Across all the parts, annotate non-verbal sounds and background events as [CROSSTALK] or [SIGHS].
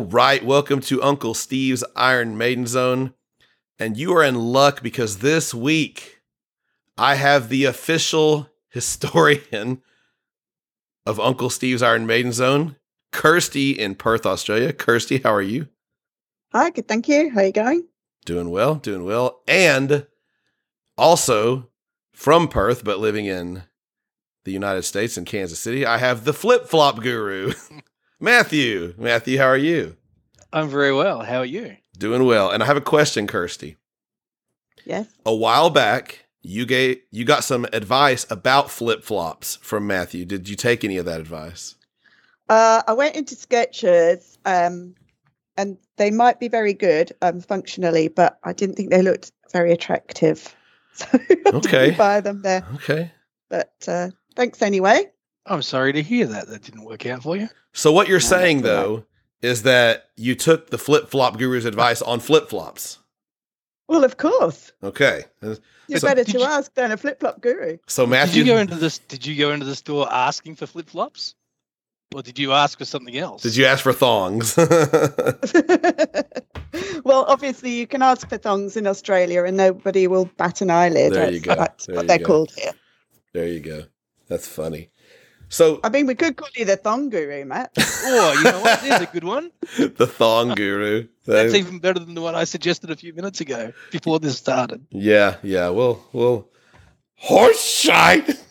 All right, welcome to Uncle Steve's Iron Maiden Zone. And you are in luck because this week I have the official [LAUGHS] historian of Uncle Steve's Iron Maiden Zone, Kirsty in Perth, Australia. Kirsty, how are you? Hi, good, thank you. How are you going? Doing well, doing well. And also from Perth, but living in the United States in Kansas City, I have the flip flop guru, [LAUGHS] Matthew. Matthew, how are you? I'm very well. How are you? Doing well. And I have a question, Kirsty. Yes. A while back, you gave you got some advice about flip flops from Matthew. Did you take any of that advice? Uh, I went into Skechers, um, and they might be very good um, functionally, but I didn't think they looked very attractive. [LAUGHS] So I Okay. didn't buy them there. Okay. But uh, thanks anyway. I'm sorry to hear that. That didn't work out for you. So what you're No, saying though is that you took the flip flop guru's advice on flip flops. Well, of course. Okay. Uh, you're So- better to you- ask than a flip flop guru. So Matthew, Did you go into this? Did you go into the store asking for flip flops, or did you ask for something else? Did you ask for thongs? [LAUGHS] well, obviously, you can ask for thongs in Australia and nobody will bat an eyelid. There you go. That's There what they're go. called here. there you go. That's funny. So I mean, we could call you the thong guru, Matt. [LAUGHS] Oh, you know what? There's a good one. [LAUGHS] the thong guru. That's even better than the one I suggested a few minutes ago before this started. yeah, yeah. Well, well, horse shite.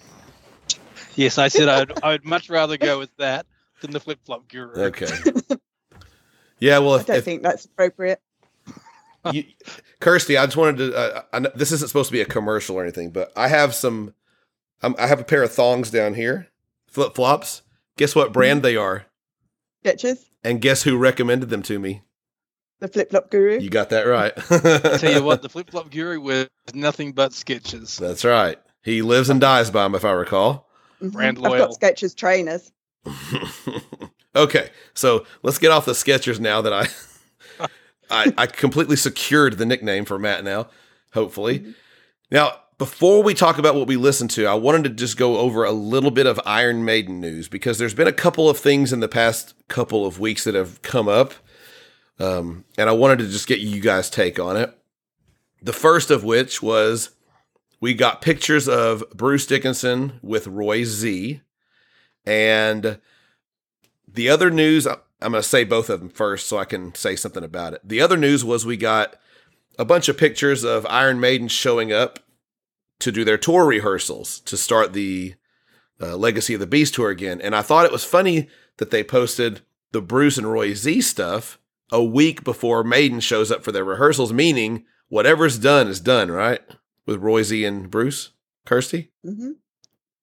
Yes, I said I'd, [LAUGHS] I would much rather go with that than the flip flop guru. Okay. Yeah, well, I don't if think that's appropriate. you, Kirsty, I just wanted to. Uh, I know, this isn't supposed to be a commercial or anything, but I have some. Um, I have a pair of thongs down here, flip flops. Guess what brand they are, Skechers, and guess who recommended them to me? the flip flop guru. You got that right. I tell you what, the [LAUGHS] flip flop guru wears nothing but Skechers. That's right. He lives and dies by them, if I recall. Mhm. brand I've got Skechers trainers. [LAUGHS] okay, so let's get off the Skechers now that I, [LAUGHS] I I completely secured the nickname for Matt now. Hopefully, Mhm. now before we talk about what we listened to, I wanted to just go over a little bit of Iron Maiden news because there's been a couple of things in the past couple of weeks that have come up, um, and I wanted to just get you guys' take on it. The first of which was we got pictures of Bruce Dickinson with Roy Z. And the other news, I'm going to say both of them first so I can say something about it. The other news was we got a bunch of pictures of Iron Maiden showing up to do their tour rehearsals to start the uh, Legacy of the Beast tour again. And I thought it was funny that they posted the Bruce and Roy Z stuff a week before Maiden shows up for their rehearsals, meaning whatever's done is done, right? With Roy Z and Bruce, Kirsty. hmm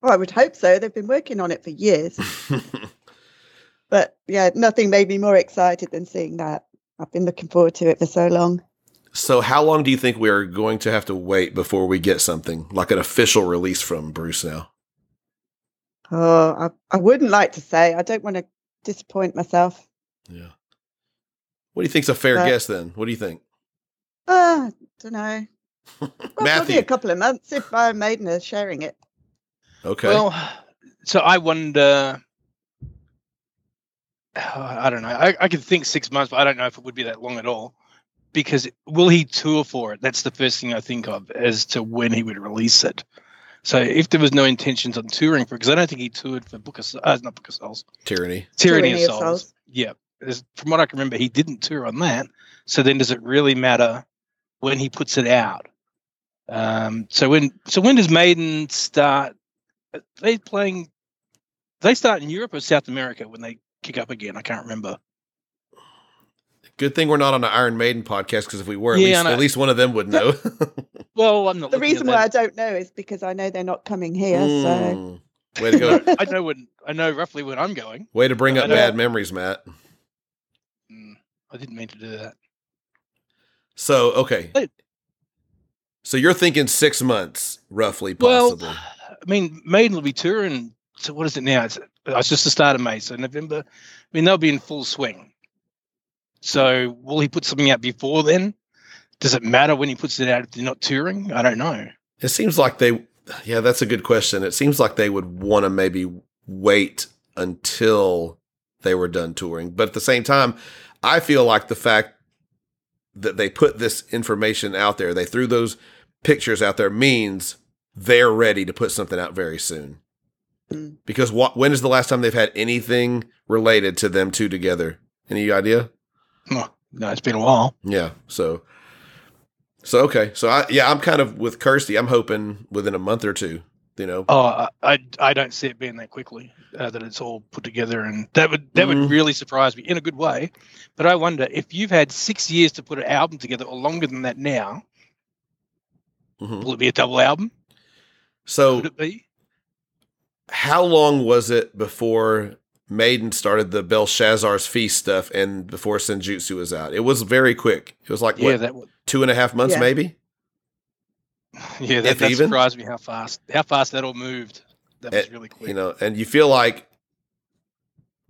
Well, I would hope so. They've been working on it for years. [LAUGHS] But yeah, nothing made me more excited than seeing that. I've been looking forward to it for so long. So, how long do you think we're going to have to wait before we get something like an official release from Bruce now? Oh, I, I wouldn't like to say. I don't want to disappoint myself. Yeah. What do you think's a fair Uh, guess then? What do you think? Ah, don't know. [LAUGHS] Well, probably Matthew. a couple of months if Iron Maiden are sharing it. Okay. Well, so I wonder. [SIGHS] I don't know. I, I could think six months, but I don't know if it would be that long at all. Because will he tour for it? That's the first thing I think of as to when he would release it. So if there was no intentions on touring for, because I don't think he toured for Book of Souls, uh, not Book of Souls, Tyranny. Tyranny, Tyranny of of Souls. Souls. Yeah, As- from what I can remember, he didn't tour on that. So then, does it really matter when he puts it out? Um, so when so when does Maiden start? Are they playing? They start in Europe or South America when they kick up again. I can't remember. Good thing we're not on an Iron Maiden podcast because if we were, at, least, I at least one of them would know. [LAUGHS] [LAUGHS] Well, I'm not. The reason why I don't know is because I know they're not coming here. So Mm. Way to go. [LAUGHS] I know when I know roughly when I'm going. Way to bring up bad memories, Matt. Mm, I didn't mean to do that. So, okay. Hey. So you're thinking six months, roughly, Well, possibly. I mean, Maiden will be touring. So what is it now? It's, it's just the start of May, so November. I mean, they'll be in full swing. So will he put something out before then? Does it matter when he puts it out if they're not touring? I don't know. It seems like they, yeah, that's a good question. It seems like they would want to maybe wait until they were done touring. But at the same time, I feel like the fact that they put this information out there, they threw those pictures out there means they're ready to put something out very soon. Mm. Because what when is the last time they've had anything related to them two together? Any idea? No, it's been a while. Yeah. So so okay. So I yeah, I'm kind of with Kirsty. I'm hoping within a month or two, you know. Oh, I I, don't see it being that quickly uh, that it's all put together, and that would that Mhm. would really surprise me in a good way. But I wonder if you've had six years to put an album together, or longer than that now, Mhm. will it be a double album? So Could it be? how long was it before Maiden started the Belshazzar's feast stuff and before Senjutsu was out? It was very quick. It was like Yeah, what, that would. two and a half months, Yeah. maybe. [LAUGHS] Yeah, that, that even? surprised me how fast how fast that all moved. That was Eh, really quick. You know, and you feel like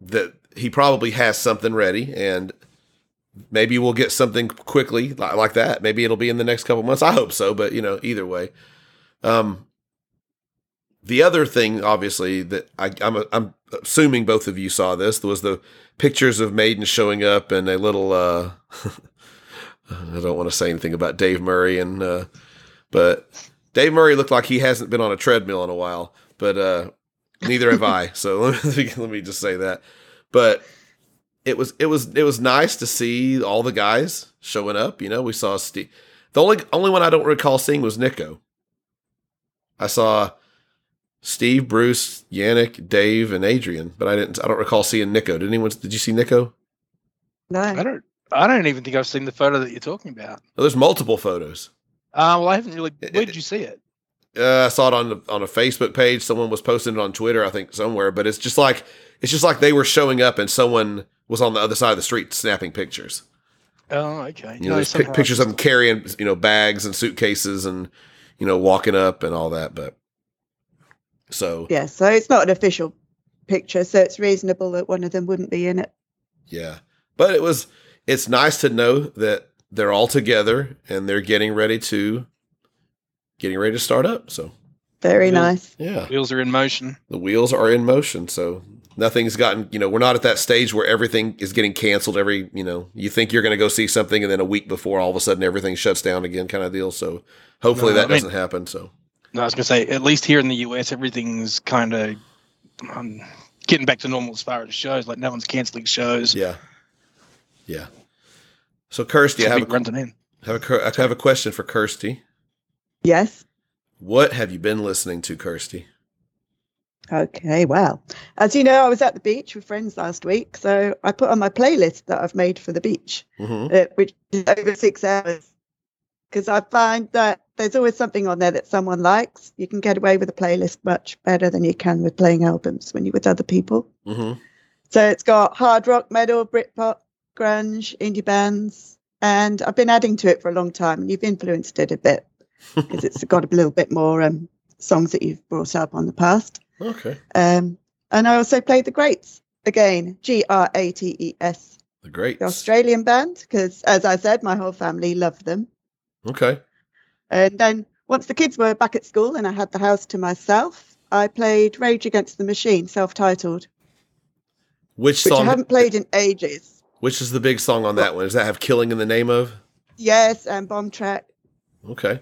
that he probably has something ready, and maybe we'll get something quickly like, like that. Maybe it'll be in the next couple months. I hope so, but you know, either way. Um, the other thing, obviously, that I, I'm I'm assuming both of you saw this there was the pictures of Maiden showing up and a little. Uh, [LAUGHS] I don't want to say anything about Dave Murray and, uh, but Dave Murray looked like he hasn't been on a treadmill in a while. But uh, neither have I. So [LAUGHS] let me, let me just say that. But it was it was it was nice to see all the guys showing up. You know, we saw Steve. The only only one I don't recall seeing was Nicko. I saw Steve, Bruce, Yannick, Dave, and Adrian, but I didn't. I don't recall seeing Nicko. Did anyone? Did you see Nicko? No. I don't. I don't even think I've seen the photo that you're talking about. Oh, there's multiple photos. Uh, well, I haven't really. Where did you see it? Uh, I saw it on the, on a Facebook page. Someone was posting it on Twitter, I think somewhere. But it's just like it's just like they were showing up and someone was on the other side of the street snapping pictures. Oh, okay. You know, No, there's pic- pictures of them carrying you know bags and suitcases and you know walking up and all that. But so Yeah, so it's not an official picture, so it's reasonable that one of them wouldn't be in it. yeah, but it was it's nice to know that they're all together and they're getting ready to getting ready to start up. So Very Yeah. nice. yeah, Wheels are in motion. the wheels are in motion. So nothing's gotten, you know, we're not at that stage where everything is getting canceled every, you know, you think you're going to go see something and then a week before all of a sudden everything shuts down again kind of deal. So hopefully No, that I doesn't happen. So No, I was going to say, at least here in the US, everything's kind of um, getting back to normal as far as shows. Like no one's canceling shows. yeah. Yeah. So Kirsty, I have Big a, running in. have a, Kir- I have a question for Kirsty. Yes. What have you been listening to, Kirsty? Okay, well, as you know, I was at the beach with friends last week, so I put on my playlist that I've made for the beach, hmm uh, which is over six hours. Because I find that there's always something on there that someone likes. You can get away with a playlist much better than you can with playing albums when you're with other people. hmm So it's got hard rock, metal, Britpop, grunge, indie bands, and I've been adding to it for a long time, and you've influenced it a bit [LAUGHS] because it's got a little bit more um, songs that you've brought up on the past. Okay. Um, and I also played the Grates again, G R A T E S, The great. the Australian band, because as I said, my whole family loved them. Okay. And then once the kids were back at school and I had the house to myself, I played Rage Against the Machine, self-titled, Which which I haven't played in ages. Which is the big song on that one? Does that have "Killing" in the name of? Yes, and Bomb Track. Okay.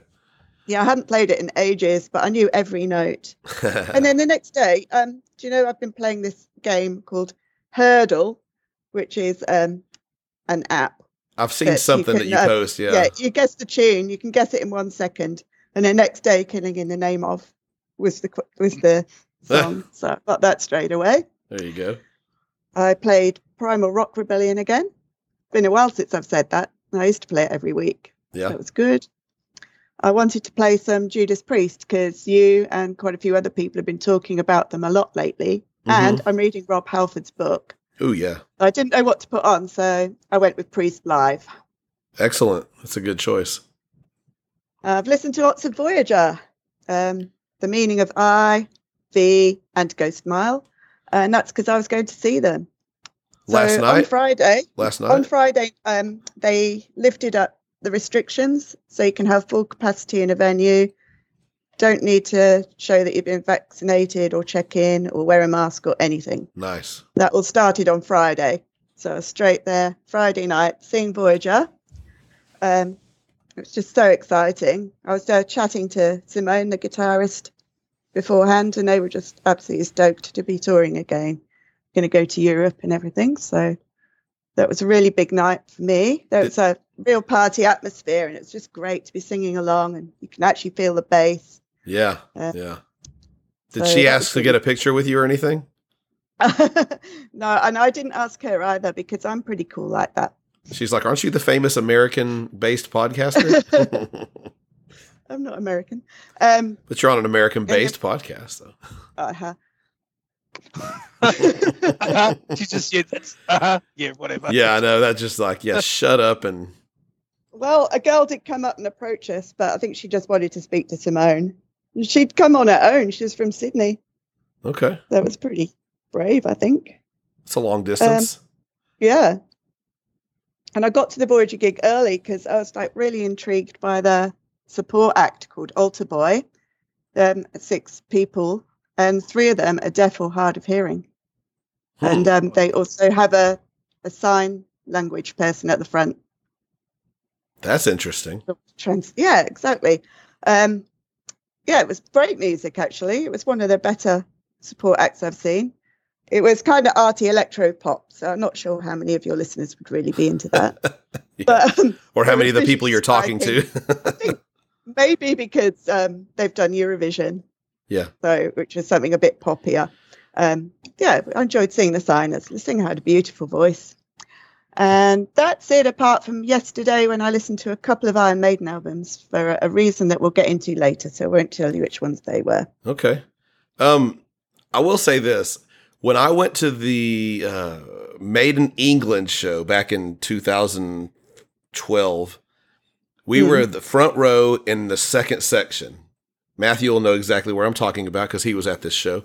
Yeah, I hadn't played it in ages, but I knew every note. [LAUGHS] And then the next day, um, do you know I've been playing this game called Heardle, which is um, an app. I've seen that you something that you uh, post. Yeah. Yeah. you guess the tune, you can guess it in one second, and the next day, killing in the name of was the was the [LAUGHS] song. so I got that straight away. There you go. I played Primal Rock Rebellion again. Been a while since I've said that. I used to play it every week. Yeah. That was good. I wanted to play some Judas Priest because you and quite a few other people have been talking about them a lot lately. And I'm reading Rob Halford's book. Oh yeah. I didn't know what to put on, so I went with Priest Live. Excellent. That's a good choice. I've listened to lots of Voyager, um, The Meaning of I, V, and Ghost Mile. And that's because I was going to see them. Last so night? On Friday, Last night? on. Friday, um, they lifted up the restrictions so you can have full capacity in a venue. Don't need to show that you've been vaccinated or check in or wear a mask or anything. Nice. That all started on Friday. So I was straight there Friday night, seeing Voyager. Um, it was just so exciting. I was uh, chatting to Simone, the guitarist, beforehand, and they were just absolutely stoked to be touring again. Going to go to Europe and everything. So that was a really big night for me. There was a real party atmosphere, and it's just great to be singing along, and you can actually feel the bass. Yeah. Uh, yeah. Did so she ask to get a picture with you or anything? [LAUGHS] no, and I didn't ask her either because I'm pretty cool like that. She's like, "Aren't you the famous American-based podcaster?" [LAUGHS] I'm not American. Um, but you're on an American-based podcast, though. uh-huh. [LAUGHS] Uh-huh. she just yeah, that's uh-huh. yeah, whatever. Yeah, I know. That's just like, yeah, shut up and Well, a girl did come up and approach us, but I think she just wanted to speak to Simone. She'd come on her own. She was from Sydney. okay. That was pretty brave, I think. It's a long distance. Yeah. And I got to the Voyager gig early because I was like really intrigued by the support act called Altar Boy. Um, six people, and three of them are deaf or hard of hearing. Hmm. And um, they also have a, a sign language person at the front. That's interesting. Trans- yeah, exactly. Um, yeah, it was great music actually. It was one of the better support acts I've seen. It was kind of arty electro pop, so I'm not sure how many of your listeners would really be into that. [LAUGHS] Yeah. But um, or how many of the people you're talking to? striking. maybe because um, they've done Eurovision, yeah. so which is something a bit poppier. Um, yeah, I enjoyed seeing the signers. The singer had a beautiful voice. And that's it, apart from yesterday when I listened to a couple of Iron Maiden albums for a, a reason that we'll get into later, so I won't tell you which ones they were. Okay. Um, I will say this: when I went to the uh, Maiden England show back in 2012, we Hmm. were at the front row in the second section. Matthew will know exactly where I'm talking about because he was at this show.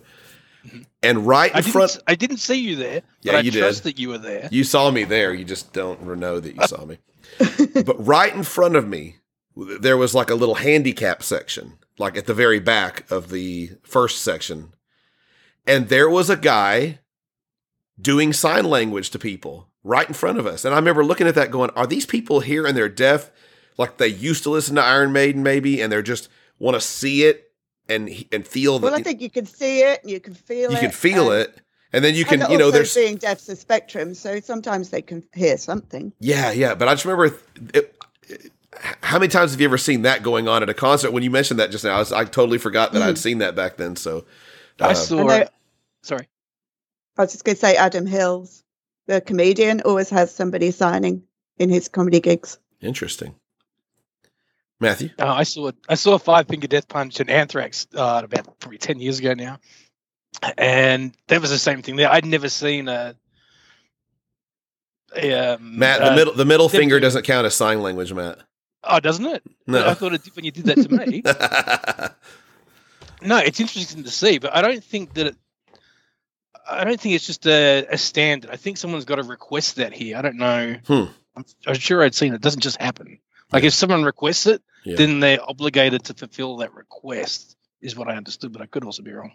And right I in front, I didn't see you there. Yeah, but I you did. that you were there. you saw me there. You just don't know that you saw me. [LAUGHS] but right in front of me, there was like a little handicap section, like at the very back of the first section. And there was a guy doing sign language to people right in front of us. And I remember looking at that going, are these people here and they're deaf? Like they used to listen to Iron Maiden maybe, and they're just want to see it and and feel the Well, I think you can see it, and you can feel it. you it. can feel and- it. And then you can, you know, also there's being deaf's a spectrum, so sometimes they can hear something. Yeah, yeah. But I just remember it, it- how many times have you ever seen that going on at a concert? When you mentioned that just now, I, was, I totally forgot that I'd seen that back then. So, I uh, saw. I Sorry. I was just going to say Adam Hills, the comedian, always has somebody signing in his comedy gigs. interesting. Matthew, Uh, I saw I saw a Five Finger Death Punch and Anthrax uh, about probably ten years ago now, and that was the same thing there. I'd never seen a. a um, Matt, uh, the middle the middle finger do- doesn't count as sign language, Matt. Oh, doesn't it? No, I thought it did when you did that to me. [LAUGHS] no, it's interesting to see, but I don't think that it. I don't think it's just a, a standard. I think someone's got to request that here. I don't know. Hmm. I'm, I'm sure I'd seen it. It doesn't just happen. Like if someone requests it, Yeah. then they're obligated to fulfill that request. Is what I understood, but I could also be wrong.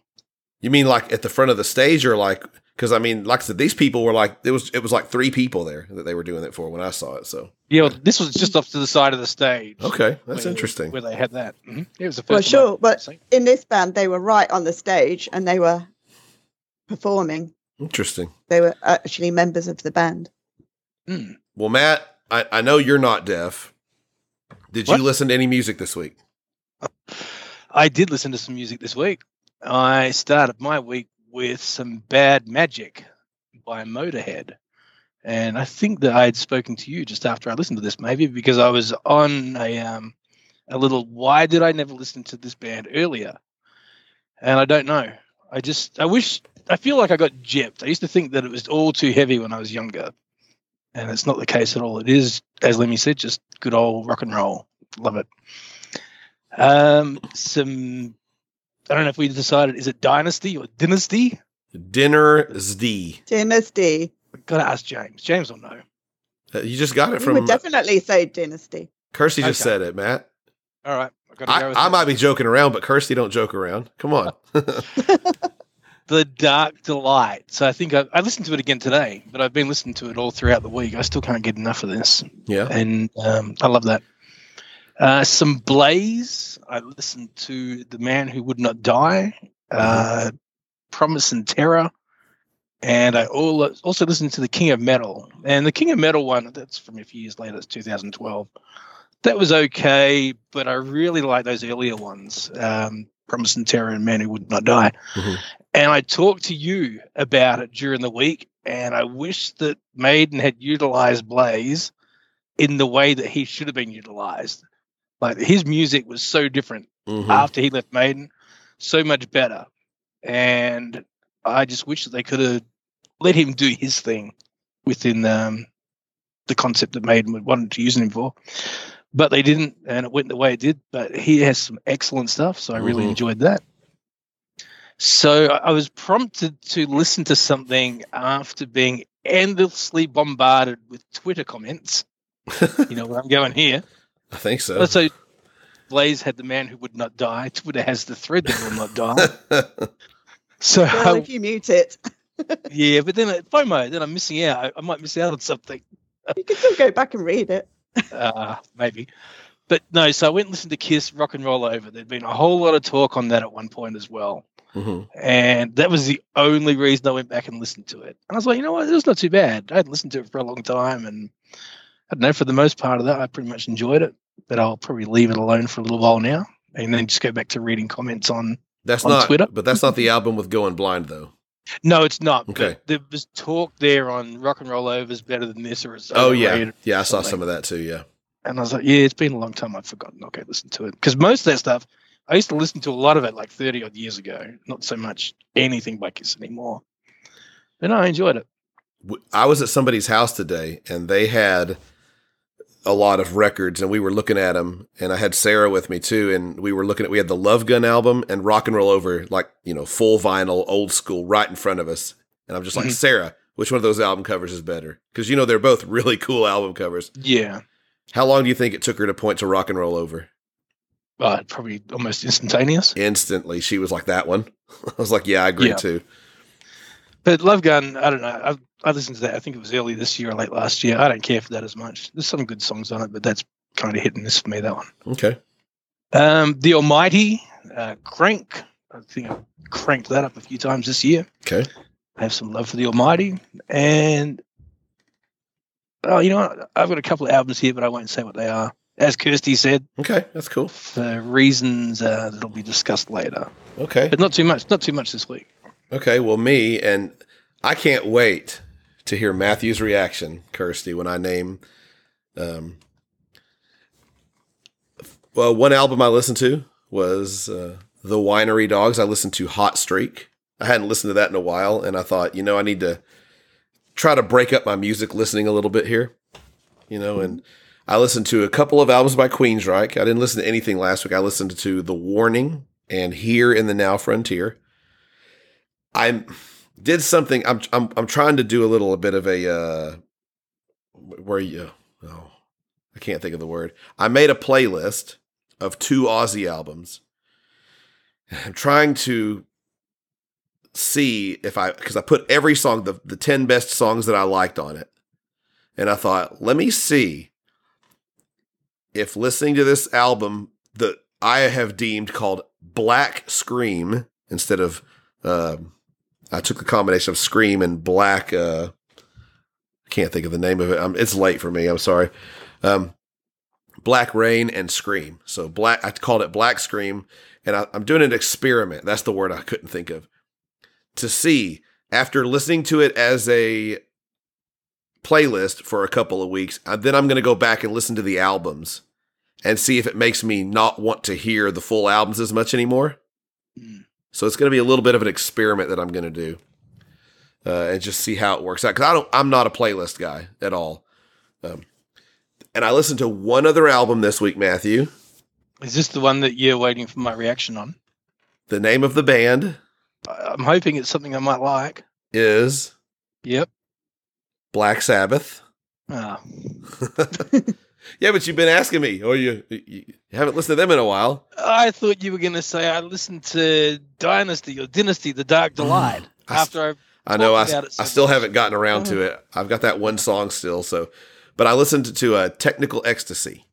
you mean like at the front of the stage, or like because I mean, like I said, these people were like it was it was like three people there that they were doing it for when I saw it. So Yeah, well, this was just off to the side of the stage. okay, that's where- interesting. Where they had that. Mhm. It was the first. Well, sure, I've but seen in this band, they were right on the stage and they were performing. Interesting. They were actually members of the band. Mm. Well, Matt, I, I know you're not deaf. Did What? you listen to any music this week? I did listen to some music this week. I started my week with some Bad Magic by Motorhead. And I think that I had spoken to you just after I listened to this, maybe because I was on a um a little why did I never listen to this band earlier? And I don't know. I just I wish I feel like I got gypped. I used to think that it was all too heavy when I was younger. And it's not the case at all. It is, as Lemmy said, just good old rock and roll. Love it. Um, some I don't know if we decided is it dynasty or dynasty. Dinner SD. Dynasty. Got to ask James. James will know. Uh, You just got it We from would definitely say dynasty. Kirsty. Just Okay. said it, Matt. All right, gotta I, go I might be joking around, but Kirsty don't joke around. Come on. [LAUGHS] [LAUGHS] the Dark Delight. So I think I, I listened to it again today, but I've been listening to it all throughout the week. I still can't get enough of this, yeah. and um, I love that. Uh, some Blaze. I listened to The Man Who Would Not Die, uh, Promise and Terror, and I all, also listened to The King of Metal. And the King of Metal one, that's from a few years later, it's 2012. That was okay, but I really like those earlier ones, um, Promise and Terror and Man Who Would Not Die. Mhm. And I talked to you about it during the week, and I wish that Maiden had utilized Blaze in the way that he should have been utilized. Like his music was so different Mhm. after he left Maiden, so much better. And I just wish that they could have let him do his thing within um, the concept that Maiden wanted to use him for. But they didn't, and it went the way it did. But he has some excellent stuff, so I really Mhm. enjoyed that. So I I was prompted to listen to something after being endlessly bombarded with Twitter comments. [LAUGHS] you know where I'm going here. I think so. So Blaze had the man who would not die. Twitter has the thread that will not die. [LAUGHS] So Well, if you mute it, [LAUGHS] yeah, but then uh, FOMO, then I'm missing out. I, I might miss out on something. you can still go back and read it. Uh, maybe. But no, so I went and listened to Kiss Rock and Roll Over. There'd been a whole lot of talk on that at one point as well. Mhm. And that was the only reason I went back and listened to it. And I was like, you know what, it was not too bad. I hadn't listened to it for a long time. And I don't know, for the most part of that, I pretty much enjoyed it. But I'll probably leave it alone for a little while now and then just go back to reading comments on. That's On not Twitter? but that's not the album with Going Blind though. No, it's not. Okay. There was talk there on Rock and Roll Over is better than this or it's Oh yeah. Yeah, I saw some of that too, yeah. And I was like, yeah, it's been a long time. I've forgotten. Okay, listen to it. Because most of that stuff, I used to listen to a lot of it like 30 odd years ago. Not so much anything by Kiss anymore. But no, I enjoyed it. I was at somebody's house today and they had a lot of records and we were looking at them and I had Sarah with me too and we were looking at we had the Love Gun album and Rock and Roll Over like, you know, full vinyl, old school right in front of us. And I'm just like, Mhm. "Sarah, which one of those album covers is better?" Cuz you know they're both really cool album covers. Yeah. How long do you think it took her to point to Rock and Roll Over? Uh, probably almost instantaneous. Instantly, she was like, "That one." [LAUGHS] I was like, "Yeah, I agree Yeah. too." But Love Gun, I don't know. I, I listened to that. I think it was early this year or late last year. I don't care for that as much. There's some good songs on it, but that's kind of hit and miss for me, that one. Okay. Um, the Almighty, uh, Crank. I think I cranked that up a few times this year. Okay. I have some love for the Almighty. And oh, you know what? I've got a couple of albums here, but I won't say what they are. As Kirsty said, Okay, that's cool. for reasons uh, that'll be discussed later. Okay. But not too much. Not too much this week. Okay, well, me and I can't wait to hear Matthew's reaction, Kirsty, when I name. Um, well, one album I listened to was uh, The Winery Dogs. I listened to Hot Streak. I hadn't listened to that in a while, and I thought, you know, I need to try to break up my music listening a little bit here, you know, and I listened to a couple of albums by Queensryche. I didn't listen to anything last week. I listened to The Warning and Here in the Now Frontier. I did something. I'm I'm I'm trying to do a little a bit of a uh, where you oh I can't think of the word. I made a playlist of two Ozzy albums. I'm trying to see if I because I put every song the the ten best songs that I liked on it, and I thought let me see if listening to this album that I have deemed called Black Scream instead of um, I took the combination of Scream and Black. Uh, I can't think of the name of it. Um, it's late for me. I'm sorry. Um, Black Rain and Scream. So black. I called it Black Scream, and I, I'm doing an experiment. That's the word I couldn't think of. To see after listening to it as a playlist for a couple of weeks, and then I'm going to go back and listen to the albums and see if it makes me not want to hear the full albums as much anymore. Mm. So it's going to be a little bit of an experiment that I'm going to do, uh, and just see how it works out. Because I don't, I'm not a playlist guy at all. Um, and I listened to one other album this week, Matthew. Is this the one that you're waiting for my reaction on? The name of the band I- I'm hoping it's something I might like. is Yep. Black Sabbath. Ah, [LAUGHS] [LAUGHS] Yeah, but you've been asking me, or you, you haven't listened to them in a while. I thought you were going to say I listened to Dynasty or Dynasty: The Dark Delight I s- after I. I know. I, so I still much. haven't gotten around to it. I've got that one song still. So, but I listened to, to uh, Technical Ecstasy,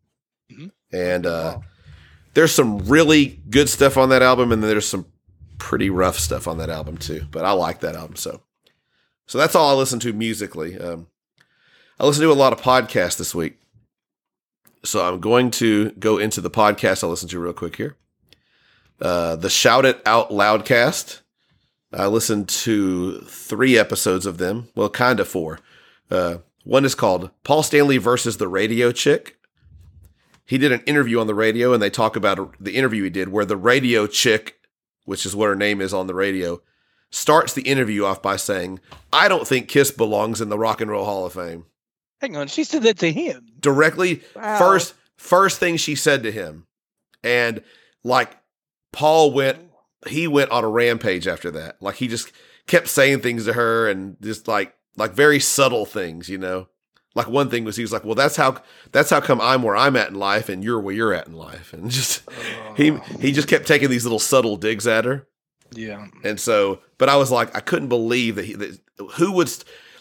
Mhm. and uh, Wow. there's some really good stuff on that album, and then there's some pretty rough stuff on that album too. But I like that album so. So that's all I listen to musically. Um, I listen to a lot of podcasts this week, so I'm going to go into the podcast I listen to real quick here. Uh, the Shout It Out Loudcast. I listened to three episodes of them. Well, kind of four. Uh, one is called Paul Stanley versus the Radio Chick. He did an interview on the radio, and they talk about the interview he did where the radio chick, which is what her name is on the radio, starts the interview off by saying, I don't think Kiss belongs in the Rock and Roll Hall of Fame. Hang on, she said that to him. Directly, Wow. first, first thing she said to him. And like Paul went he went on a rampage after that. Like he just kept saying things to her and just like like very subtle things, you know. Like one thing was he was like, "Well, that's how that's how come I'm where I'm at in life and you're where you're at in life." And just he he just kept taking these little subtle digs at her. Yeah. And so, but I was like, I couldn't believe that he that who would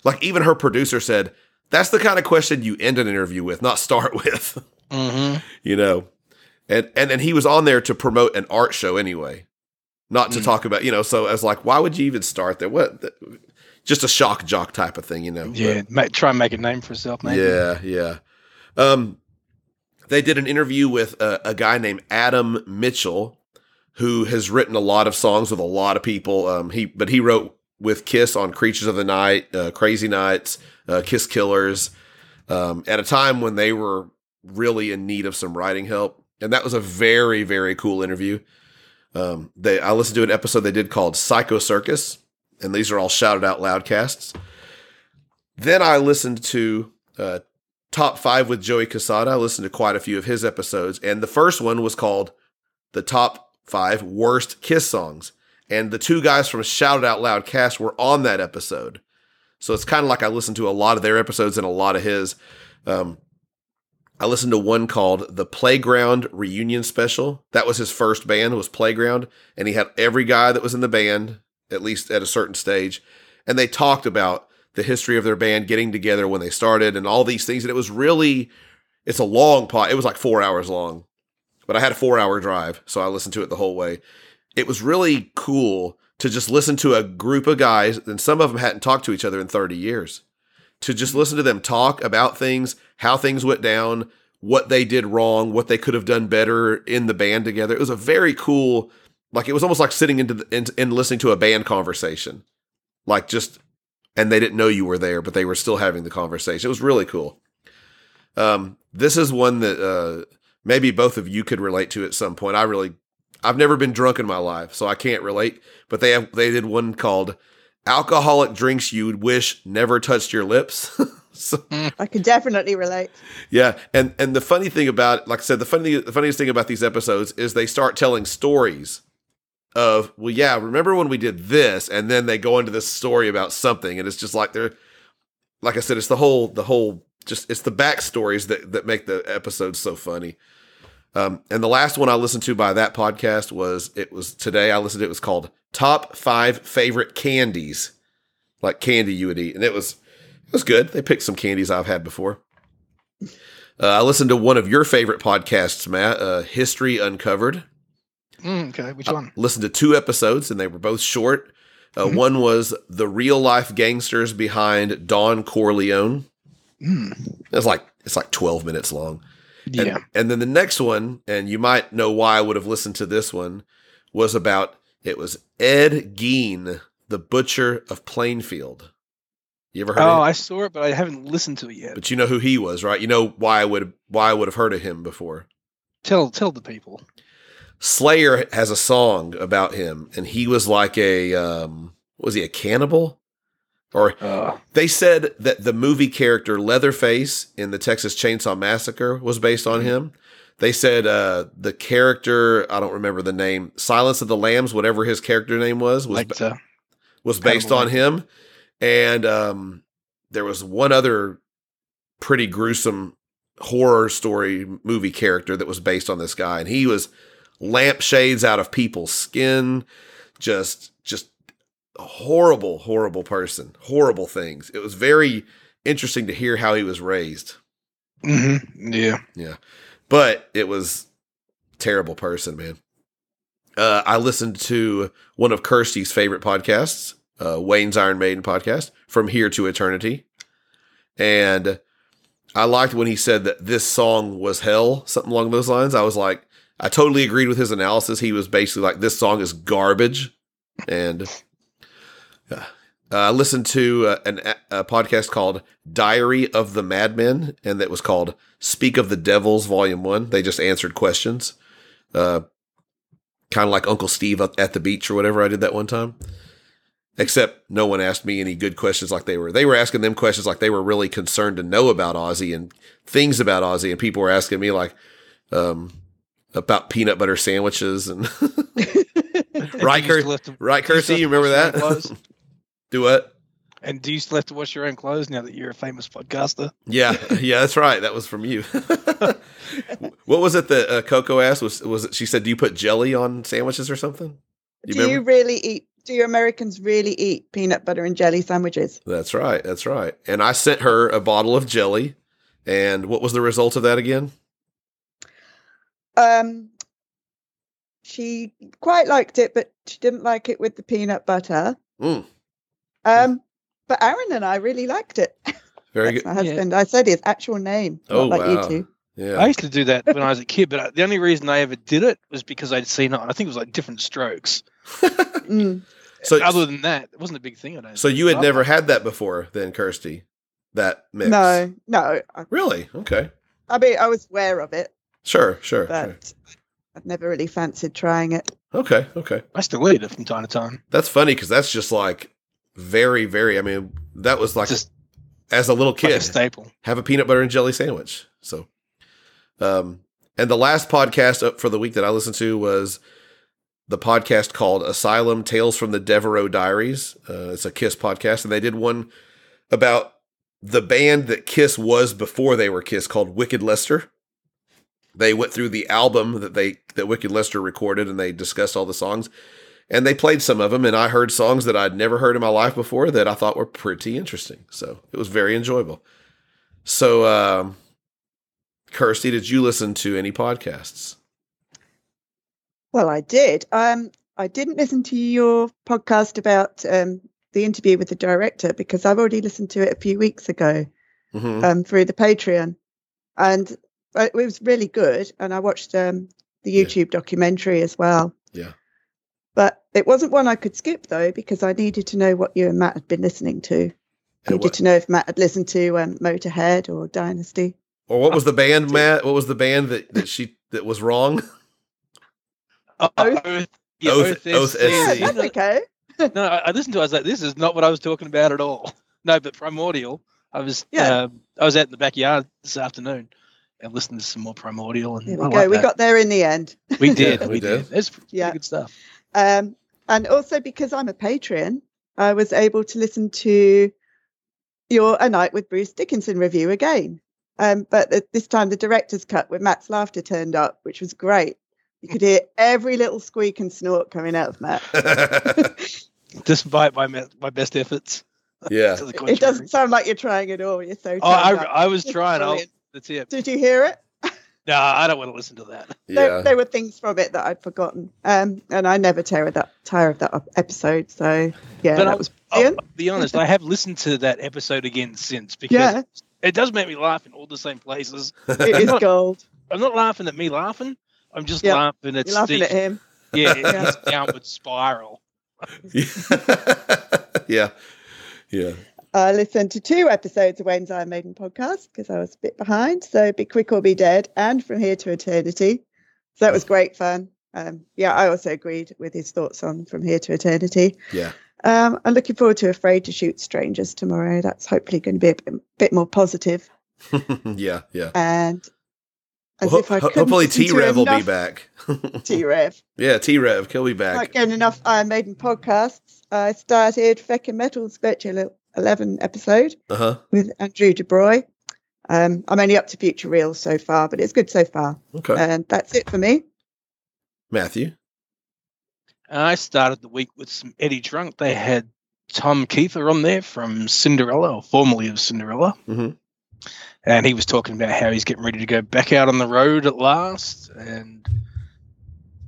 like even her producer said, "That's the kind of question you end an interview with, not start [LAUGHS] with." Mm-hmm. you know and and and he was on there to promote an art show anyway not to Mm. talk about you know so i was like why would you even start there what the, just a shock jock type of thing you know Yeah. ma- try and make a name for But- maybe. yeah yeah um they did an interview with a, a guy named adam mitchell who has written a lot of songs with a lot of people um he but he wrote with kiss on creatures of the night uh, crazy nights uh, kiss killers um, at a time when they were really in need of some writing help. And that was a very, very cool interview. Um, they I listened to an episode they did called Psycho Circus, and these are all Shout It Out Loudcasts. Then I listened to uh, Top Five with Joey Cassata. I listened to quite a few of his episodes, and the first one was called The Top Five Worst Kiss Songs. And the two guys from Shout It Out Loud cast were on that episode. So it's kind of like I listened to a lot of their episodes and a lot of his. Um, I listened to one called the Playground Reunion Special. That was his first band was Playground, and he had every guy that was in the band at least at a certain stage, and they talked about the history of their band getting together when they started and all these things. And it was really, it's a long pot. It was like four hours long, but I had a four hour drive, so I listened to it the whole way. It was really cool to just listen to a group of guys, and some of them hadn't talked to each other in 30 years. To just listen to them talk about things, how things went down, what they did wrong, what they could have done better in the band together. It was a very cool, like it was almost like sitting into the, in, and listening to a band conversation, like just, and they didn't know you were there, but they were still having the conversation. It was really cool. Um, this is one that uh, maybe both of you could relate to at some point. I really, I've never been drunk in my life, so I can't relate. But they have, they did one called "Alcoholic Drinks You'd Wish Never Touched Your Lips." [LAUGHS] so, I can definitely relate. yeah, and and the funny thing about, like I said, the funny the funniest thing about these episodes is they start telling stories of, well, yeah, remember when we did this, and then they go into this story about something, and it's just like they're, like I said, it's the whole the whole just it's the backstories that that make the episodes so funny. Um, and the last one I listened to by that podcast was it was today I listened to it was called Top Five Favorite Candies, like candy you would eat, and it was it was good. They picked some candies I've had before. Uh, I listened to one of your favorite podcasts, Matt, uh, History Uncovered. Mm, okay, which I one? listened to two episodes, and they were both short. Uh, Mhm. One was the real life gangsters behind Don Corleone. Mm, It's like it's like twelve minutes long. And, yeah. and then the next one, and you might know why I would have listened to this one, was about it was Ed Gein, the butcher of Plainfield. You ever heard? Oh, I saw it, but I haven't listened to it yet. But you know who he was, right? You know why I would why I would have heard of him before. Tell tell the people. Slayer has a song about him, and he was like a um, was he a cannibal? Or Uh, they said that the movie character Leatherface in the Texas Chainsaw Massacre was based on him. They said uh, the character I don't remember the name Silence of the Lambs, whatever his character name was, was like uh, was based on him. And um, there was one other pretty gruesome horror story movie character that was based on this guy, and he was lampshades out of people's skin, just just horrible, horrible person, horrible things. It was very interesting to hear how he was raised, Mm-hmm. Yeah. Yeah. But it was terrible person, man. Uh, I listened to one of Kirsty's favorite podcasts, uh, Wayne's Iron Maiden podcast, From Here to Eternity. And I liked when he said that this song was hell, something along those lines. I was like, I totally agreed with his analysis. He was basically like, this song is garbage. And I listened to uh, an, a podcast called Diary of the Madmen, and that was called Speak of the Devils, Volume 1. They just answered questions. Uh, kind of like Uncle Steve at the beach or whatever I did that one time. Except no one asked me any good questions like they were. They were asking them questions like they were really concerned to know about Ozzy and things about Ozzy, and people were asking me like um, about peanut butter sandwiches and [LAUGHS] [LAUGHS] Right, do you Kir- still have to- right, do you still Kirsty, you remember wash your own that? [LAUGHS] clothes? Do what? and do you still have to wash your own clothes now that you're a famous podcaster? Yeah, [LAUGHS] yeah, that's right. That was from you. [LAUGHS] what was it that uh, Coco asked? Was was it? She said, "Do you put jelly on sandwiches or something?" You do you really eat? Do you Americans really eat peanut butter and jelly sandwiches? That's right. That's right. And I sent her a bottle of jelly. And what was the result of that again? Um, she quite liked it, but she didn't like it with the peanut butter. Mm, Um, but Aaron and I really liked it. [LAUGHS] very That's good. my husband. I said his actual name, Oh, not like wow. you two. I used to do that when I was a kid, but the only reason I ever did it was because I'd seen it. I think it was like different strokes. [LAUGHS] Mm. So, Other than that, it wasn't a big thing. I don't. so think. you had Oh, never had that before, then, Kirsty? That mix? No, no. I, Really? Okay. I mean, I was aware of it, Sure. Sure. sure. but I've never really fancied trying it. Okay. Okay. I still eat it from time to time. That's funny because that's just like very, very. I mean, that was like Just as a little like a kid. staple. have a peanut butter and jelly sandwich. So, um, and the last podcast up for the week that I listened to was the podcast called Asylum Tales from the Devereaux Diaries. Uh, it's a Kiss podcast, and they did one about the band that Kiss was before they were Kiss called Wicked Lester. They went through the album that they that Wicked Lester recorded, and they discussed all the songs. And they played some of them, and I heard songs that I'd never heard in my life before that I thought were pretty interesting. So it was very enjoyable. So, um, Kirsty, did you listen to any podcasts? Well, I did. Um, I didn't listen to your podcast about um, the interview with the director because I've already listened to it a few weeks ago Mm-hmm. um, through the Patreon, and uh, it was really good. And I watched um, the Yeah. YouTube documentary as well. Yeah. But it wasn't one I could skip though because I needed to know what you and Matt had been listening to. And needed to know if Matt had listened to um, Motorhead or Dynasty. or what was the [LAUGHS] band, Matt? What was the band that, that she that was wrong? Oh, Oath- Oath, yeah, Oath- Oath Oath SC. Yeah, that's okay. [LAUGHS] No, I, I listened to. it. I was like, "This is not what I was talking about at all." [LAUGHS] No, but Primordial. I was. Yeah. um, I was out in the backyard this afternoon and listened to some more Primordial, and There I we like go. We that. got there in the end. We did. Yeah, we we did. did. It's Yeah. good stuff. Um, and also because I'm a Patreon, I was able to listen to your A Night with Bruce Dickinson review again. Um, but th- this time the director's cut with Matt's laughter turned up, which was great. You could hear every little squeak and snort coming out of Matt. [LAUGHS] Despite my my best efforts. yeah. [LAUGHS] It doesn't sound like you're trying at all. You're so. Oh, I. I was trying. I'll, brilliant. that's it. Did you hear it? No, I don't want to listen to that. There, Yeah. there were things from it that I'd forgotten, um, and I never tire of that tire of that episode. So yeah, But that I'll- was I'll be honest. I have listened to that episode again since because Yeah. it does make me laugh in all the same places. It is gold. I'm not laughing at me laughing. I'm just Yeah. laughing at You're laughing Steve. at him. Yeah, [LAUGHS] Yeah. downward spiral. [LAUGHS] yeah. Yeah. I listened to two episodes of Wayne's Iron Maiden podcast because I was a bit behind. So Be Quick or Be Dead and From Here to Eternity. So that was great fun. Um, yeah, I also agreed with his thoughts on From Here to Eternity. Yeah. Um, I'm looking forward to Afraid to Shoot Strangers tomorrow. That's hopefully going to be a bit, bit more positive. [LAUGHS] yeah. Yeah. And as Well, if I ho- hopefully T Rev will be back. [LAUGHS] T-Rev. yeah, T Rev, he'll be back. Not getting enough Iron Maiden podcasts. I started Feckin' Metal's Virtual 11 episode Uh huh. with Andrew DeBroy. Um, I'm only up to Futureal so far, but it's good so far. Okay. And that's it for me. Matthew. I started the week with some Eddie Trunk. They had Tom Keifer on there from Cinderella, or formerly of Cinderella. Mhm. And he was talking about how he's getting ready to go back out on the road at last and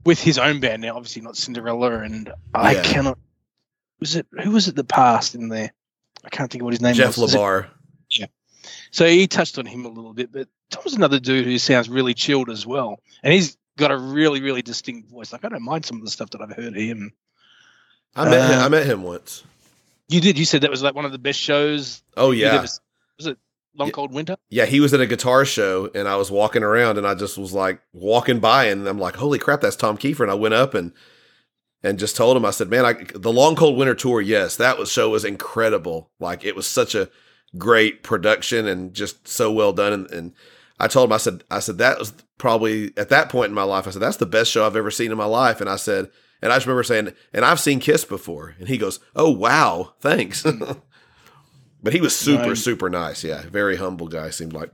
with his own band now, obviously not Cinderella. And I Yeah. cannot. Was it who was it that passed in there? I can't think of what his name is. Jeff was. It- LaBar. So he touched on him a little bit, but Tom's another dude who sounds really chilled as well. And he's got a really, really distinct voice. Like I don't mind some of the stuff that I've heard of him. I met him, Uh, I met him once. You did. You said that was like one of the best shows. Oh yeah. ever was it Long Yeah. Cold Winter? Yeah, he was at a guitar show and I was walking around and I just was like walking by and I'm like, holy crap, that's Tom Keifer. And I went up and and just told him, I said, man, I, the Long Cold Winter Tour, yes, that was show was incredible. Like it was such a great production and just so well done. And, and I told him, I said, I said, that was probably at that point in my life, I said, that's the best show I've ever seen in my life. And I said, and I just remember saying, and I've seen Kiss before. And he goes, oh, wow, thanks. Hmm. [LAUGHS] but he was super, super nice. Yeah. Very humble guy, seemed like.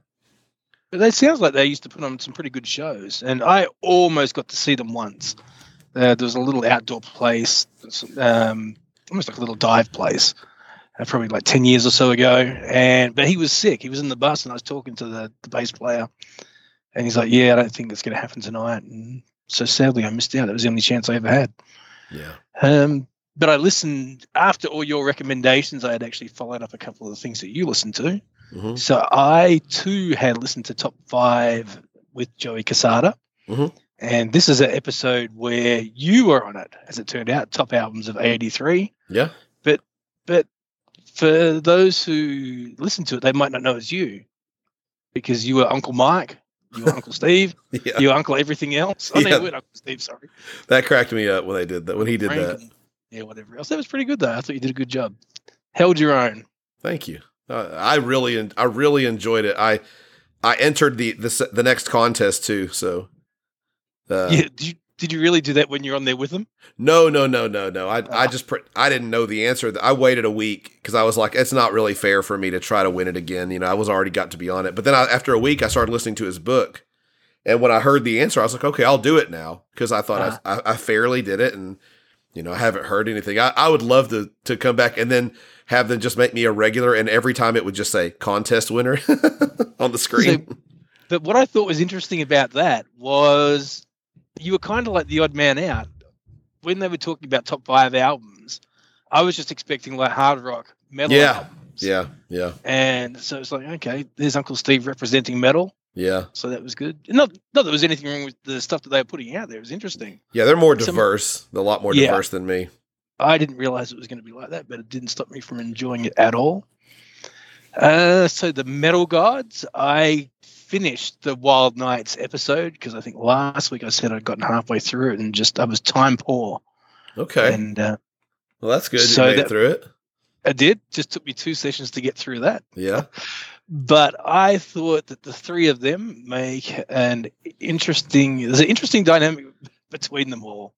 But it sounds like they used to put on some pretty good shows, and I almost got to see them once. Uh, there was a little outdoor place, um, almost like a little dive place, uh, probably like ten years or so ago. And but he was sick. He was in the bus, and I was talking to the, the bass player, and he's like, "Yeah, I don't think it's going to happen tonight." And so sadly, I missed out. It was the only chance I ever had. Yeah. Um, but I listened after all your recommendations. I had actually followed up a couple of the things that you listened to. hmm So I too had listened to Top Five with Joey Cassata. Mhm. And this is an episode where you were on it, as it turned out, top albums of 83. Yeah. But but for those who listen to it, they might not know it's you because you were Uncle Mike, you were Uncle Steve, [LAUGHS] Yeah. you were Uncle everything else. Oh, no, Yeah. you Uncle Steve, sorry. That cracked me up when they did that. When he did Frank that. yeah, whatever else. That was pretty good, though. I thought you did a good job. Held your own. Thank you. Uh, I really, I really enjoyed it. I, I entered the the, the next contest too. So, uh, yeah, did you, did you really do that when you're on there with them? no, no, no, no, no. I, I Ah. just, pr- I didn't know the answer. I waited a week because I was like, it's not really fair for me to try to win it again. You know, I was already got to be on it. But then I, after a week, I started listening to his book, and when I heard the answer, I was like, okay, I'll do it now because I thought I, I, I fairly did it, and you know, I haven't heard anything. I, I would love to to come back and then have them just make me a regular, and every time it would just say contest winner [LAUGHS] on the screen. But what I thought was interesting about that was you were kind of like the odd man out. When they were talking about top five albums, I was just expecting like hard rock, metal Yeah. albums. yeah, yeah, And so it's like, okay, there's Uncle Steve representing metal. yeah, So that was good. Not, not that there was anything wrong with the stuff that they were putting out there. It was interesting. yeah. They're more Some- diverse, a lot more Yeah. diverse than me. I didn't realize it was going to be like that, but it didn't stop me from enjoying it at all. Uh, so the Metal Gods, I finished the Wild Nights episode because I think last week I said I'd gotten halfway through it and just I was time poor, Okay, and uh, well, that's good. so you made it that- through it. I did. Just took me two sessions to get through that. Yeah, [LAUGHS] But I thought that the three of them make an interesting. There's an interesting dynamic between them all,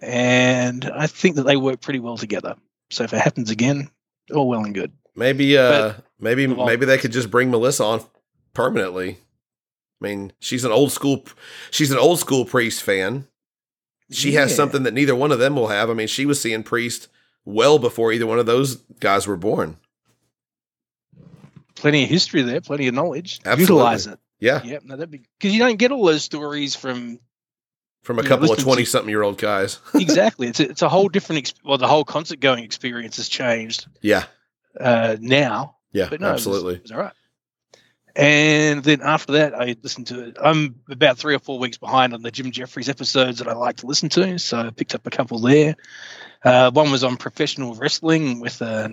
and I think that they work pretty well together. So if it happens again, all well and good. maybe, uh, maybe, the maybe they could just bring Melissa on permanently. I mean, she's an old school, she's an old school Priest fan. She has something that neither one of them will have. I mean, she was seeing Priest well before either one of those guys were born. Plenty of history there, plenty of knowledge. Absolutely. Utilize it. Yeah, Yeah, no, that'd be because you don't get all those stories from from a Yeah, couple of listen to- twenty something year old guys. [LAUGHS] exactly. it's a, it's a whole different. Ex- well, the whole concert going experience has changed yeah, uh, now. yeah, But no, absolutely. it was all right. And then after that, I listened to it. I'm about three or four weeks behind on the Jim Jefferies episodes that I like to listen to, so I picked up a couple there. Uh, one was on professional wrestling with a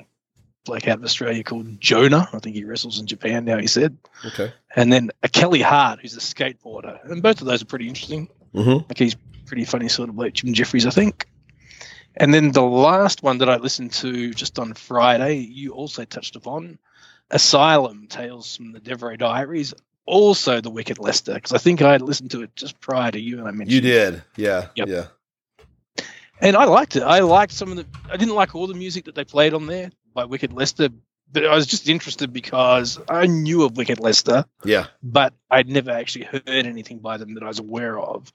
bloke out of Australia called Jonah. I think he wrestles in Japan now. He said, Okay. and then a Kelly Hart, who's a skateboarder, and both of those are pretty interesting. Mm-hmm. Like he's pretty funny sort of like Jim Jefferies, I think. And then the last one that I listened to just on Friday, you also touched upon Asylum Tales from the Devereaux Diaries, also the Wicked Lester, because I think I had listened to it just prior to you and I mentioned You did. Yeah. Yep. Yeah. And I liked it. I liked some of the I didn't like all the music that they played on there by Wicked Lester but I was just interested because I knew of Wicked Lester, Yeah. but I'd never actually heard anything by them that I was aware of.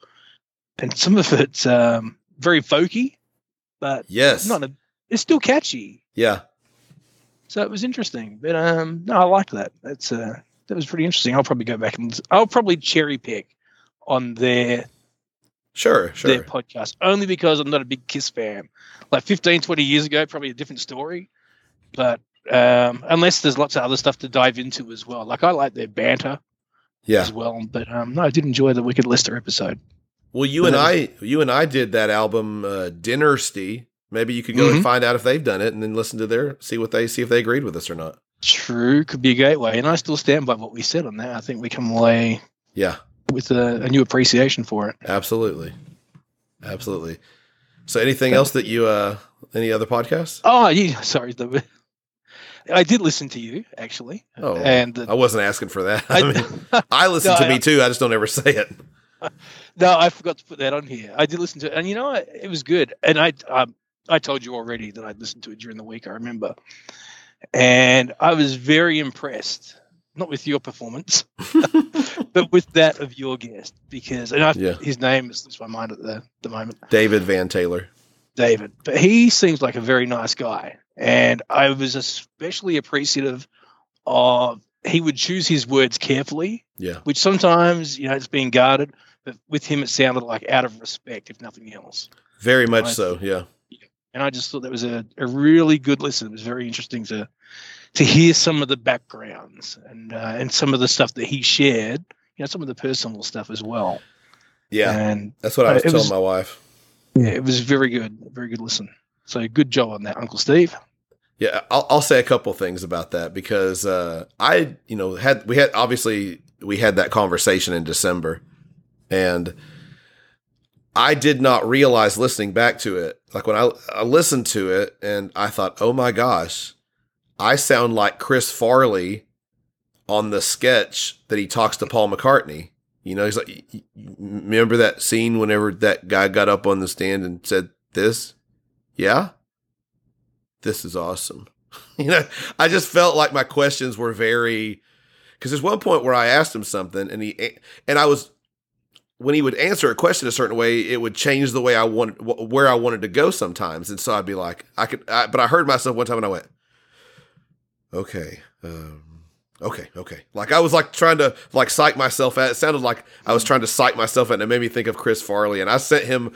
And some of it's um, very folky, but Yes. not a, it's still catchy. yeah. So it was interesting. But um, no, I liked that. That's uh, that was pretty interesting. I'll probably go back and I'll probably cherry pick on their Sure. Sure. their podcast only because I'm not a big Kiss fan. Like 15, 20 years ago, probably a different story. But um, unless there's lots of other stuff to dive into as well. Like I like their banter yeah. as well. But um, no, I did enjoy the Wicked Lester episode. Well, you and I, you and I did that album, uh, Dynasty. Maybe you could go and Mhm. find out if they've done it, and then listen to their, see what they, see if they agreed with us or not. True, could be a gateway. And I still stand by what we said on that. I think we come away Yeah, with a, a new appreciation for it. absolutely, absolutely. So, anything else that you, uh, any other podcasts? Oh, yeah. Sorry. The, [LAUGHS] I did listen to you actually. Oh, and I wasn't asking for that. I, [LAUGHS] [LAUGHS] I, mean, I listen No, to I- me too. I just don't ever say it. no, I forgot to put that on here. I did listen to it, and you know what? It was good. And I, um, I told you already that I'd listened to it during the week. I remember, and I was very impressed. Not with your performance, [LAUGHS] but with that of your guest, because and I, Yeah. his name slips my mind at the, the moment. David Van Taylor. David, but he seems like a very nice guy. And I was especially appreciative of he would choose his words carefully, Yeah, which sometimes, you know, it's being guarded, but with him it sounded like out of respect, if nothing else. very much so. Yeah, And I just thought that was a, a really good listen. It was very interesting to to hear some of the backgrounds and uh, and some of the stuff that he shared, you know, some of the personal stuff as well. yeah. And That's what I was telling was- my wife. yeah, it was very good, very good listen. So good job on that, Uncle Steve. Yeah, I'll, I'll say a couple things about that because uh, I, you know, had we had obviously we had that conversation in December, and I did not realize listening back to it, like when I, I listened to it, and I thought, oh my gosh, I sound like Chris Farley on the sketch that he talks to Paul McCartney. You know, he's like, "Y- y- remember that scene whenever that guy got up on the stand and said this? Yeah this is awesome. [LAUGHS] you know, I just felt like my questions were very because there's one point where I asked him something and he and I was when he would answer a question a certain way, it would change the way I wanted wh- where I wanted to go sometimes, and so I'd be like, I could, I, but I heard myself one time and I went, okay. Um, Okay, okay. Like I was like trying to like psych myself out. It sounded like I was trying to psych myself out, and it made me think of Chris Farley. And I sent him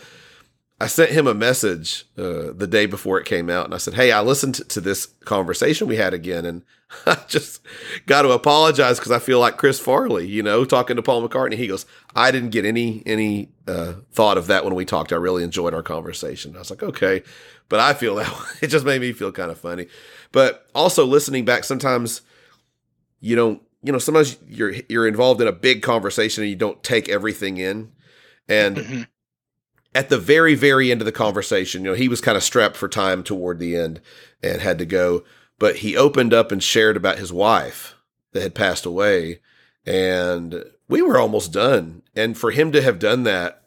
I sent him a message uh, the day before it came out, and I said, "Hey, I listened to, this conversation we had again, and [LAUGHS] I just got to apologize because I feel like Chris Farley, you know, talking to Paul McCartney." He goes, "I didn't get any any uh, thought of that when we talked. I really enjoyed our conversation." I was like, "Okay," but I feel that [LAUGHS] it just made me feel kind of funny. But also listening back, sometimes you don't, you know, sometimes you're you're involved in a big conversation and you don't take everything in, and Mhm. At the very very end of the conversation you know he was kind of strapped for time toward the end and had to go but he opened up and shared about his wife that had passed away and we were almost done. And for him to have done that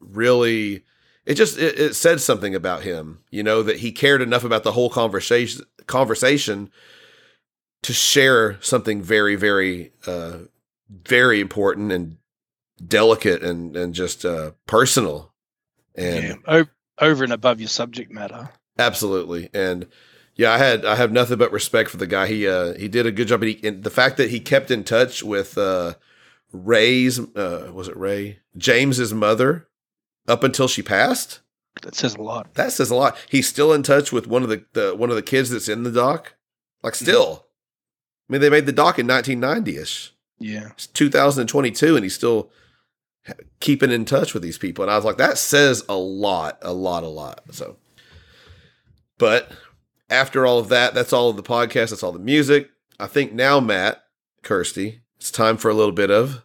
really it just it, it said something about him you know that he cared enough about the whole conversation conversation to share something very very uh very important and delicate and and just uh personal and yeah, over and above your subject matter. absolutely. And yeah i had i have nothing but respect for the guy. He uh he did a good job. And, he, and the fact that he kept in touch with uh ray's uh was it ray? James's mother up until she passed? That says a lot. that says a lot. He's still in touch with one of the, the one of the kids that's in the doc like still. I mean they made the doc in 1990ish Yeah. it's 2022 and he's still keeping in touch with these people. And i was like that says a lot a lot a lot. So but after all of that that's all of the podcast. That's all the music. I think now matt kirsty it's time for a little bit of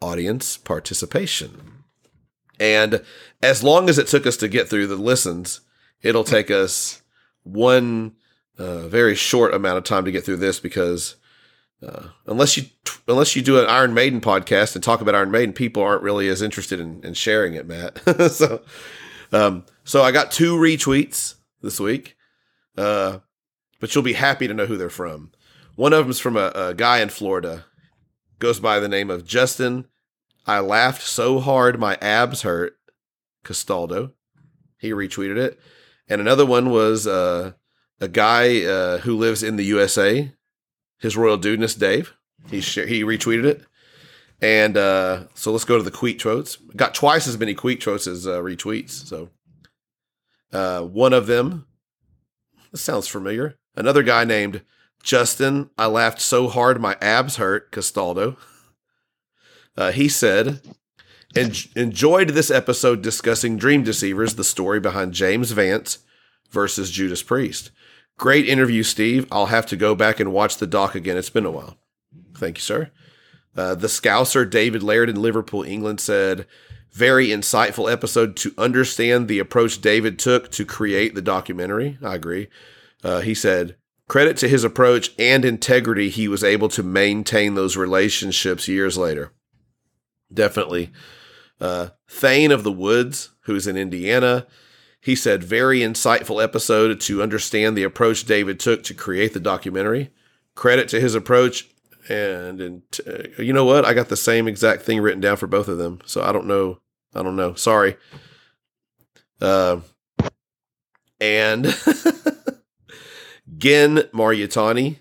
audience participation. And as long as it took us to get through the listens it'll take us one uh, very short amount of time to get through this because uh, unless you unless you do an Iron Maiden podcast and talk about Iron Maiden, people aren't really as interested in, in sharing it, Matt. [LAUGHS] so, um, so I got two retweets this week. Uh, but you'll be happy to know who they're from. One of them's from a, a guy in Florida, goes by the name of Justin. I laughed so hard my abs hurt. Castaldo, he retweeted it, and another one was uh, a guy uh, who lives in the USA. His royal dudeness, Dave. He sh- he retweeted it. And uh, so let's go to the tweet quotes. Got twice as many tweet quotes as uh, retweets. So uh, one of them, this sounds familiar. Another guy named Justin. I laughed so hard my abs hurt. Castaldo. Uh, he said, En- enjoyed this episode discussing Dream Deceivers, the story behind James Vance versus Judas Priest. Great interview, Steve. I'll have to go back and watch the doc again. It's been a while. Thank you, sir. Uh, the Scouser David Laird in Liverpool, England said, very insightful episode to understand the approach David took to create the documentary. I agree. Uh, he said, credit to his approach and integrity, he was able to maintain those relationships years later. Definitely. Uh, Thane of the Woods, who's in Indiana, he said, very insightful episode to understand the approach David took to create the documentary. Credit to his approach and and uh, you know what? I got the same exact thing written down for both of them. So I don't know. I don't know. Sorry. Uh, and [LAUGHS] Gen Mariutani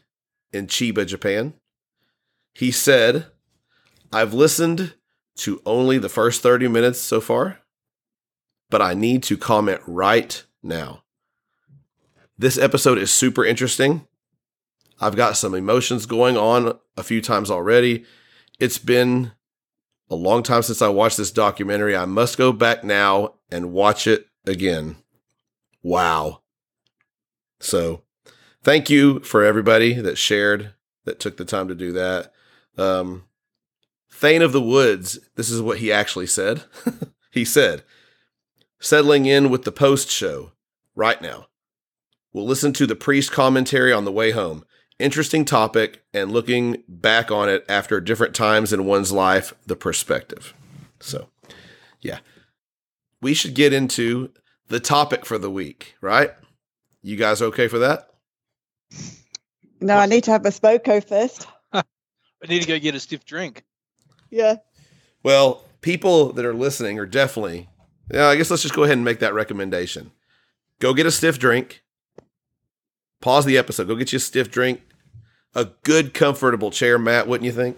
in Chiba, Japan. He said, "I've listened to only the first 30 minutes so far, but I need to comment right now. This episode is super interesting. I've got some emotions going on a few times already. It's been a long time since I watched this documentary. I must go back now and watch it again. Wow. So, thank you for everybody that shared, that took the time to do that. Um, Thane of the Woods, this is what he actually said. [LAUGHS] he said, settling in with the post show right now. We'll listen to the priest commentary on the way home. Interesting topic and looking back on it after different times in one's life, the perspective. So, yeah. We should get into the topic for the week, right? You guys okay for that? No, I need to have a Spoko first. [LAUGHS] I need to go get a stiff drink. Yeah. Well, people that are listening are definitely, yeah, I guess let's just go ahead and make that recommendation. Go get a stiff drink. Pause the episode. Go get you a stiff drink. A good, comfortable chair, Matt, wouldn't you think?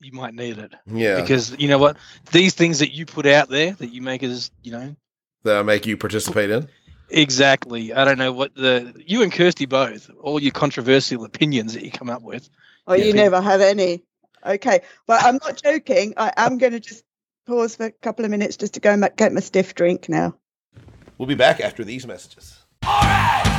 You might need it Yeah. because you know what? These things that you put out there that you make as you know That'll make you participate in. exactly. I don't know what the you and Kirsty both all your controversial opinions that you come up with. Oh, Yeah, you never have any. Okay. But I'm not joking. I am going to just pause for a couple of minutes just to go and get my stiff drink now. We'll be back after these messages. Alright, now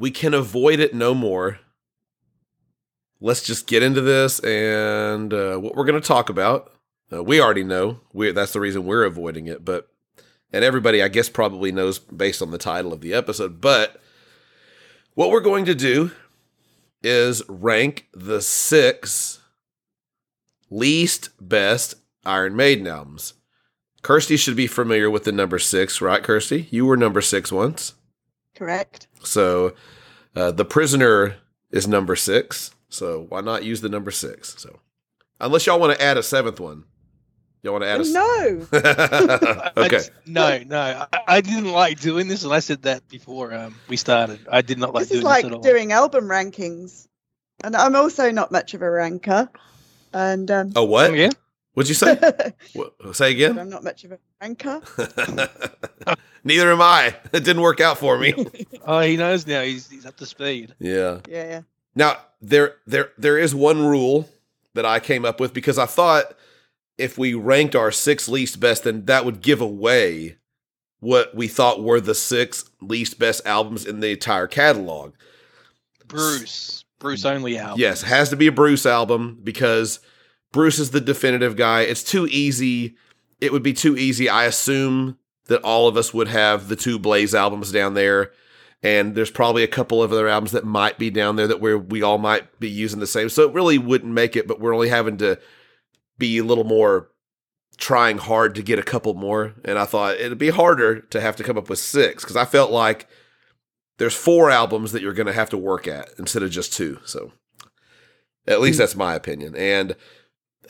we can avoid it no more. Let's just get into this and uh, what we're going to talk about. Uh, we already know. We that's the reason we're avoiding it, but and everybody I guess probably knows based on the title of the episode, but what we're going to do is rank the 6 least best Iron Maiden albums. Kirsty should be familiar with the number 6, right Kirsty? You were number 6 once. Correct. So uh, the prisoner is number six. So why not use the number six? So unless y'all want to add a seventh one, y'all want to add a s- no. [LAUGHS] I okay. just- no, no, I, I didn't like doing this, and I said that before um, we started. I did not like this is doing like this at all. doing album rankings. And I'm also not much of a ranker. And um, Oh, what? Yeah. What'd you say? [LAUGHS] what, uh, say again? I'm not much of a ranker. [LAUGHS] Neither am I. [LAUGHS] It didn't work out for me. Oh, he knows now. He's he's up to speed. yeah. Yeah, yeah. Now there there there is one rule that I came up with because I thought if we ranked our six least best, then that would give away what we thought were the six least best albums in the entire catalog. Bruce. Bruce only album. Yes, it has to be a Bruce album because Bruce is the definitive guy. It's too easy. It would be too easy. I assume that all of us would have the two Blaze albums down there. And there's probably a couple of other albums that might be down there that where we all might be using the same. So it really wouldn't make it, but we're only having to be a little more trying hard to get a couple more. And I thought it'd be harder to have to come up with six because I felt like there's four albums that you're going to have to work at instead of just two. So at least mm. that's my opinion. And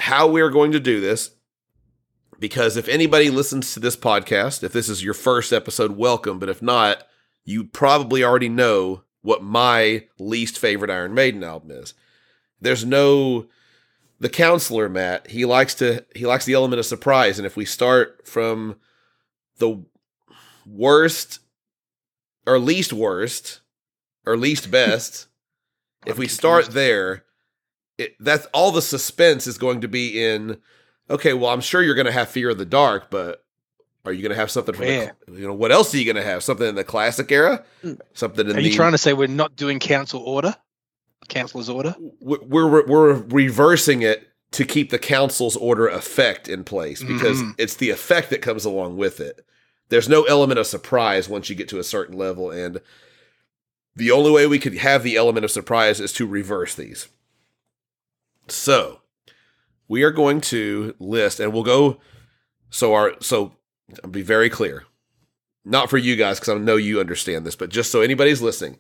how we're going to do this, because if anybody listens to this podcast, if this is your first episode, welcome. But if not, you probably already know what my least favorite Iron Maiden album is. There's no the counselor Matt. He likes to he likes the element of surprise, and if we start from the worst or least worst or least best, if we start there, it, that's all the suspense is going to be in. Okay, well, I'm sure you're going to have Fear of the Dark, but are you going to have something from Where? the, you know what else are you going to have? Something in the classic era, Mm. something in Are the you trying to say we're not doing council order? council's order? we're we're we're reversing it to keep the council's order effect in place because Mhm. it's the effect that comes along with it. There's no element of surprise once you get to a certain level, and the only way we could have the element of surprise is to reverse these. So we are going to list, and we'll go. So our so I'll be very clear, not for you guys because I know you understand this, but just so anybody's listening,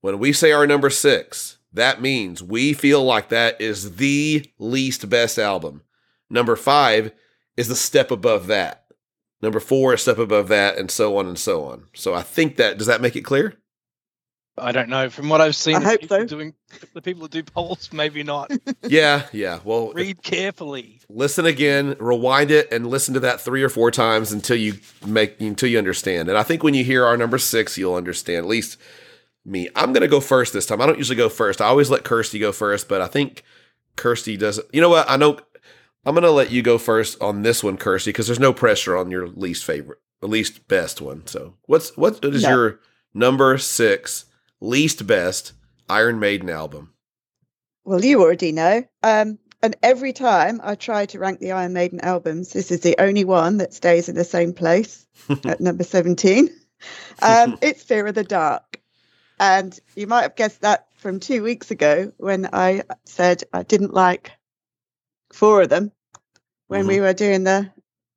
when we say our number six, that means we feel like that is the least best album. Number five is the step above that. Number four is step above that, and so on and so on. So I think that does that make it clear? I don't know. From what I've seen, I the hope people so. doing the people that do polls, maybe not. [LAUGHS] yeah, yeah. Well, Read carefully. listen again, rewind it, and listen to that three or four times until you make until you understand. And I think when you hear our number six, you'll understand. At least me. I'm gonna go first this time. I don't usually go first. I always let Kirsty go first, but I think Kirsty doesn't. You know what? I know. I'm gonna let you go first on this one, Kirsty, because there's no pressure on your least favorite, or least best one. So what's what is No. your number six least best Iron Maiden album? Well, you already know. Um, and every time I try to rank the Iron Maiden albums, this is the only one that stays in the same place [LAUGHS] at number 17. Um, [LAUGHS] it's Fear of the Dark. And you might have guessed that from two weeks ago when I said I didn't like four of them when we were doing the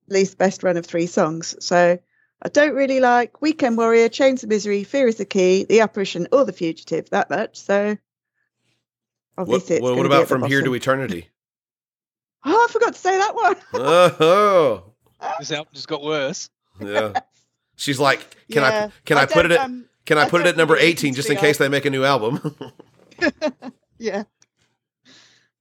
least best run of three songs. So I don't really like Weekend Warrior, Chains of Misery, Fear is the Key, The Apparition, or The Fugitive that much. So What, obviously what, gonna what be about at the from here to eternity? [LAUGHS] Oh, I forgot to say that one. [LAUGHS] oh, This album just got worse. [LAUGHS] yeah. She's like, can Yeah. I can I, put it at um, can I I put it at number eighteen just in case they make a new album? yeah,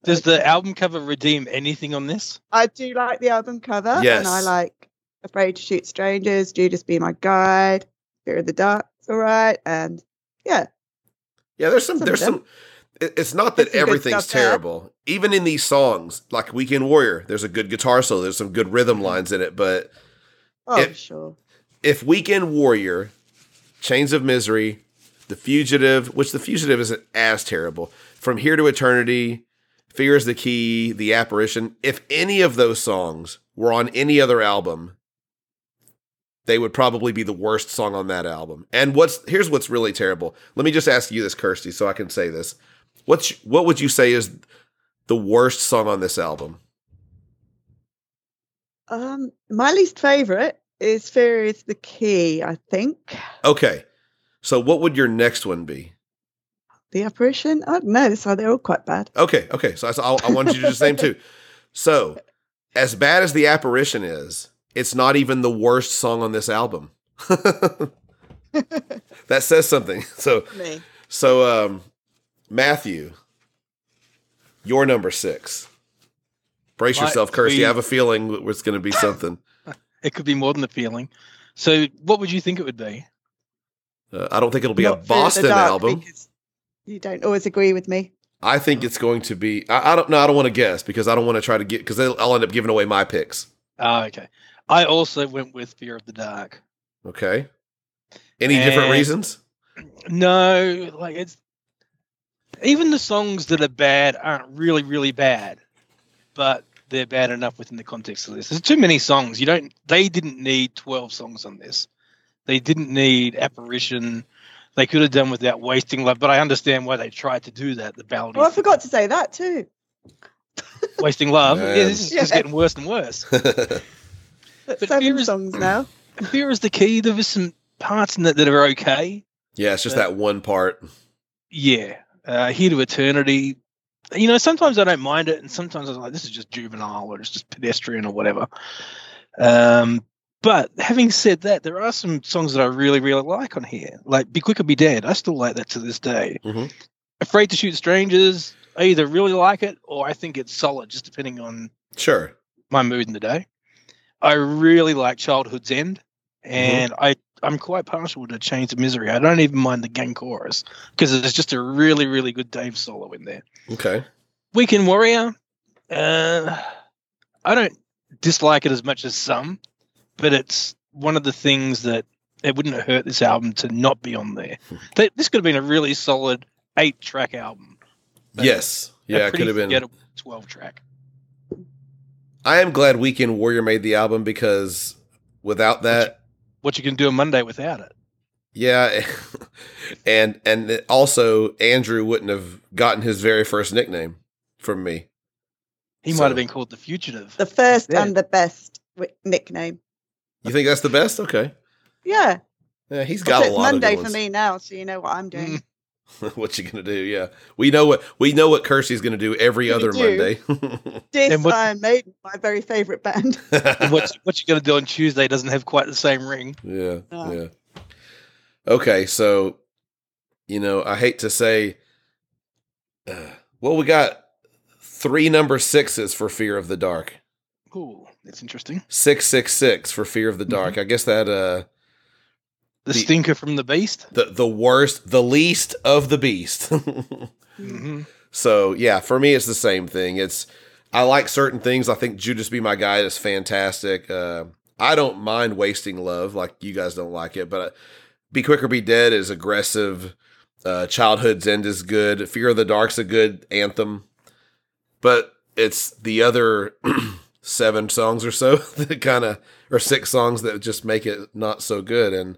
Does the album cover redeem anything on this? I do like the album cover, Yes. and I like Afraid to Shoot Strangers, Judas Be My Guide, Fear of the Dark. It's all right, and yeah, yeah, there's some Some there's some. It's not that everything's stuff there. terrible. Even in these songs, like Weekend Warrior, there's a good guitar solo. There's some good rhythm mm-hmm. lines in it. But oh It- sure, if Weekend Warrior, Chains of Misery, The Fugitive, which The Fugitive isn't as terrible, From Here to Eternity, Fear is the Key, The Apparition, if any of those songs were on any other album, they would probably be the worst song on that album. And what's here's what's really terrible. Let me just ask you this, Kirsty, so I can say this. What's what would you say is the worst song on this album? um, my least favorite is Fear is the Key. I think Okay. So what would your next one be? the Apparition. I don't know, so they're all quite bad. Okay, okay. So I, so I, I wanted you to do the same too. [LAUGHS] So, as bad as the apparition is, it's not even the worst song on this album. [LAUGHS] that says something. [LAUGHS] So, Me. so um, Matthew, your number six. Brace Might yourself, Kirsty. be- I have a feeling it's going to be something. [COUGHS] It could be more than a feeling. So, what would you think it would be? Uh, I don't think it'll be a Not Fear of the Boston album. You don't always agree with me. I think it's going to be. I, I don't know. I don't want to guess because I don't want to try to get because I'll end up giving away my picks. Oh, okay. I also went with Fear of the Dark. Okay. Any different reasons? No, like it's even the songs that are bad aren't really, really bad, but they're bad enough within the context of this. There's too many songs. You don't. They didn't need twelve songs on this. They didn't need apparition. They could have done without wasting love, but I understand why they tried to do that. The ballad, Oh, I forgot to say that too. wasting love. Man. Yeah, this is just getting worse and worse. [LAUGHS] That's But seven Fear is- songs now. [LAUGHS] Fear is the key. There was some parts in that that are okay. yeah, it's just Yeah. that one part. Yeah, uh, here to eternity. You know, sometimes I don't mind it, and sometimes I'm like, this is just juvenile or it's just pedestrian or whatever. Um, but having said that, there are some songs that I really, really like on here. Like "Be Quick or Be Dead." I still like that to this day. Mhm. "Afraid to Shoot Strangers." I either really like it or I think it's solid, just depending on Sure. my mood in the day. I really like Childhood's End, Mm-hmm. and I I'm quite partial to Chains of Misery. I don't even mind the gang chorus because there's just a really really good Dave solo in there. Okay. Weekend Warrior, uh, I don't dislike it as much as some, but it's one of the things that it wouldn't have hurt this album to not be on there. Th- this could have been a really solid eight track album. Yes. Yeah, it could have been. twelve track. I am glad Weekend Warrior made the album because without that, What you can do on Monday without it? yeah, [LAUGHS] and and it also Andrew wouldn't have gotten his very first nickname from me. He So- might have been called the fugitive. The first Yeah. and the best wi- nickname. You think that's the best? Okay. Yeah. Yeah, he's So got a it's lot Monday of for me now, so you know what I'm doing. [LAUGHS] [LAUGHS] What you gonna do? Yeah, we know what we know what Kirsty's gonna do every We other do. Monday. [LAUGHS] This And what- Iron Maiden, my very favourite band. [LAUGHS] What what you going to do on Tuesday doesn't have quite the same ring. Yeah, yeah. Okay, so you know, I hate to say, uh, well, we got three number sixes for Fear of the Dark. Ooh, that's interesting. Six six six for Fear of the Dark. I guess that uh, The, The- stinker from the beast. the the worst, the least of the beast. [LAUGHS] hmm So yeah, for me, it's the same thing. It's I like certain things. I think Judas Be My Guide is fantastic. Uh, I don't mind wasting love like you guys don't like it, but uh, Be Quick or Be Dead is aggressive. Uh, Childhood's End is good. Fear of the Dark's a good anthem, but it's the other [CLEARS THROAT] seven songs or so [LAUGHS] that kind of or six songs that just make it not so good. And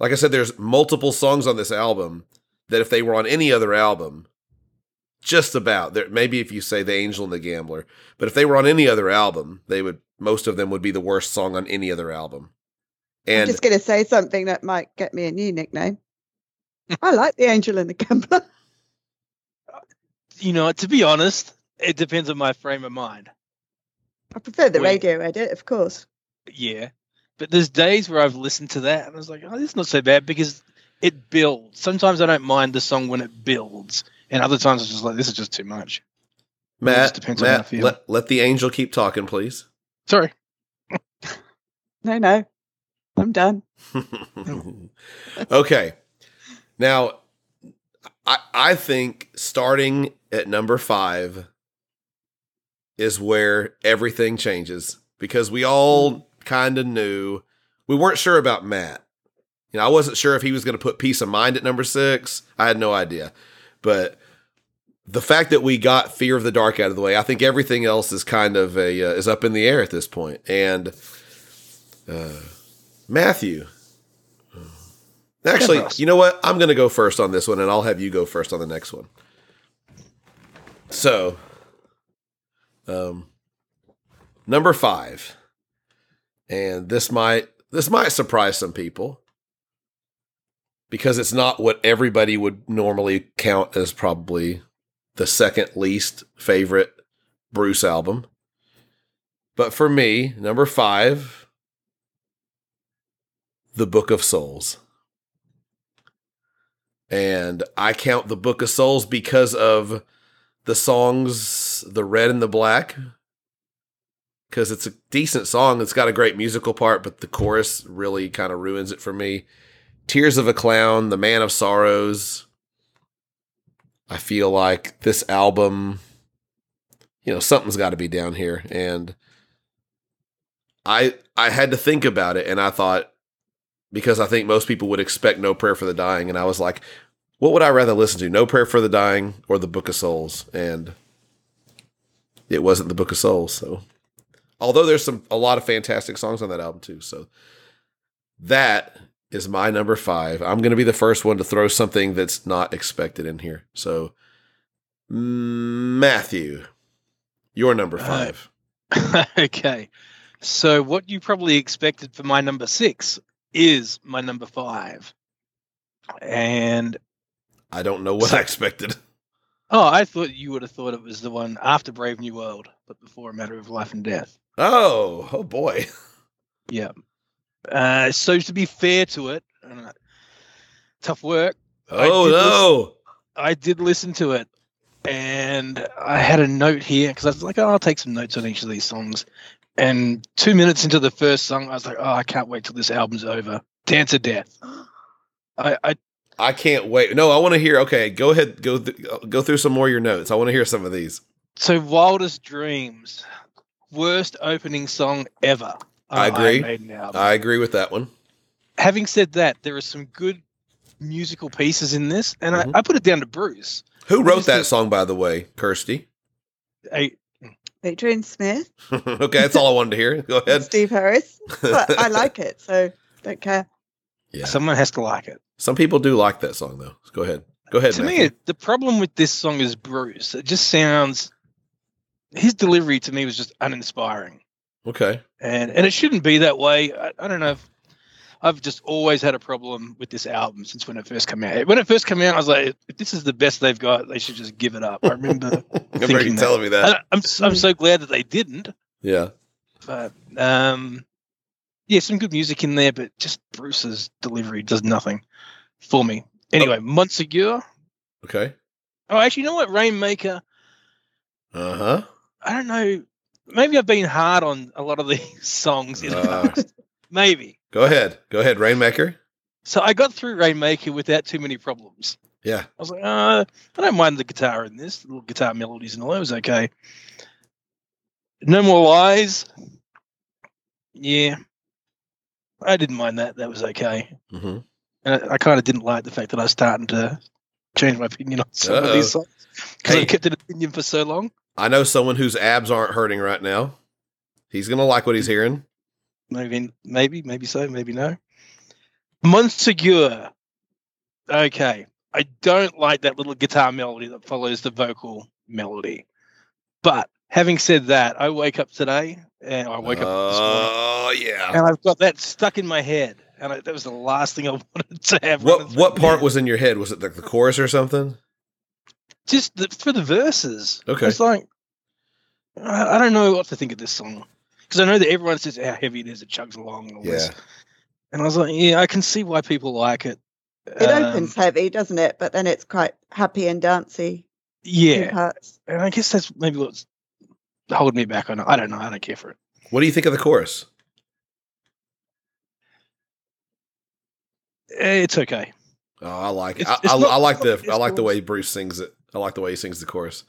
like I said, there's multiple songs on this album that if they were on any other album, just about there maybe if you say the angel and the gambler but if they were on any other album they would most of them would be the worst song on any other album I'm just going to say something that might get me a new nickname. [LAUGHS] I like the Angel and the Gambler. You know, to be honest, it depends on my frame of mind. I prefer the Wait. radio edit, of course. Yeah, but there's days where I've listened to that and I was like, oh, this is not so bad because it builds. Sometimes I don't mind the song when it builds, and other times it's just like this is just too much. just matt, on how I matt feel. let, let the angel keep talking please Sorry. [LAUGHS] No, no. I'm done. [LAUGHS] okay now I, I think starting at number five is where everything changes because we all hmm. Kind of knew we weren't sure about Matt. You know, I wasn't sure if he was going to put peace of mind at number six. I had no idea, but the fact that we got fear of the dark out of the way, I think everything else is kind of a uh, is up in the air at this point. And uh, Matthew, actually, you know what? I'm going to go first on this one, and I'll have you go first on the next one. So, um, number five, and this might this might surprise some people because it's not what everybody would normally count as probably the second least favorite Bruce album. But for me, number five, The Book of Souls. And I count The Book of Souls because of the songs "The Red and the Black" because it's a decent song. It's got a great musical part, but the chorus really kind of ruins it for me. "Tears of a Clown," "The Man of Sorrows." I feel like this album, you know, something's got to be down here, and I I had to think about it, and I thought because I think most people would expect "No Prayer for the Dying," and I was like, what would I rather listen to, "No Prayer for the Dying" or "The Book of Souls"? And it wasn't "The Book of Souls," so although there's some a lot of fantastic songs on that album too, so that is my number five. I'm going to be the first one to throw something that's not expected in here. So, Matthew, your number Uh, five. [LAUGHS] okay. So what you probably expected for my number six is my number five. And I don't know what I expected. [LAUGHS] oh, I thought you would have thought it was the one after Brave New World, but before a matter of life and death. Oh, oh boy. Yeah. Uh, so to be fair to it, uh, tough work. I Oh did no. I did listen to it, and I had a note here because I was like, oh, I'll take some notes on each of these songs. And two minutes into the first song, I was like, oh, I can't wait till this album's over. Dance of Death. I, I I can't wait. No, I want to hear. Okay, go ahead. Go th- go through some more of your notes. I want to hear some of these. so Wildest Dreams, worst opening song ever. I agree. Iron Maiden album. I agree with that one. Having said that, there are some good musical pieces in this, and Mhm. I, I put it down to Bruce. Who wrote that think- song, by the way? Kirsty. I, Adrian Smith, [LAUGHS] okay, that's all I wanted to hear. Go ahead. Steve Harris. But I [LAUGHS] like it, so don't care. Yeah. Someone has to like it. Some people do like that song, though. Go ahead. Go ahead. to Matthew. me, the problem with this song is Bruce. It just sounds. His delivery to me was just uninspiring, okay. and and it shouldn't be that way. I, I don't know. If, I've just always had a problem with this album since when it first came out. When it first came out, I was like, if this is the best they've got, they should just give it up. I remember. [LAUGHS] Thinking that. telling me that. I, I'm I'm so glad that they didn't. Yeah. But um, yeah, some good music in there, but just Bruce's delivery does nothing for me. Anyway, Montségur. Okay. Oh, actually, you know what? Rainmaker. Uh huh. I don't know. Maybe I've been hard on a lot of these [LAUGHS] songs in the Uh. past. Maybe. Go ahead. Go ahead. Rainmaker. So I got through Rainmaker without too many problems. Yeah. I was like, uh, I don't mind the guitar in this, the little guitar melodies and all that was okay. No More Lies. Yeah. I didn't mind that. That was okay. hmm And I, I kind of didn't like the fact that I was starting to change my opinion on some of Uh-oh. these songs because Hey. I've kept an opinion for so long. I know someone whose abs aren't hurting right now. He's gonna like what he's hearing. Maybe, maybe, maybe so, maybe no. Montségur. Okay. I don't like that little guitar melody that follows the vocal melody. But having said that, I wake up today and I wake up this morning Oh yeah. and I've got that stuck in my head. And I, that was the last thing I [LAUGHS] wanted to have. What what part head. was in your head? Was it like the chorus or something? Just the, for the verses? Okay. It's like, I, I don't know what to think of this song. Because I know that everyone says how heavy it is, it chugs along and all this. Yeah. And I was like, yeah, I can see why people like it. It Um, opens heavy, doesn't it? But then it's quite happy and dancey. Yeah. And I guess that's maybe what's holding me back on it. I don't know. I don't care for it. What do you think of the chorus? Eh, It's okay. Oh, I like it. It's- I, it's I, not- I like the I like the way Bruce sings it. I like the way he sings the chorus.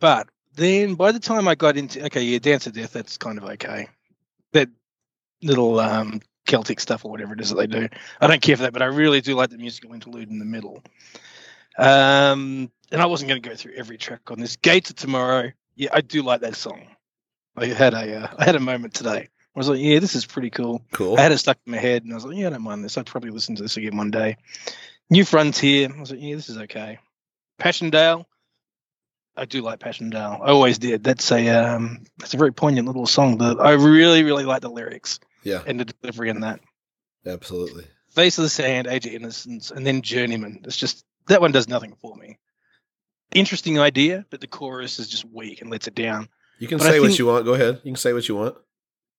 But then by the time I got into, okay, yeah, Dance of Death, that's kind of okay. That little um, Celtic stuff or whatever it is that they do. I don't care for that, but I really do like the musical interlude in the middle. Um, and I wasn't going to go through every track on this. Gates of Tomorrow, yeah, I do like that song. I had a, uh, I had a moment today. I was like, yeah, this is pretty cool. Cool. I had it stuck in my head, and I was like, yeah, I don't mind this. I'd probably listen to this again one day. New Frontier, I was like, yeah, this is okay. Passchendaele, I do like Passchendaele. I always did. That's a um, that's a very poignant little song. That I really, really like the lyrics Yeah, and the delivery in that. absolutely. Face of the Sand, Age of Innocence, and then Journeyman. It's just that one does nothing for me. Interesting idea, but the chorus is just weak and lets it down. You can But say what you want. Go ahead. You can say what you want.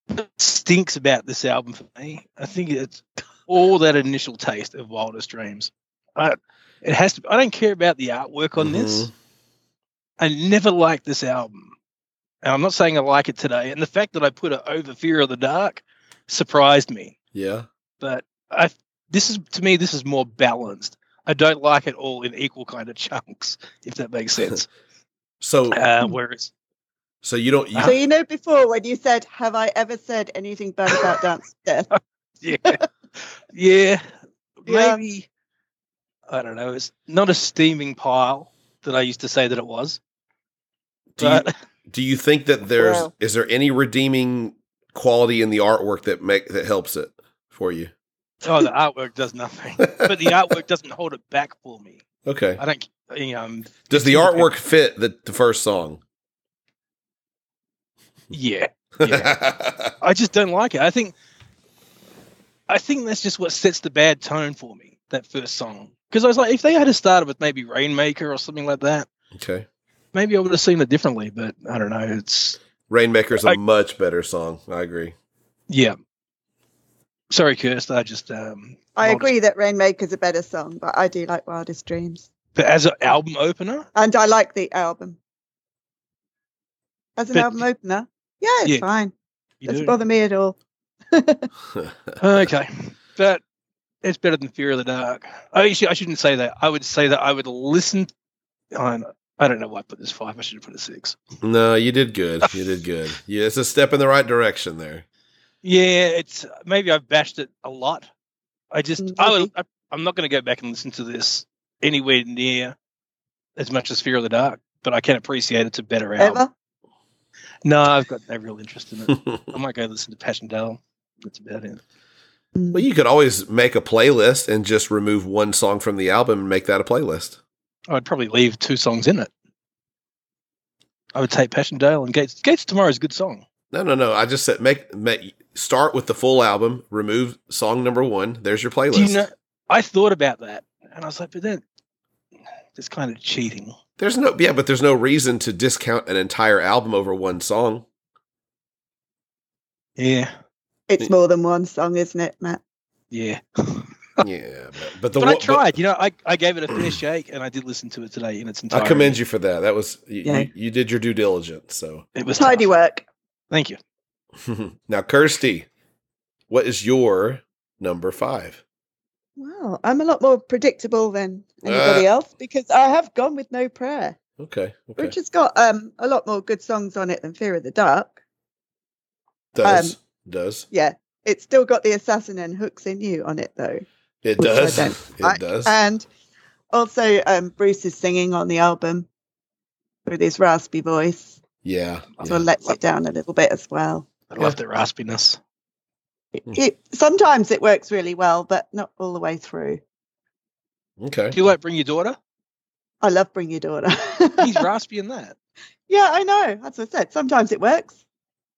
What stinks about this album for me, I think it's all that initial taste of Wildest Dreams. I, it has to. I don't care about the artwork on this. Mhm. I never liked this album. And I'm not saying I like it today. And the fact that I put it over Fear of the Dark surprised me. Yeah. But I this is to me this is more balanced. I don't like it all in equal kind of chunks, if that makes [LAUGHS] sense. So Uh, whereas so you don't you, So you know before when you said, "Have I ever said anything bad about Dance Death?" [LAUGHS] yeah, yeah, Yeah. maybe I don't know. It's not a steaming pile that I used to say that it was. do you, do you think that there's Well- is there any redeeming quality in the artwork that make that helps it for you? oh, the artwork does nothing. But the artwork [LAUGHS] doesn't hold it back for me. okay. I don't. You know, um, Does the artwork fit the, the first song? Yeah, [LAUGHS] yeah, I just don't like it. I think, I think that's just what sets the bad tone for me. That first song, because I was like, if they had started with maybe Rainmaker or something like that, okay. maybe I would have seen it differently. But I don't know. It's Rainmaker's a I- much better song. I agree. yeah. Sorry, Kirst. I just um. I I'll agree that Rainmaker's a better song, but I do like Wildest Dreams, But as an album opener, and I like the album as an But- album opener. Yeah, it's Yeah, fine. Doesn't do. bother me at all. [LAUGHS] Okay, but it's better than Fear of the Dark. I actually I shouldn't say that. I would say that I would listen. I don't, I don't know why I put this five. I should have put a six. no, you did good. You did good. [LAUGHS] Yeah, it's a step in the right direction there. Yeah, it's maybe I've bashed it a lot. I just Mm, I would, I, I'm not going to go back and listen to this anywhere near as much as Fear of the Dark, but I can appreciate it's a better album. Ever? No, I've got no real interest in it. [LAUGHS] I might go listen to Passchendaele. That's about it. Well, you could always make a playlist and just remove one song from the album and make that a playlist. I'd probably leave two songs in it. I would take Passchendaele and Gates. Gates Tomorrow is a good song. No, no, no. I just said make, make start with the full album, remove song number one. There's your playlist. You know? I thought about that, and I was like, but then it's kind of cheating. There's no yeah, but there's no reason to discount an entire album over one song. Yeah, It's more than one song, isn't it, Matt? yeah. [LAUGHS] yeah, but, but the but I one- tried. you know, I, I gave it a fair shake, and I did listen to it today in its entirety. I commend you for that. That was you, Yeah. you, you did your due diligence. So It was Tidy tough. work. Thank you. [LAUGHS] now, Kirsty, what is your number five? Well, I'm a lot more predictable than anybody Uh. else because I have gone with No Prayer, Okay, okay. which has got um a lot more good songs on it than Fear of the Dark. does um, does Yeah, it's still got the Assassin and Hooks in You on it though, it does [LAUGHS] it like. does and also um Bruce is singing on the album with his raspy voice, yeah, so yeah. it lets it down a little bit as well. I love the raspiness. Hmm. It, sometimes it works really well, but not all the way through. okay. Do you like Bring Your Daughter? I love Bring Your Daughter. [LAUGHS] He's raspy in that. yeah, I know. As I said, sometimes it works.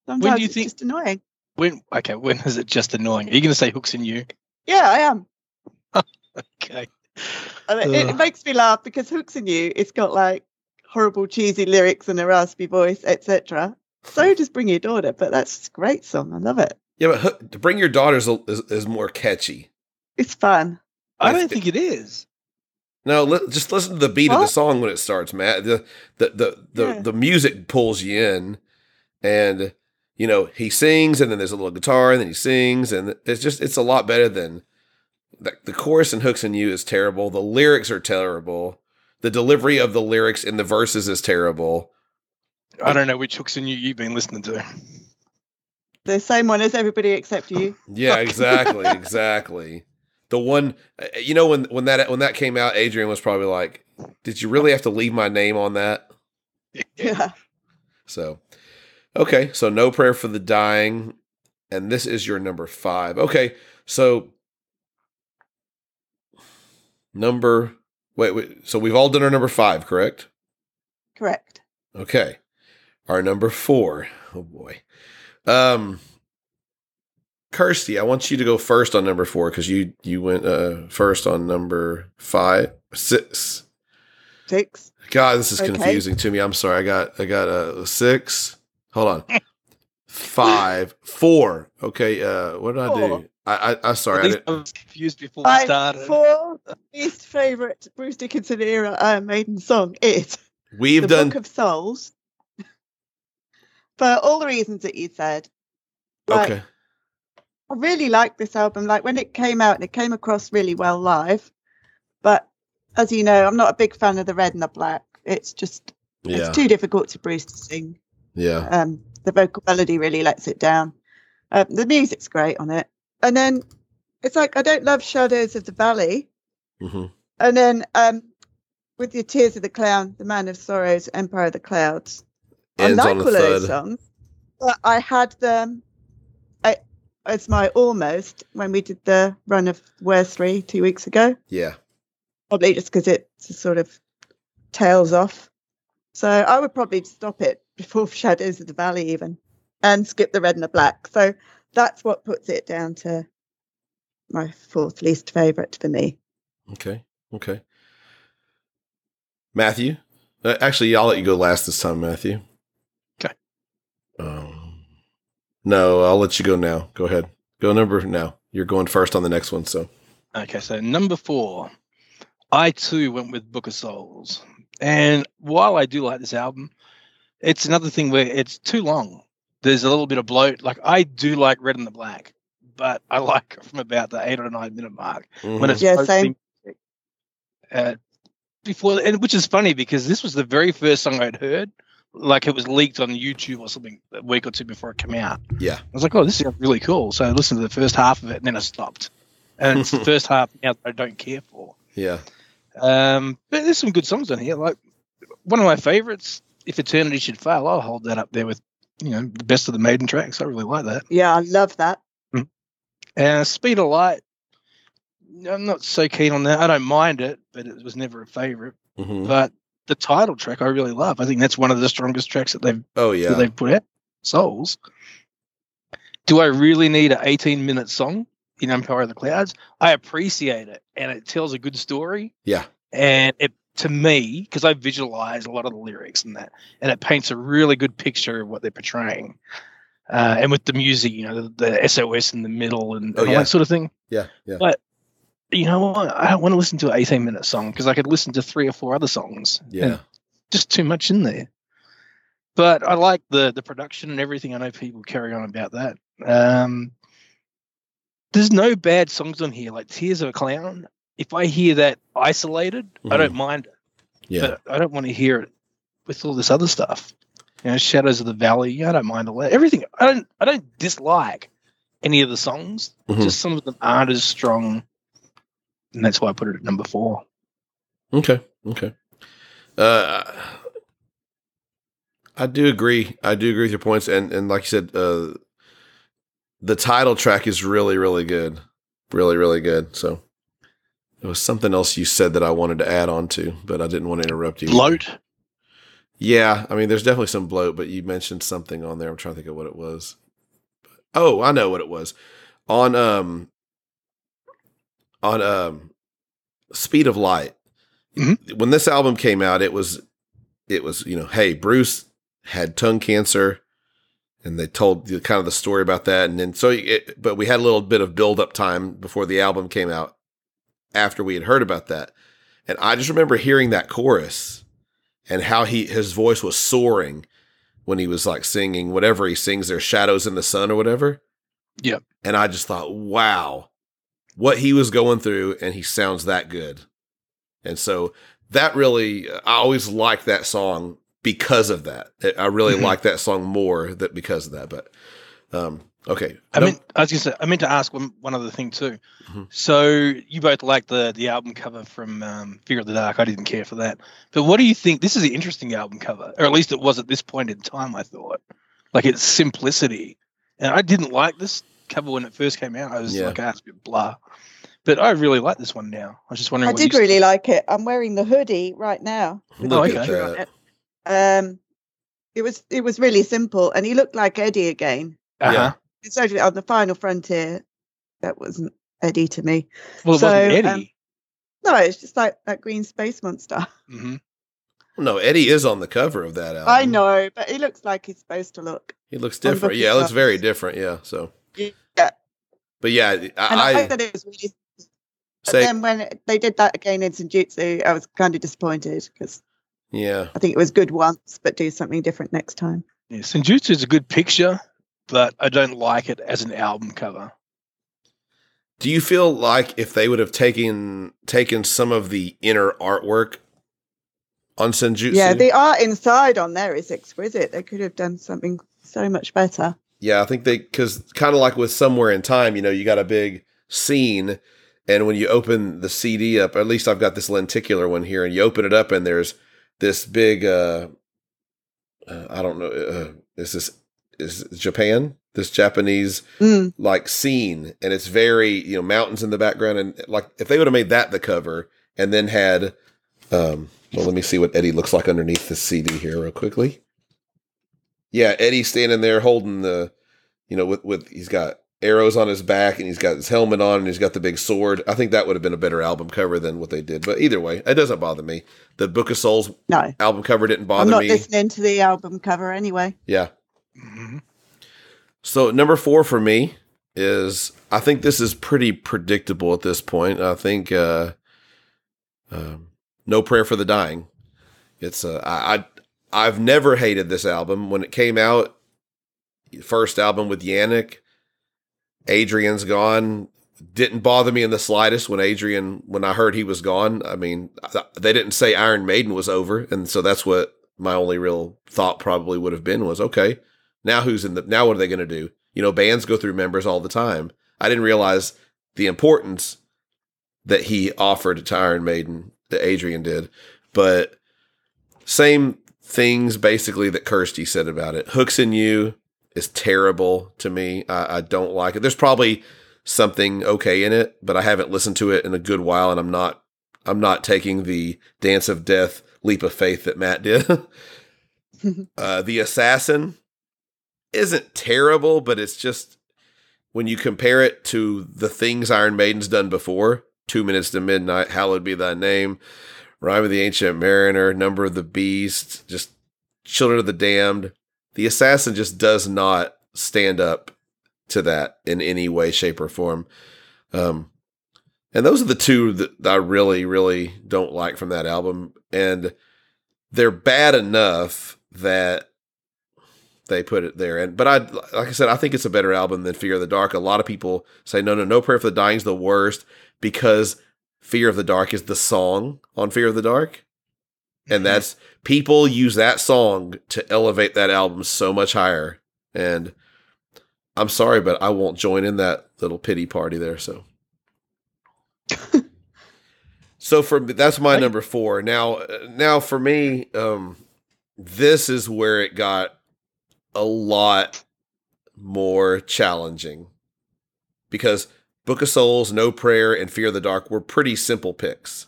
Sometimes you it's think- just annoying. When okay, when is it just annoying? Are you going to say hooks in you? Yeah, I am. [LAUGHS] Okay. I mean, it, it makes me laugh because Hooks in You, it's got like horrible cheesy lyrics and a raspy voice, etc. So [LAUGHS] just Bring Your Daughter, but that's a great song. I love it. Yeah, but Hook- to bring your daughters a- is, is more catchy. It's fun. I It's- don't think it is. No, li- just listen to the beat of the song when it starts, Matt. The the the the, Yeah. the music pulls you in, and you know he sings, and then there's a little guitar, and then he sings, and it's just it's a lot better than the, the chorus and hooks and you is terrible. The lyrics are terrible. The delivery of the lyrics in the verses is terrible. I don't know which hooks in you you've been listening to. The same one as everybody except you. Yeah, exactly, [LAUGHS] exactly. The one, uh, you know, when when that when that came out, Adrian was probably like, "Did you really have to leave my name on that?" [LAUGHS] Yeah. So, okay, so no prayer for the dying, and this is your number five. Okay, so number wait, wait. So we've all done our number five, correct? Correct. Okay, our number four. Oh boy, um, Kirsty, I want you to go first on number four because you you went uh first on number five, six. Six. God, this is Okay. confusing to me. I'm sorry. I got I got a six. Hold on. Five, four. Okay. Uh, what did I do? I I, I sorry. At I least did, I was confused before we My started. four least favourite Bruce Dickinson era Iron Maiden song is We've the done Book of Souls for all the reasons that you said. Like, okay. I really like this album. Like when it came out, it came across really well live. But as you know, I'm not a big fan of the red and the black. It's just Yeah. it's too difficult for Bruce to sing. Yeah. Um, the vocal melody really lets it down. Um, the music's great on it, and then it's like I don't love Shadows of the Valley, hmm and then um, with your Tears of the Clown, The Man of Sorrows, Empire of the Clouds. I like all those songs, but I had them I, as my almost when we did the run of Where's Three two weeks ago. Yeah. Probably just because it sort of tails off. So I would probably stop it [LAUGHS] before Shadows of the Valley even, and skip the red and the black. So that's what puts it down to my fourth least favorite for me. Okay. Okay. Matthew, uh, actually, I'll let you go last this time, Matthew. 'Kay. Um, no, I'll let you go now. Go ahead. Go number now. You're going first on the next one. So Okay, so number four, I too went with Book of Souls. And while I do like this album, it's another thing where it's too long. There's a little bit of bloat. Like I do like Red and the Black, but I [LAUGHS] like it from about the eight or nine minute mark when mhm. it's Yeah, same. music. Uh, before, and which is funny because this was the very first song I'd heard. Like it was leaked on YouTube or something a week or two before it came out. yeah, I was like, oh, this is really cool. So I listened to the first half of it and then I stopped. And it's the [LAUGHS] first half now that I don't care for. yeah, Um, but there's some good songs on here. Like one of my favorites, If Eternity Should Fail, I'll hold that up there with, you know, the best of the Maiden tracks. I really like that. Yeah, I love that. And Speed of Light, I'm not so keen on that. I don't mind it, but it was never a favorite. hmm But the title track I really love. I think that's one of the strongest tracks that they've oh that yeah, they've put out. Souls. Do I really need an 18 minute song in Empire of the Clouds? I appreciate it, and it tells a good story. yeah, And it, to me, because I visualize a lot of the lyrics and that, and it paints a really good picture of what they're portraying. Uh, and with the music, you know, the, the SOS in the middle and, Oh, and all that sort of thing. yeah, yeah. But you know what? I don't want to listen to an 18 minute song because I could listen to three or four other songs. Yeah. Just too much in there. But I like the the production and everything. I know people carry on about that. Um, there's no bad songs on here, like Tears of a Clown. If I hear that isolated, I don't mind it. Yeah. But I don't want to hear it with all this other stuff. You know, Shadows of the Valley. I don't mind all that. Everything. I don't. I don't dislike any of the songs. Mhm. Just some of them aren't as strong, and that's why I put it at number four. Okay. Okay. Uh, I do agree. I do agree with your points, and and like you said, uh, the title track is really, really good, really, really good. So there was something else you said that I wanted to add on to, but I didn't want to interrupt you. Bloat. Yeah, I mean, there's definitely some bloat, but you mentioned something on there. I'm trying to think of what it was. Oh, I know what it was. On um on um Speed of Light. When this album came out, it was it was, you know, hey, Bruce had tongue cancer and they told the kind of the story about that and then so it, but we had a little bit of build up time before the album came out after we had heard about that. And I just remember hearing that chorus and how he his voice was soaring when he was like singing whatever he sings there shadows in the sun or whatever Yep. and i just thought wow what he was going through and he sounds that good and so that really i always liked that song because of that i really Mhm. like that song more that because of that but um okay I No- mean, I was gonna say, I meant to ask one, one other thing too. Mhm. So you both like the the album cover from um, Fear of the Dark. I didn't care for that. But what do you think? This is an interesting album cover, or at least it was at this point in time. I thought, like its simplicity, and I didn't like this cover when it first came out. I was Yeah. like, ah, it's a bit blah. But I really like this one now. I was just wondering. I what did you really like it. I'm wearing the hoodie right now. with Look the at Um, it was it was really simple, and he looked like Eddie again. Uh-huh. Yeah. It's actually on the final frontier. That wasn't Eddie to me. Well, it So, wasn't um, Eddie. No, it's just like that green space monster. hmm no eddie is on the cover of that album I know, but he looks like he's supposed to look. he looks different yeah it looks very different yeah so Yeah, but yeah and I, i, I thought it was really. But say then when they did that again in Senjutsu, I was kind of disappointed because Yeah. I think it was good once, but do something different next time. Yeah, Senjutsu is a good picture, but I don't like it as an album cover. Do you feel like if they would have taken taken some of the inner artwork on Senjutsu? Yeah, the art inside on there is exquisite. They could have done something so much better. Yeah, I think they because kind of like with somewhere in time, you know, you got a big scene, and when you open the CD up, at least I've got this lenticular one here, and you open it up, and there's this big, uh, uh I don't know, uh, is this is Japan? This Japanese Mm. like scene, and it's very you know mountains in the background, and like if they would have made that the cover, and then had, um, well, let me see what Eddie looks like underneath the CD here, real quickly. Yeah, Eddie standing there holding the, you know, with with he's got arrows on his back and he's got his helmet on and he's got the big sword. I think that would have been a better album cover than what they did. But either way, it doesn't bother me. The Book of Souls No, album cover didn't bother I'm bother not me. listening to the album cover anyway. Yeah. Mhm. So number four for me is I think this is pretty predictable at this point. I think uh, um, No Prayer for the Dying. It's uh, I, I I've never hated this album when it came out. First album with Janick, Adrian's gone. Didn't bother me in the slightest when Adrian when I heard he was gone. I mean, they didn't say Iron Maiden was over, and so that's what my only real thought probably would have been was okay. Now who's in the now what are they going to do? You know, bands go through members all the time. I didn't realize the importance that he offered to Iron Maiden that Adrian did. But same things basically that Kirsty said about it. Hooks in You is terrible to me. I, I don't like it. There's probably something okay in it, but I haven't listened to it in a good while and I'm not I'm not taking the dance of death leap of faith that Matt did. [LAUGHS] uh, the assassin isn't terrible, but it's just when you compare it to the things Iron Maiden's done before, Two Minutes to Midnight, Hallowed Be Thy Name, Rime of the Ancient Mariner, Number of the Beast, just Children of the Damned. The Assassin just does not stand up to that in any way, shape, or form. Um, and those are the two that I really, really don't like from that album. And they're bad enough that they put it there. And but I like I said, I think it's a better album than Fear of the Dark. A lot of people say no, no, no prayer for the dying is the worst because Fear of the Dark is the song on Fear of the Dark. And Mhm. that's people use that song to elevate that album so much higher. And I'm sorry, but I won't join in that little pity party there. So, [LAUGHS] so for that's my number four. Now, now for me, um, this is where it got a lot more challenging because Book of Souls, No Prayer, and Fear of the Dark were pretty simple picks.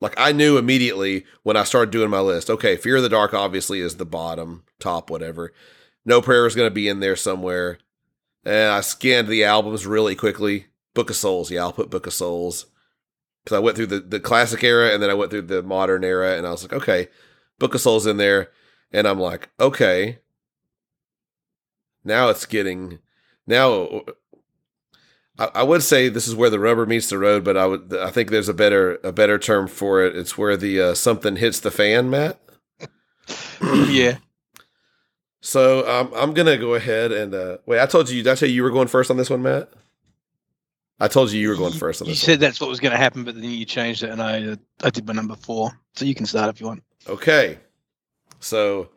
Like I knew immediately when I started doing my list. Okay, Fear of the Dark obviously is the bottom, top, whatever. No Prayer is going to be in there somewhere. And I scanned the albums really quickly. Book of Souls, yeah, I'll put Book of Souls because I went through the the classic era and then I went through the modern era, and I was like, okay, Book of Souls in there, and I'm like, okay, now it's getting now. I, I would say this is where the rubber meets the road, but I would I think there's a better a better term for it. It's where the uh, something hits the fan, Matt. [CLEARS THROAT] yeah. So um, I'm gonna go ahead and uh, wait. I told you. Did I tell you you were going first on this one, Matt? I told you you were going first on You this. said that's what was going to happen, but then you changed it, and I uh, I did my number four. So you can start if you want. Okay. So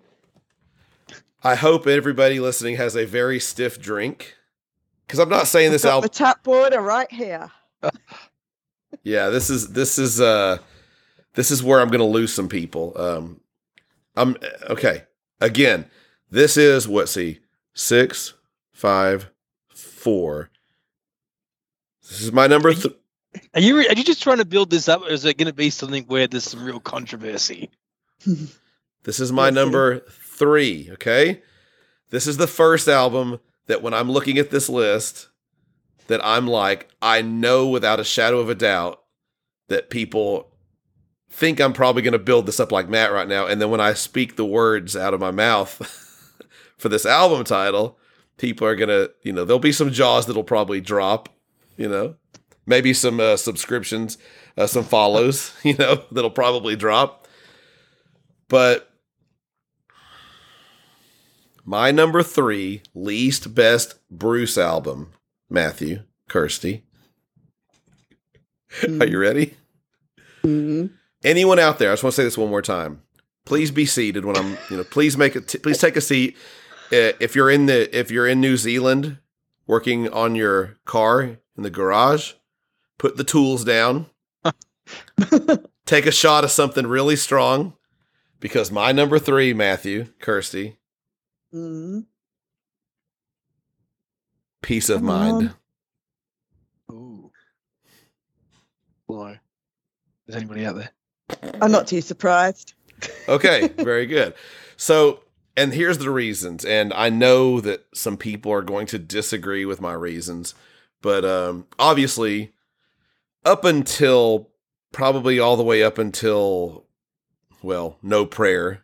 I hope everybody listening has a very stiff drink because I'm not saying this Got album. the tap water right here. [LAUGHS] Yeah, this is this is uh this is where I'm gonna lose some people. Um I'm okay. Again, this is what see six, five, four. This is my number th- Are you are you just trying to build this up, or is it going to be something where there's some real controversy? this is [LAUGHS] my number three, okay? This is the first album that when I'm looking at this list that I'm like, I know without a shadow of a doubt that people think I'm probably going to build this up like Matt right now. And then when I speak the words out of my mouth [LAUGHS] for this album title, people are going to, you know, there'll be some jaws that'll probably drop, you know, maybe some uh, subscriptions, uh, some follows, [LAUGHS] you know, that'll probably drop. But my number three least best Bruce album, Matthew, Kirsty. [LAUGHS] Are you ready? Mhm. Anyone out there? I just want to say this one more time. Please be seated when I'm. You know, please make it. Please take a seat. Uh, If you're in the if you're in New Zealand, working on your car in the garage, put the tools down. [LAUGHS] take a shot of something really strong, because my number three, Matthew, Kirsty, Mhm. piece of Come mind. on. Ooh. Hello. Is anybody out there? I'm not too surprised. Okay, [LAUGHS] very good. So, and here's the reasons, and I know that some people are going to disagree with my reasons, but um, obviously, up until probably all the way up until, well, No Prayer,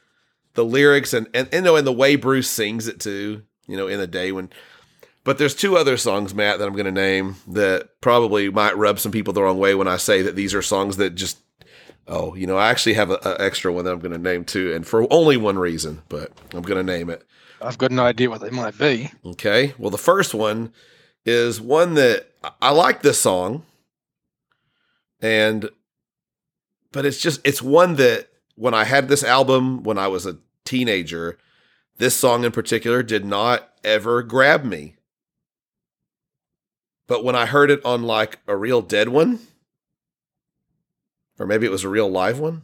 the lyrics and and, and, you know, and the way Bruce sings it too, you know, in the day when but there's two other songs, Matt, that I'm going to name that probably might rub some people the wrong way when I say that these are songs that just, oh, you know, I actually have an extra one that I'm going to name too, and for only one reason, but I'm going to name it. I've got no idea what they might be. Okay. Well, the first one is one that I- I like this song, and but it's just it's one that when I had this album when I was a teenager, this song in particular did not ever grab me. But when I heard it on like a real dead one, or maybe it was a real live one,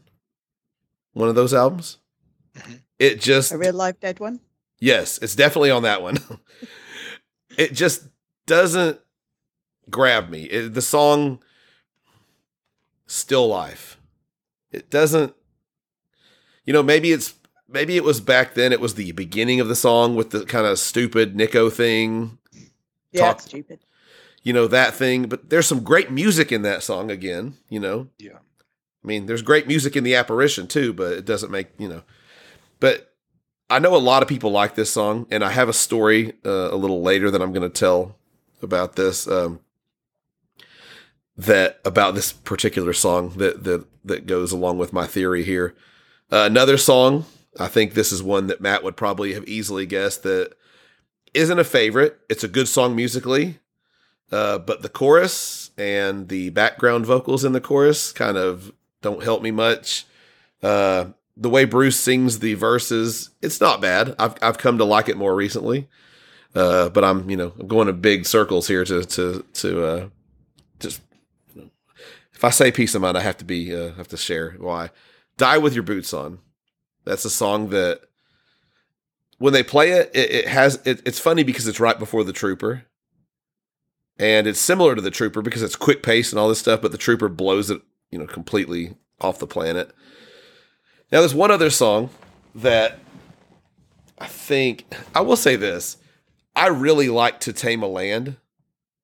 one of those albums, Mhm. it just A real live dead one. Yes, it's definitely on that one. [LAUGHS] it just doesn't grab me. It, the song Still Life. It doesn't You know, maybe it's maybe it was back then it was the beginning of the song with the kind of stupid Nicko thing, Yeah, Talk- it's stupid. you know, that thing, but there's some great music in that song again, you know. Yeah. I mean, there's great music in the apparition too, but it doesn't make, you know. But I know a lot of people like this song, and I have a story uh, a little later that I'm going to tell about this. Um, that about this particular song that that that goes along with my theory here. Uh, another song, I think this is one that Matt would probably have easily guessed that isn't a favorite. It's a good song musically, uh, but the chorus and the background vocals in the chorus kind of don't help me much. Uh, the way Bruce sings the verses, it's not bad. I've I've come to like it more recently. Uh, but I'm, you know, I'm going in big circles here to to to uh, just. If I say piece of mind, I have to be uh, have to share why. Die with your boots on. That's a song that when they play it, it, it has it, it's funny because it's right before the Trooper, and it's similar to the Trooper because it's quick pace and all this stuff. But the Trooper blows it, you know, completely off the planet. Now, there's one other song that I think I will say this: I really like "To Tame a Land,"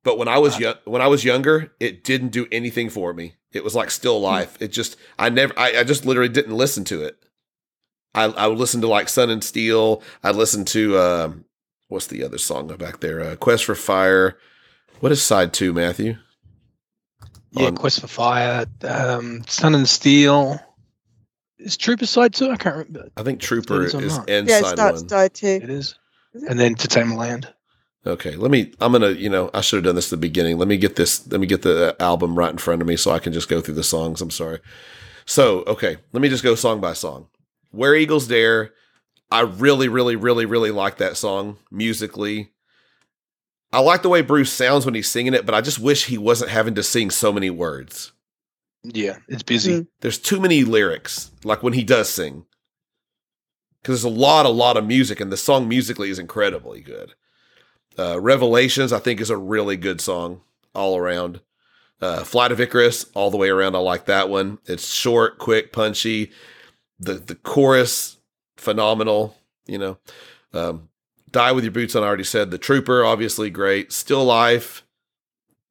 but when I was young, when I was younger, it didn't do anything for me. It was like still life. It just I never I, I just literally didn't listen to it. I I would listen to like Sun and Steel. I listened to um, what's the other song back there? Uh, Quest for Fire. What is side two, Matthew? Yeah, On- Quest for Fire, um, Sun and Steel. Is Trooper side two? I can't remember. I think Trooper It's on is that. end Yeah, it side starts one. died too. It is. Is it? And then To Tame a Land. Okay, let me. I'm gonna. You know, I should have done this at the beginning. Let me get this. Let me get the uh, album right in front of me so I can just go through the songs. I'm sorry. So, okay, let me just go song by song. Where Eagles Dare. I really, really, really, really like that song musically. I like the way Bruce sounds when he's singing it, but I just wish he wasn't having to sing so many words. Yeah, it's busy. Mm. There's too many lyrics, like when he does sing. Because there's a lot, a lot of music, and the song musically is incredibly good. Uh, Revelations, I think, is a really good song all around. Uh, Flight of Icarus, all the way around, I like that one. It's short, quick, punchy. The the chorus, phenomenal. You know, um, Die with Your Boots on. I already said the Trooper, obviously great. Still Life,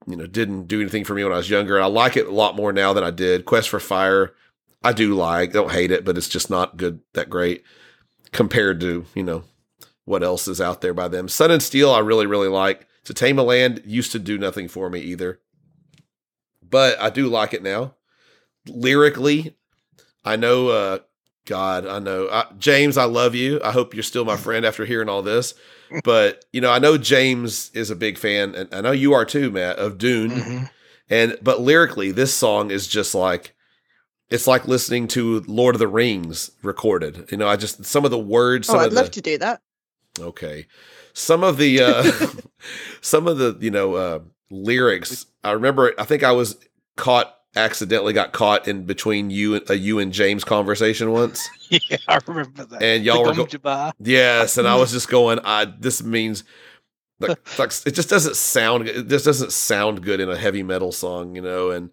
you know, didn't do anything for me when I was younger. I like it a lot more now than I did. Quest for Fire, I do like. Don't hate it, but it's just not good that great compared to you know what else is out there by them. Sun and Steel, I really really like. To Tame a Land used to do nothing for me either, but I do like it now. Lyrically, I know. uh God, I know I, James. I love you. I hope you're still my friend after hearing all this. But you know, I know James is a big fan, and I know you are too, Matt, of Dune. Mhm. And but lyrically, this song is just like it's like listening to Lord of the Rings recorded. You know, I just some of the words, Oh, I'd love the to do that. Okay, some of the uh [LAUGHS] [LAUGHS] some of the you know uh lyrics. I remember. I think I was caught accidentally got caught in between you and a you and James conversation once. [LAUGHS] Yeah, I remember that. And y'all the were go- Yes, and I was just going. I this means like, like it just doesn't sound. It just doesn't sound good in a heavy metal song, you know. And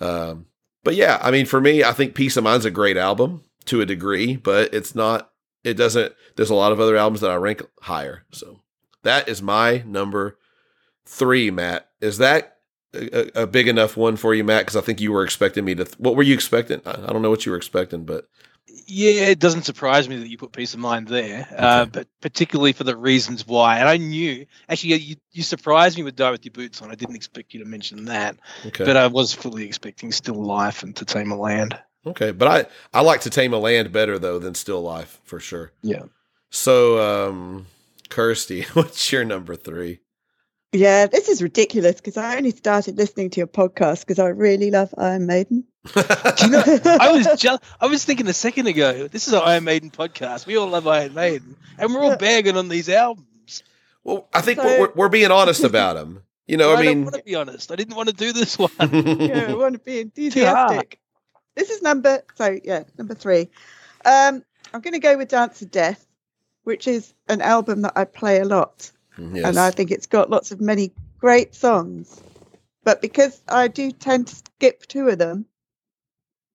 um, but yeah, I mean, for me, I think Piece of Mind's a great album to a degree, but it's not. It doesn't. There's a lot of other albums that I rank higher. So that is my number three. Matt, is that a, a- big enough one for you, Matt? Because I think you were expecting me to. What were you expecting? I, I don't know what you were expecting, but Yeah, it doesn't surprise me that you put piece of mind there, uh, but particularly for the reasons why. And I knew, actually, you, you surprised me with Die with Your Boots on. I didn't expect you to mention that, okay. but I was fully expecting Still Life and To Tame a Land. Okay, but I I like to tame a land better though than still life for sure. Yeah. So, um, Kirsty, [LAUGHS] what's your number three? Yeah, this is ridiculous because I only started listening to your podcast because I really love Iron Maiden. [LAUGHS] Do you know, I was [LAUGHS] just, I was thinking a second ago, this is an Iron Maiden podcast. We all love Iron Maiden, and we're all bagging on these albums. well, I think So- we're, we're being honest about them. You know, I, mean I want to be honest. I didn't want to do this one. yeah, I want to be enthusiastic. This is number so yeah, number three. Um, I'm going to go with Dance of Death, which is an album that I play a lot, yes. and I think it's got lots of many great songs. But because I do tend to skip two of them,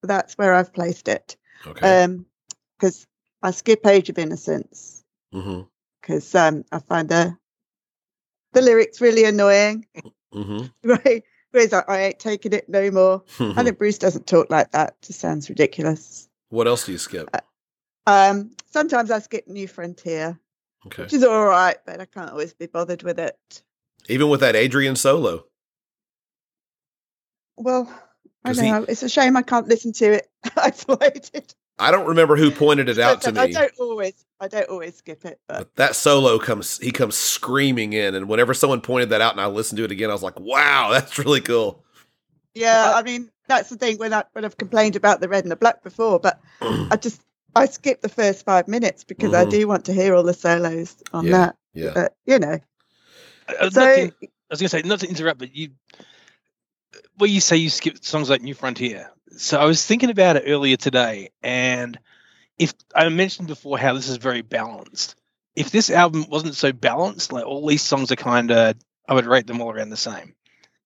that's where I've placed it. okay. Um, because I skip Age of Innocence because um, I find the the lyrics really annoying. hmm [LAUGHS] Right? I, I ain't taking it no more. [LAUGHS] I know Bruce doesn't talk like that. It just sounds ridiculous. what else do you skip? Um, sometimes I skip New Frontier, Okay. which is all right, but I can't always be bothered with it. Even with that Adrian solo. Well, I 'Cause he- know it's a shame I can't listen to it [LAUGHS] isolated. I don't remember who pointed it out to But I me. don't always, I don't always skip it. But But that solo comes, he comes screaming in, and whenever someone pointed that out and I listened to it again, I was like, "Wow, [LAUGHS] that's really cool." yeah, I mean that's the thing when I when I've complained about the red and the black before, but [CLEARS THROAT] I just I skip the first five minutes because I Mhm. do want to hear all the solos on Yeah, that. Yeah, But you know, Uh, so to- I was going to say, not to interrupt, but you, well, you say you skip songs like New Frontier. So I was thinking about it earlier today, and if I mentioned before how this is very balanced, if this album wasn't so balanced, like all these songs are kind of, I would rate them all around the same.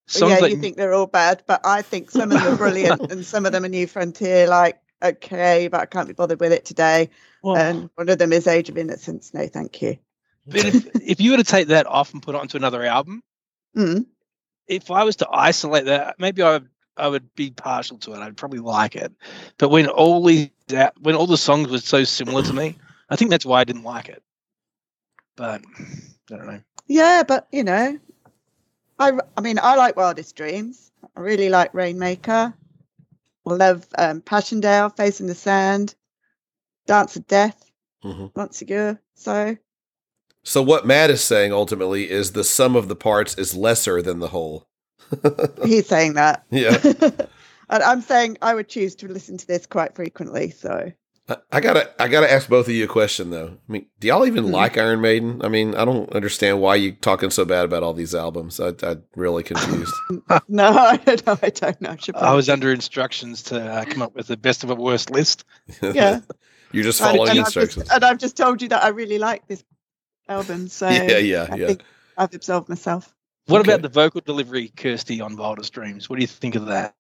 Songs yeah, like you think they're all bad, but I think some of them are brilliant [LAUGHS] and some of them are New Frontier, like okay, but I can't be bothered with it today. well, And one of them is Age of Innocence. No, thank you. but if, if you were to take that off and put it onto another album, [LAUGHS] Mm. if I was to isolate that, maybe I would I would be partial to it. I'd probably like it. But when all these when all the songs were so similar to me, I think that's why I didn't like it. But I don't know. Yeah, but you know, I I mean, I like Wildest Dreams. I really like Rainmaker. I love um, Passchendaele, Face in the Sand, Dance of Death, Mhm. Montségur. So So what Matt is saying ultimately is the sum of the parts is lesser than the whole. [LAUGHS] he's saying that. [LAUGHS] Yeah. [LAUGHS] and I'm saying I would choose to listen to this quite frequently. So I- I gotta, I gotta ask both of you a question though. I mean, do y'all even Mhm. like Iron Maiden? I mean, I don't understand why you talking so bad about all these albums. I, I'm really confused. no, I don't know. I don't know. I I was under instructions to uh, come up with the best of a worst list. Yeah. You're just And- following and I've just- instructions. and I've just told you that I really like this album. So yeah, yeah, I yeah. think I've absolved myself. What Okay. about the vocal delivery, Kirsty, on Wildest Dreams? What do you think of that?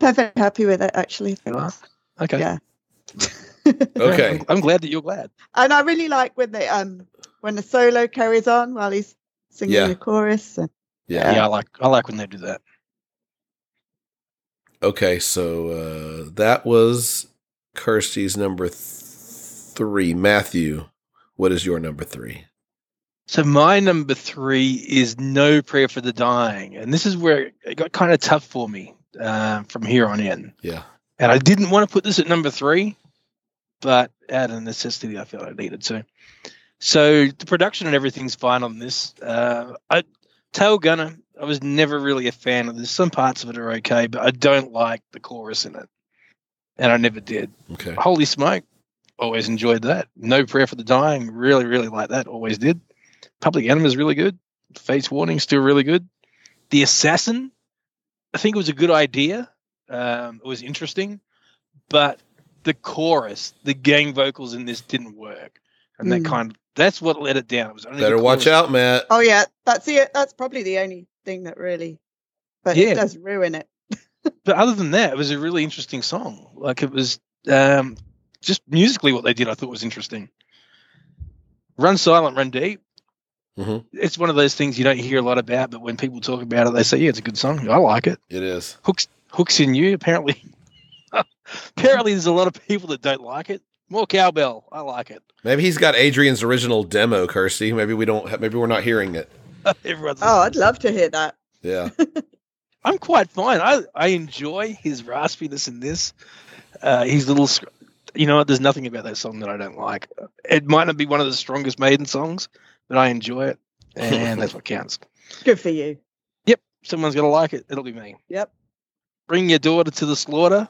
Perfectly happy with it, actually. You are? Okay. Yeah. [LAUGHS] Okay. I'm, I'm glad that you're glad. and I really like when the um when the solo carries on while he's singing Yeah. the chorus. And, Yeah. Yeah, I like I like when they do that. Okay, so uh, that was Kirsty's number th- three. Matthew, what is your number three? So my number three is No Prayer for the Dying, and this is where it got kind of tough for me uh, from here on in. Yeah. And I didn't want to put this at number three, but out of necessity, I felt I needed to. So the production and everything's fine on this. Uh, I, Tail Gunner, I was never really a fan of this. Some parts of it are okay, but I don't like the chorus in it, and I never did. Okay. Holy smoke, always enjoyed that. No Prayer for the Dying, really, really like that. Always did. Public Enemy is really good. Fate's Warning still really good. The Assassin, I think it was a good idea. Um, it was interesting, but the chorus, the gang vocals in this didn't work, and that Mm. kind of that's what let it down. It was only Better watch out, Matt. oh yeah, that's the that's probably the only thing that really, but Yeah. it does ruin it. [LAUGHS] But other than that, it was a really interesting song. Like it was um, just musically what they did, I thought was interesting. Run Silent, Run Deep. Mhm. It's one of those things you don't hear a lot about, but when people talk about it, they say, "Yeah, it's a good song. I like it." It is. Hooks, hooks in you. Apparently, [LAUGHS] apparently, there's a lot of people that don't like it. More cowbell. I like it. Maybe he's got Adrian's original demo, Kirsty. Maybe we don't. ha- Maybe we're not hearing it. [LAUGHS] Everyone's. Oh, I'd love to hear that. Yeah. [LAUGHS] I'm quite fine. I I enjoy his raspiness in this. Uh, his little, you know, there's nothing about that song that I don't like. It might not be one of the strongest Maiden songs, but I enjoy it, and that's what counts. [LAUGHS] Good for you. Yep, someone's gonna like it. It'll be me. Yep. Bring your daughter to the slaughter.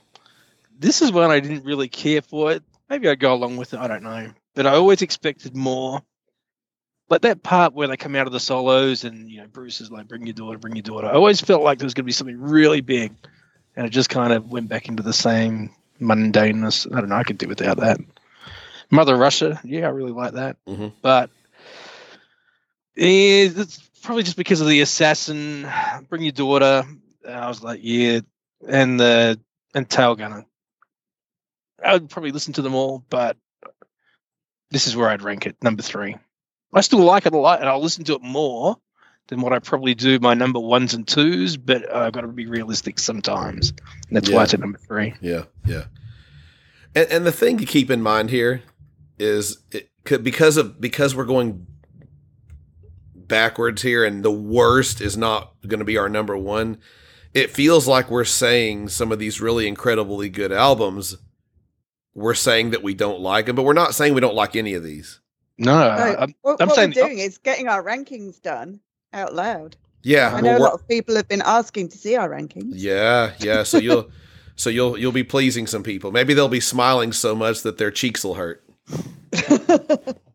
This is one I didn't really care for it. Maybe I'd go along with it. I don't know, but I always expected more. Like that part where they come out of the solos and you know Bruce is like, "Bring your daughter, bring your daughter." I always felt like there was going to be something really big, and it just kind of went back into the same mundaneness. I don't know. I could do without that. Mother Russia, yeah, I really like that, Mhm. but yeah, it's probably just because of the assassin. Bring your daughter. And I was like, yeah, and the and Tail Gunner. I would probably listen to them all, but this is where I'd rank it, number three. I still like it a lot, and I'll listen to it more than what I probably do my number ones and twos. But I've got to be realistic sometimes, and that's Yeah. why it's at number three. Yeah, yeah. And, and the thing to keep in mind here is it could because of because we're going backwards here, and the worst is not going to be our number one. It feels like we're saying some of these really incredibly good albums. We're saying that we don't like them, but we're not saying we don't like any of these. No, No, I'm, what I'm what saying we're the- doing is getting our rankings done out loud. Yeah, I well, know a lot of people have been asking to see our rankings. Yeah, yeah. So you'll [LAUGHS] so you'll you'll be pleasing some people. Maybe they'll be smiling so much that their cheeks will hurt. [LAUGHS]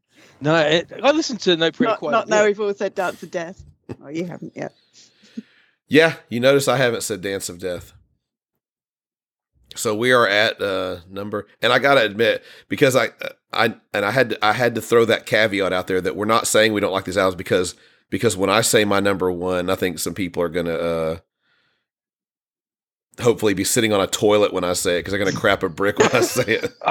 no, it, I listened to No Prayer not quite not now we've all said Dance of Death. Oh, you haven't yet. [LAUGHS] Yeah, you notice I haven't said Dance of Death. So we are at uh number and I got to admit because I I and I had to, I had to throw that caveat out there that we're not saying we don't like these albums because because when I say my number 1, I think some people are going to uh hopefully be sitting on a toilet when I say it because they're going to crap a brick when I say it. [LAUGHS]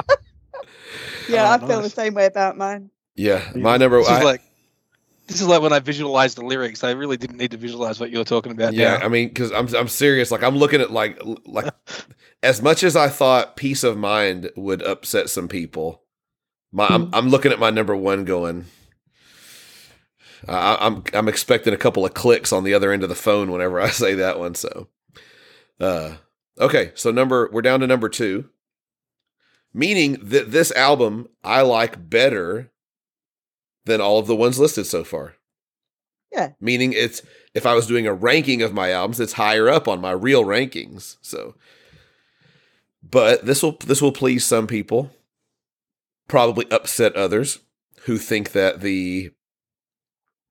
Yeah, Oh, I feel the same way about mine. Yeah, my number This is like this is like when I visualized the lyrics. I really didn't need to visualize what you were talking about. Yeah, now. I mean, because I'm I'm serious. Like I'm looking at like like [LAUGHS] as much as I thought piece of mind would upset some people. My I'm I'm looking at my number one going. I, I'm I'm expecting a couple of clicks on the other end of the phone whenever I [LAUGHS] say that one. So, uh, okay, so number we're down to number two, meaning that this album I like better than all of the ones listed so far. Yeah. Meaning it's if I was doing a ranking of my albums, it's higher up on my real rankings. So but this will this will please some people, probably upset others who think that the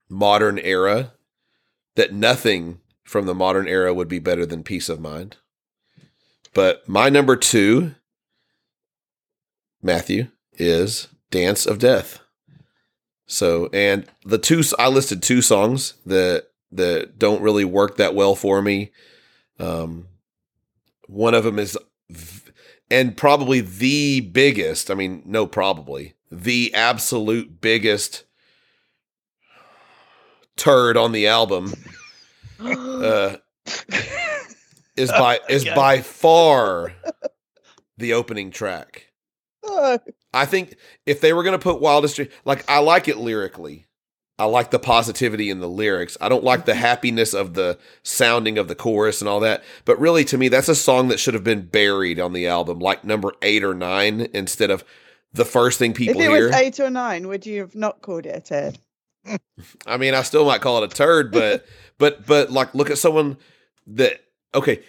modern era that nothing from the modern era would be better than piece of mind. But my number 2 Matthew is Dance of Death. So, and the two I listed two songs that that don't really work that well for me. Um, one of them is, and probably the biggest. I mean, no, probably the absolute biggest turd on the album [GASPS] uh, is by [LAUGHS] is by far the opening track. I think if they were going to put Wildest Dream, like I like it lyrically. I like the positivity in the lyrics. I don't like the mm-hmm. happiness of the sounding of the chorus and all that. But really, to me, that's a song that should have been buried on the album, like number eight or nine, instead of the first thing if people it hear. was eight or nine, would you have not called it a turd? [LAUGHS] I mean, I still might call it a turd, but [LAUGHS] but but like look at someone that okay,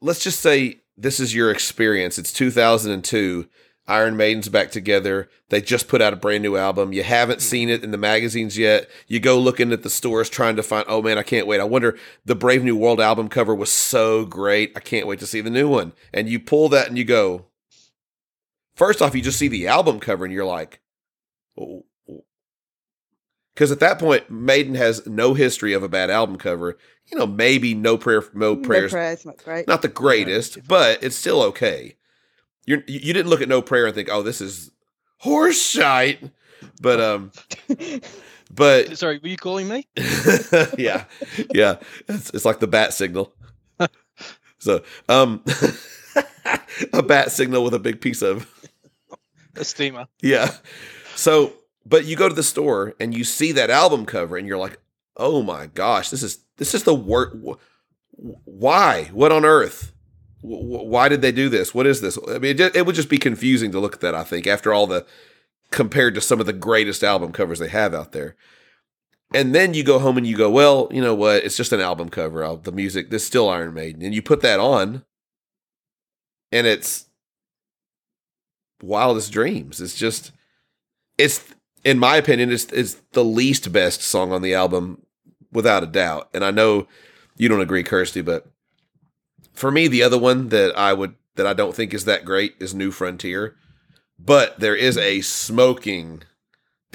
let's just say this is your experience. It's 2002. Iron Maiden's back together. They just put out a brand new album. You haven't seen it in the magazines yet. You go looking at the stores trying to find, oh man, I can't wait. I wonder the Brave New World album cover was so great. I can't wait to see the new one. And you pull that and you go, first off, you just see the album cover and you're like, oh, oh. because at that point, Maiden has no history of a bad album cover. You know, maybe no prayer, no No prayers, prayers, not great. not the greatest, but it's still okay. You're, you didn't look at no prayer and think, oh, this is horse shite. But um, but [LAUGHS] Sorry, were you calling me? [LAUGHS] yeah, yeah, it's it's like the bat signal. [LAUGHS] So um, a bat signal with a big piece of A steamer. Yeah. So, but you go to the store and you see that album cover and you're like, "Oh my gosh, this is this is the worst. Why? What on earth? Wh- wh- Why did they do this? What is this? I mean, it, it would just be confusing to look at that. I think after all the compared to some of the greatest album covers they have out there. And then you go home and you go, well, you know what? It's just an album cover. I'll, the music, this is still Iron Maiden, and you put that on, and it's wildest dreams. It's just it's in my opinion, it's it's the least best song on the album, without a doubt. And I know you don't agree, Kirsty, but for me, the other one that I would that I don't think is that great is New Frontier. But there is a smoking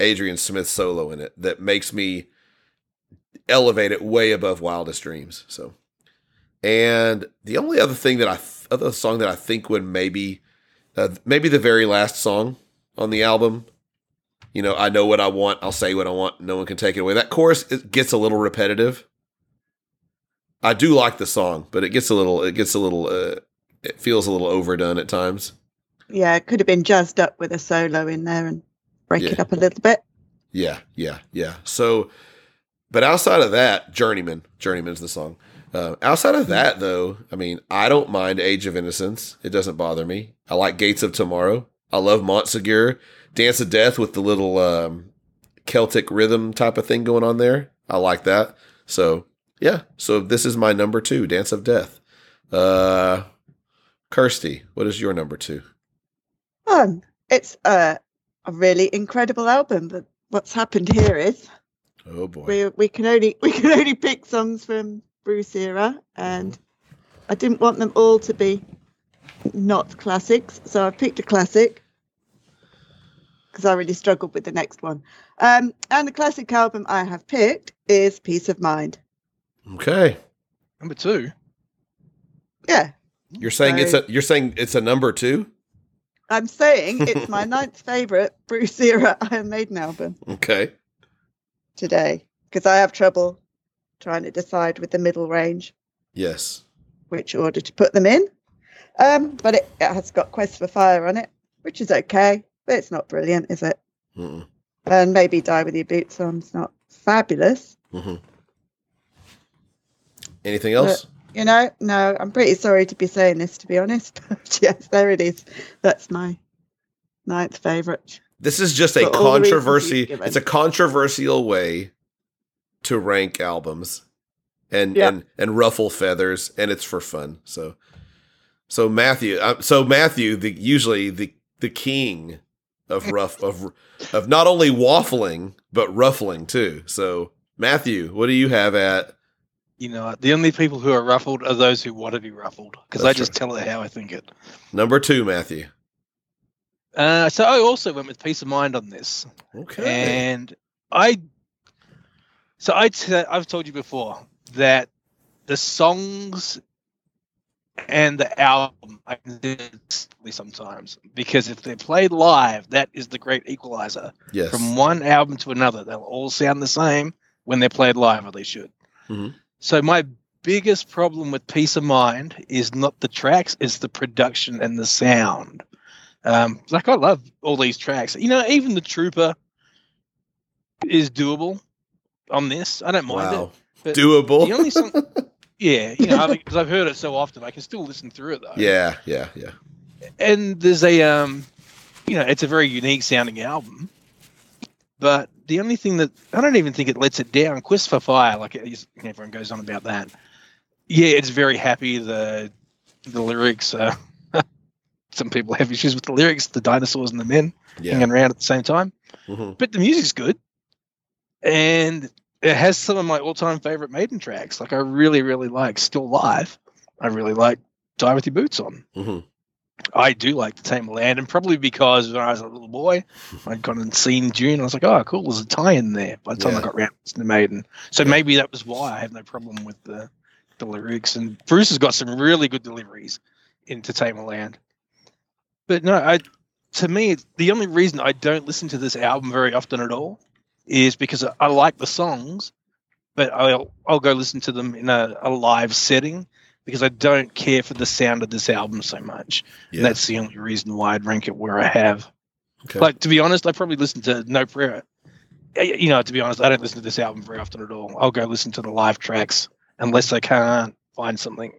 Adrian Smith solo in it that makes me elevate it way above Wildest Dreams. So, and the only other thing that I other song that I think would maybe uh, maybe the very last song on the album. You know, I know what I want. I'll say what I want. No one can take it away. That chorus it gets a little repetitive. I do like the song, but it gets a little. It gets a little. Uh, it feels a little overdone at times. Yeah, it could have been jazzed up with a solo in there and break Yeah. it up a little bit. Yeah, yeah, yeah. So, but outside of that, Journeyman, Journeyman's the song. Uh, outside of that, though, I mean, I don't mind Age of Innocence. It doesn't bother me. I like Gates of Tomorrow. I love Montségur. Dance of Death with the little um, Celtic rhythm type of thing going on there. I like that. So, yeah. So this is my number two, Dance of Death. Uh, Kirsty, what is your number two? Um, it's a, a really incredible album, but what's happened here is Oh boy. we we can only [LAUGHS] we can only pick songs from Bruce era, and I didn't want them all to be not classics, so I picked a classic because I really struggled with the next one. Um, and the classic album I have picked is Piece of Mind. Okay. Number two. Yeah, You're saying it's a you're saying it's a number two? I'm saying it's my [LAUGHS] ninth favorite Bruce era [LAUGHS] Iron Maiden album Okay. today because I have trouble trying to decide with the middle range Yes. which order to put them in. Um, but it, it has got Quest for Fire on it, which is okay, but it's not brilliant, is it? Mm-mm. And maybe Die with Your Boots On's not fabulous. Mhm. Anything else? You know, no, I'm pretty sorry to be saying this, to be honest. [LAUGHS] But yes, there it is. That's my ninth favourite. This is just a For all the reasons controversy. It's a controversial way to rank albums and Yeah. and and ruffle feathers, and it's for fun. So, so Matthew, uh, so Matthew, the usually the the king of [LAUGHS] rough of of not only waffling but ruffling too. So Matthew, what do you have at? You know, the only people who are ruffled are those who want to be ruffled because I just tell it how I think it. Number two, Matthew. Uh, so I also went with piece of mind on this, Okay. and I. So I t- I've told you before that the songs and the album I do sometimes because if they're played live, that is the great equalizer. Yes. From one album to another, they'll all sound the same when they're played live, or they should. Mhm. So my biggest problem with Piece of Mind is not the tracks, it's the production and the sound. Um, like I love all these tracks. You know, even the Trooper is doable on this. I don't mind it. wow. but Doable. The only song, [LAUGHS] yeah, you know, because I've heard it so often, I can still listen through it though. yeah, yeah, yeah. and there's a um, you know, it's a very unique sounding album. But the only thing that I don't even think it lets it down, Quest for Fire, like it is, everyone goes on about that. Yeah, it's very happy. The the lyrics, uh, [LAUGHS] some people have issues with the lyrics, the dinosaurs and the men Yeah. hanging around at the same time. hmm But the music's good, and it has some of my all-time favorite Maiden tracks. Like I really, really like Still Life. I really like Die with Your Boots On. hmm I do like the Tame Land, and probably because when I was a little boy, I'd gone and seen Dune. I was like, oh, cool, there's a tie in there by the time Yeah. I got round to the Maiden. So Yeah. maybe that was why I have no problem with the, the lyrics. And Bruce has got some really good deliveries into Tame Land. But no, I to me, the only reason I don't listen to this album very often at all is because I, I like the songs, but I'll, I'll go listen to them in a, a live setting because I don't care for the sound of this album so much. Yeah. And that's the only reason why I'd rank it where I have. Okay. Like to be honest, I probably listen to No Prayer. You know, to be honest, I don't listen to this album very often at all. I'll go listen to the live tracks unless I can't find something.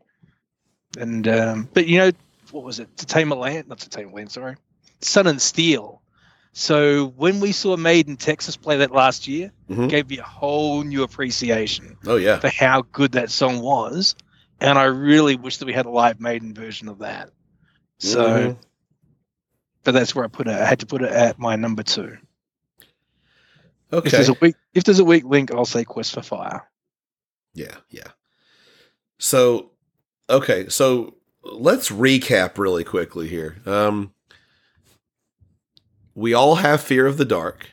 And um, but you know, what was it? To Tame a Land, not to Tame a Land, sorry. Sun and Steel. So when we saw Made in Texas play that last year, Mhm. gave me a whole new appreciation oh yeah. for how good that song was. And I really wish that we had a live Maiden version of that. So Mhm. but that's where I put it. I had to put it at my number two. If okay. there's a weak, if there's a weak link, I'll say Quest for Fire. Yeah, yeah. So, okay, so let's recap really quickly here. Um, we all have Fear of the Dark.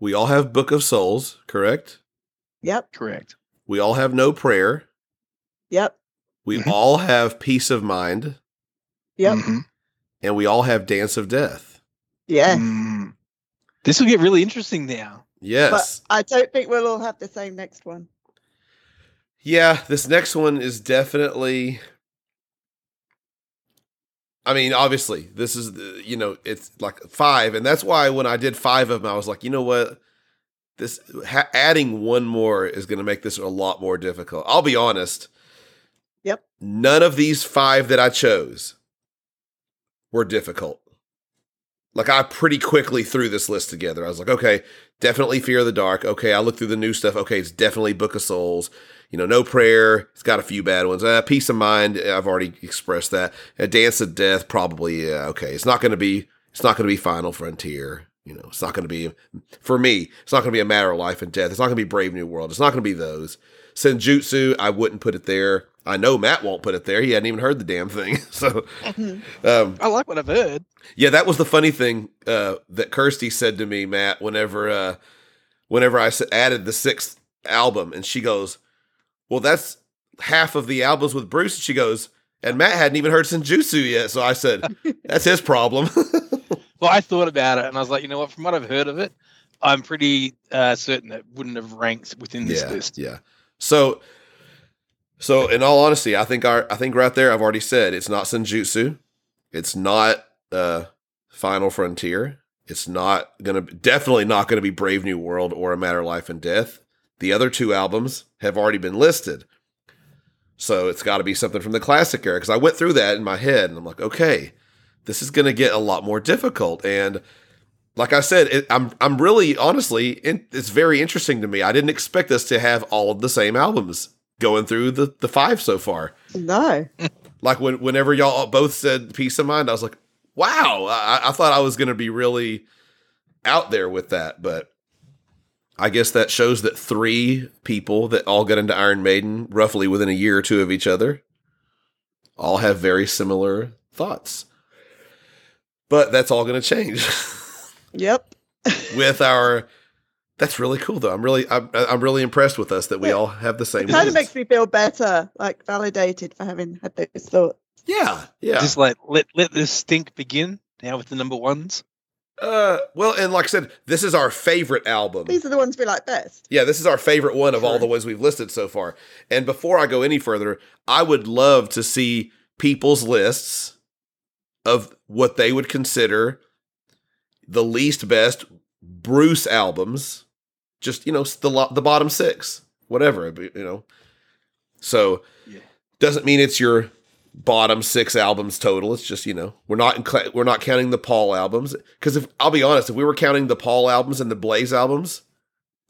We all have Book of Souls, correct? Yep. Correct. We all have No Prayer. Yep. We Mhm. all have Piece of Mind, Yep. Mhm. and we all have Dance of Death. Yeah. Mm. This will get really interesting now. Yes. But I don't think we'll all have the same next one. Yeah, this next one is definitely. I mean, obviously, this is the- you know it's like five, and that's why when I did five of them, I was like, you know what, this ha- adding one more is going to make this a lot more difficult. I'll be honest. None of these five that I chose were difficult. Like I pretty quickly threw this list together. I was like, okay, definitely Fear of the Dark. Okay, I looked through the new stuff. Okay, it's definitely Book of Souls. You know, No Prayer. It's got a few bad ones. Uh, Piece of Mind. I've already expressed that. Uh, Dance of Death. Probably. Yeah. Okay. It's not going to be. It's not going to be Final Frontier. You know, it's not going to be for me. It's not going to be a matter of life and death. It's not going to be Brave New World. It's not going to be those. Senjutsu. I wouldn't put it there. I know Matt won't put it there. He hadn't even heard the damn thing. [LAUGHS] So, um, I like what I've heard. yeah, that was the funny thing uh, that Kirsty said to me, Matt. Whenever, uh, whenever I s- added the sixth album, and she goes, "Well, that's half of the albums with Bruce." And she goes, "And Matt hadn't even heard Senjutsu yet." So I said, [LAUGHS] "That's his problem." [LAUGHS] Well, I thought about it and I was like, you know what? From what I've heard of it, I'm pretty uh, certain it wouldn't have ranked within this yeah, list. yeah. So, so in all honesty, I think our, I think right there, I've already said it's not Senjutsu, it's not uh, Final Frontier, it's not gonna, definitely not gonna be Brave New World or A Matter of Life and Death. The other two albums have already been listed, so it's got to be something from the classic era. Because I went through that in my head, and I'm like, okay, this is gonna get a lot more difficult, and like I said, it, I'm I'm really honestly, in, it's very interesting to me. I didn't expect us to have all of the same albums going through the the five so far. No. Like when whenever y'all both said "Piece of Mind," I was like, "Wow!" I, I thought I was going to be really out there with that, but I guess that shows that three people that all got into Iron Maiden roughly within a year or two of each other all have very similar thoughts. But that's all going to change. [LAUGHS] Yep. with our That's really cool, though. I'm really, I'm, I'm really impressed with us that we Yeah. all have the same. It kind list. of makes me feel better, like validated for having had those thoughts. yeah, yeah. Just like let let this stink begin now with the number ones. uh, well, and like I said, this is our favorite album. These are the ones we like best. Yeah, this is our favorite one of all the ones we've listed so far. And before I go any further, I would love to see people's lists of what they would consider the least best Bruce albums. Just you know, the the bottom six, whatever you know. So Yeah. doesn't mean it's your bottom six albums total. It's just you know we're not incl- we're not counting the Paul albums because if I'll be honest, if we were counting the Paul albums and the Blaze albums,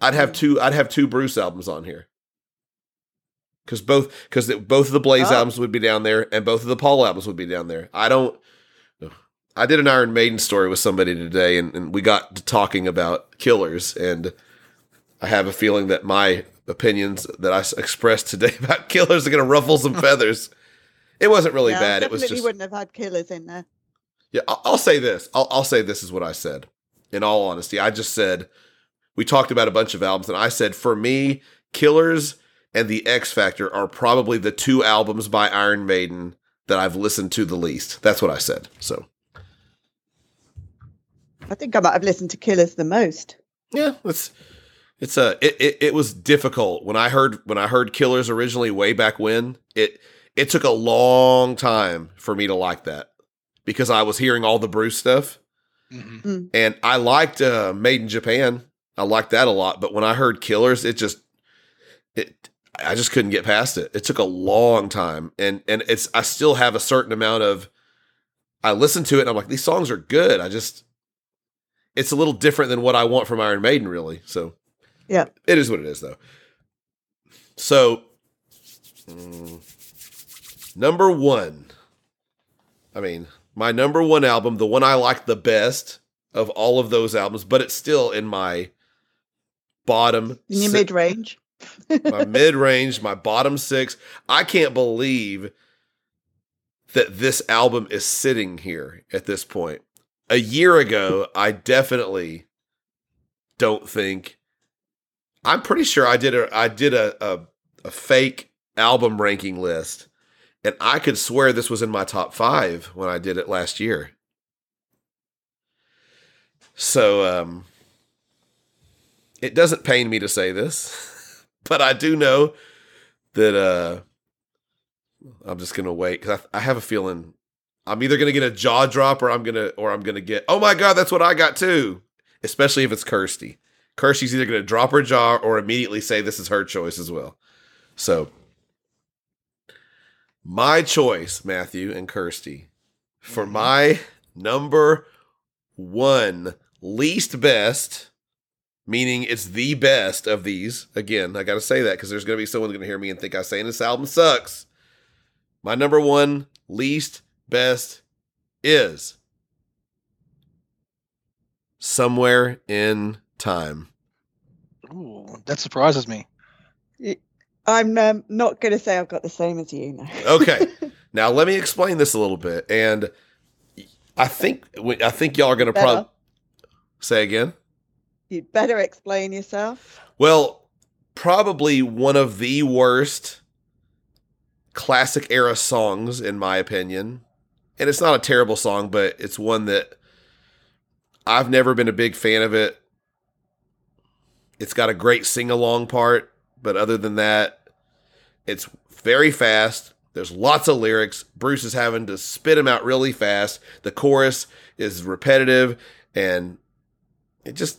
I'd have two. I'd have two Bruce albums on here because both because both of the Blaze Oh. albums would be down there and both of the Paul albums would be down there. I don't. I did an Iron Maiden story with somebody today, and, and we got to talking about Killers, and I have a feeling that my opinions that I expressed today [LAUGHS] about Killers are going to ruffle some [LAUGHS] feathers. It wasn't really Yeah, bad. It was just wouldn't have had killers in there. yeah, I'll, I'll say this. I'll, I'll say this is what I said. In all honesty, I just said we talked about a bunch of albums, and I said for me, Killers and The X Factor are probably the two albums by Iron Maiden that I've listened to the least. That's what I said. So I think I might have listened to Killers the most. yeah, it's it's a it, it it was difficult when I heard when I heard Killers originally way back when it it took a long time for me to like that because I was hearing all the Bruce stuff. hmm and I liked uh, Maiden Japan. I liked that a lot, but when I heard Killers, it just it I just couldn't get past it. It took a long time, and and it's I still have a certain amount of I listen to it and I'm like these songs are good. I just it's a little different than what I want from Iron Maiden, really. So Yeah. it is what it is, though. So mm, number one, I mean my number one album, the one I like the best of all of those albums, but it's still in my bottom In your si- mid range. my mid range, my bottom six. I can't believe that this album is sitting here at this point. A year ago, I definitely don't think. I'm pretty sure I did a I did a a, a fake album ranking list, and I could swear this was in my top five when I did it last year. So, um, it doesn't pain me to say this, [LAUGHS] but I do know that uh, I'm just gonna wait because I, I have a feeling I'm either gonna get a jaw drop or I'm gonna or I'm gonna get oh my god that's what I got too, especially if it's Kirsty. Kirsty's either gonna drop her jaw or immediately say this is her choice as well. So my choice, Matthew and Kirsty, for mm-hmm. my number one least best meaning it's the best of these. Again, I got to say that because there's going to be someone going to hear me and think I'm saying this album sucks. My number one least best is Somewhere in Time. Ooh, that surprises me. I'm um, not going to say I've got the same as you. No. Okay. [LAUGHS] now let me explain this a little bit, and I think I think y'all are going to probably say again. You'd better explain yourself. Well, probably one of the worst classic era songs, in my opinion. And it's not a terrible song, but it's one that I've never been a big fan of it. It's got a great sing along part, but other than that, it's very fast. There's lots of lyrics. Bruce is having to spit them out really fast. The chorus is repetitive, and it just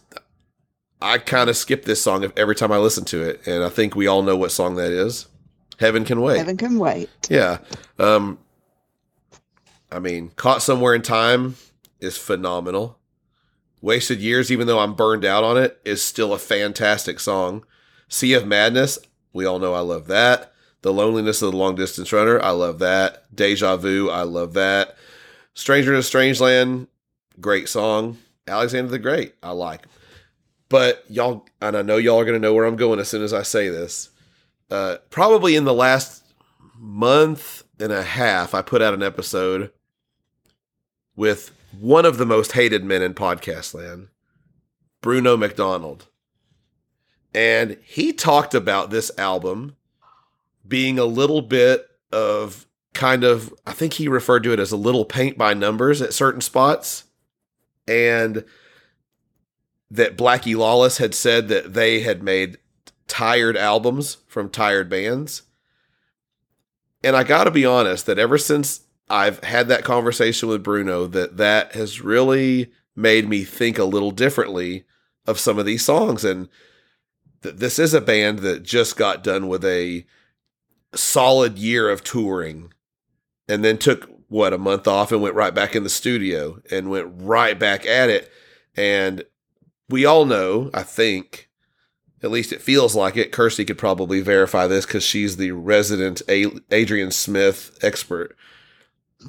I kind of skip this song every time I listen to it, and I think we all know what song that is. Heaven can wait. Heaven can wait. Yeah. Um I mean, Caught Somewhere in Time is phenomenal. Wasted Years, even though I'm burned out on it, is still a fantastic song. Sea of Madness, we all know I love that. The Loneliness of the Long Distance Runner, I love that. Deja Vu, I love that. Stranger in a Strange Land, great song. Alexander the Great, I like. But y'all, and I know y'all are going to know where I'm going as soon as I say this. Uh, probably in the last month and a half, I put out an episode with one of the most hated men in podcast land, Bruno McDonald. and he talked about this album being a little bit of kind of I think he referred to it as a little paint by numbers at certain spots and that Blackie Lawless had said that they had made tired albums from tired bands. And I got to be honest that ever since I've had that conversation with Bruno that that has really made me think a little differently of some of these songs. And that this is a band that just got done with a solid year of touring and then took what a month off and went right back in the studio and went right back at it. And we all know i think at least it feels like it kirsty could probably verify this because she's the resident A- adrian smith expert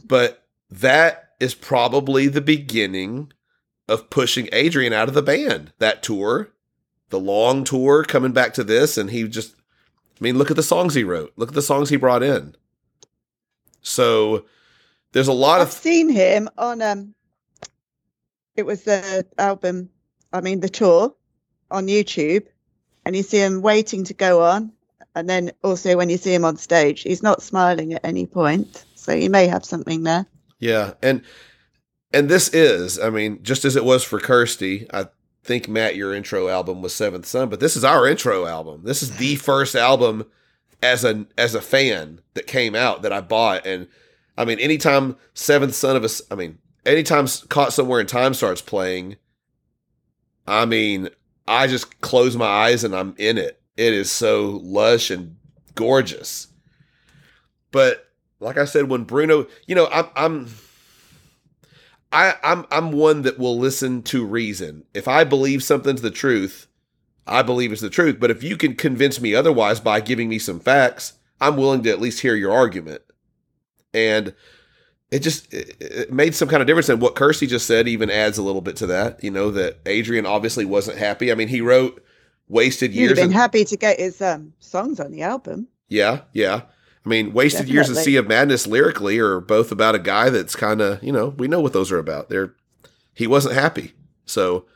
but that is probably the beginning of pushing adrian out of the band that tour the long tour coming back to this and he just I mean, look at the songs he wrote. Look at the songs he brought in. So there's a lot I've of seen him on um it was the album I mean the tour on YouTube and you see him waiting to go on and then also when you see him on stage he's not smiling at any point so you may have something there yeah, and and this is, I mean, just as it was for Kirsty, I think Matt, your intro album was Seventh Son, but this is our intro album. This is the first album as a as a fan that came out that I bought, and I mean, anytime Seventh Son of us, I mean, anytime Caught Somewhere in Time starts playing, I mean, I just close my eyes and I'm in it. It is so lush and gorgeous. But like I said, when Bruno, you know, I'm I'm I, I'm I'm one that will listen to reason. If I believe something's the truth, I believe it's the truth. But if you can convince me otherwise by giving me some facts, I'm willing to at least hear your argument. And it just it, it made some kind of difference. And what Kirsty just said even adds a little bit to that. You know that Adrian obviously wasn't happy. I mean, he wrote "Wasted have Years." been and- happy to get his um songs on the album yeah, yeah. I mean, Wasted Years and Sea of Madness lyrically are both about a guy that's kind of, you know, we know what those are about. They're he wasn't happy. So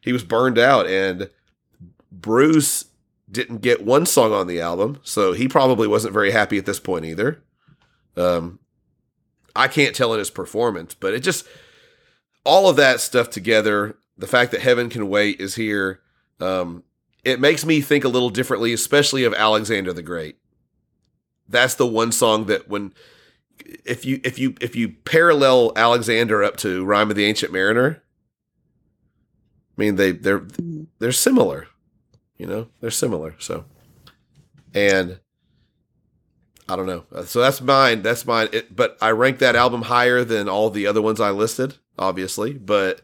he was burned out and Bruce didn't get one song on the album, so he probably wasn't very happy at this point either. Um I can't tell in his performance, but it just all of that stuff together, the fact that Heaven Can Wait is here, um, it makes me think a little differently, especially of Alexander the Great that's the one song that when if you if you if you parallel Alexander up to Rime of the Ancient Mariner, I mean they they're Mm. they're similar, you know they're similar. So, and I don't know. So that's mine. That's mine. It, but I rank that album higher than all the other ones I listed, obviously. But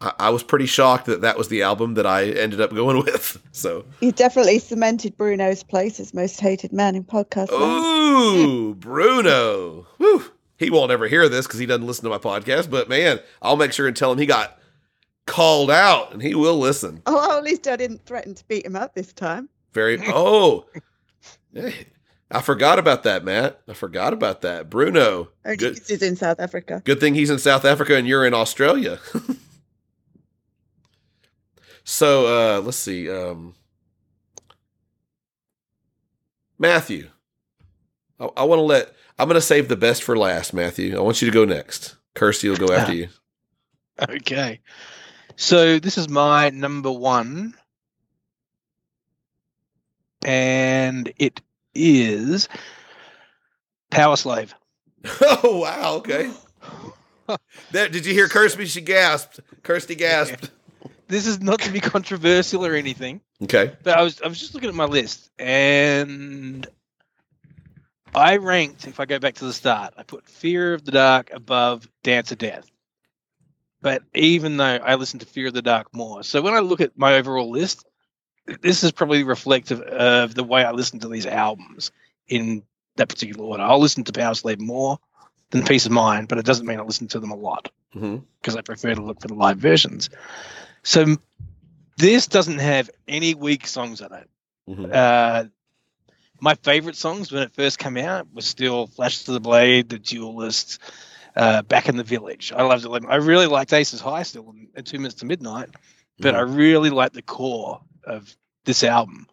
I, I was pretty shocked that that was the album that I ended up going [LAUGHS] with. So, you definitely cemented bruno's place as most hated man in podcast. Ooh, Bruno. Whew. He won't ever hear this because he doesn't listen to my podcast, but man, I'll make sure and tell him he got called out and he will listen. oh at least i didn't threaten to beat him up this time Very, [LAUGHS] oh, Hey, I forgot about that, Matt. I forgot about that. Bruno. Only Good, he's in south africa good thing he's in South Africa and you're in Australia. [LAUGHS] so, uh, let's see. Um, Matthew, I, I want to let, I'm going to save the best for last, Matthew. I want you to go next. Kirsty will go after you. Okay. So this is my number one. And it is Power Slave. [LAUGHS] Oh, wow. Okay. [LAUGHS] There, did you hear Kirsty? She gasped. Kirsty gasped. This is not to be controversial or anything, Okay. but I was I was just looking at my list and I ranked, if I go back to the start, I put Fear of the Dark above Dance of Death. But even though I listen to Fear of the Dark more, so when I look at my overall list, this is probably reflective of the way I listen to these albums in that particular order. I'll listen to Power Slave more than Piece of Mind, but it doesn't mean I listen to them a lot mm-hmm. because I prefer to look for the live versions. So this doesn't have any weak songs on it. hmm Uh, my favorite songs when it first came out was still Flash to the Blade, The Duelist, uh, Back in the Village. I loved it. I really liked Aces High still and, Two Minutes to Midnight, but I really like the core of this album.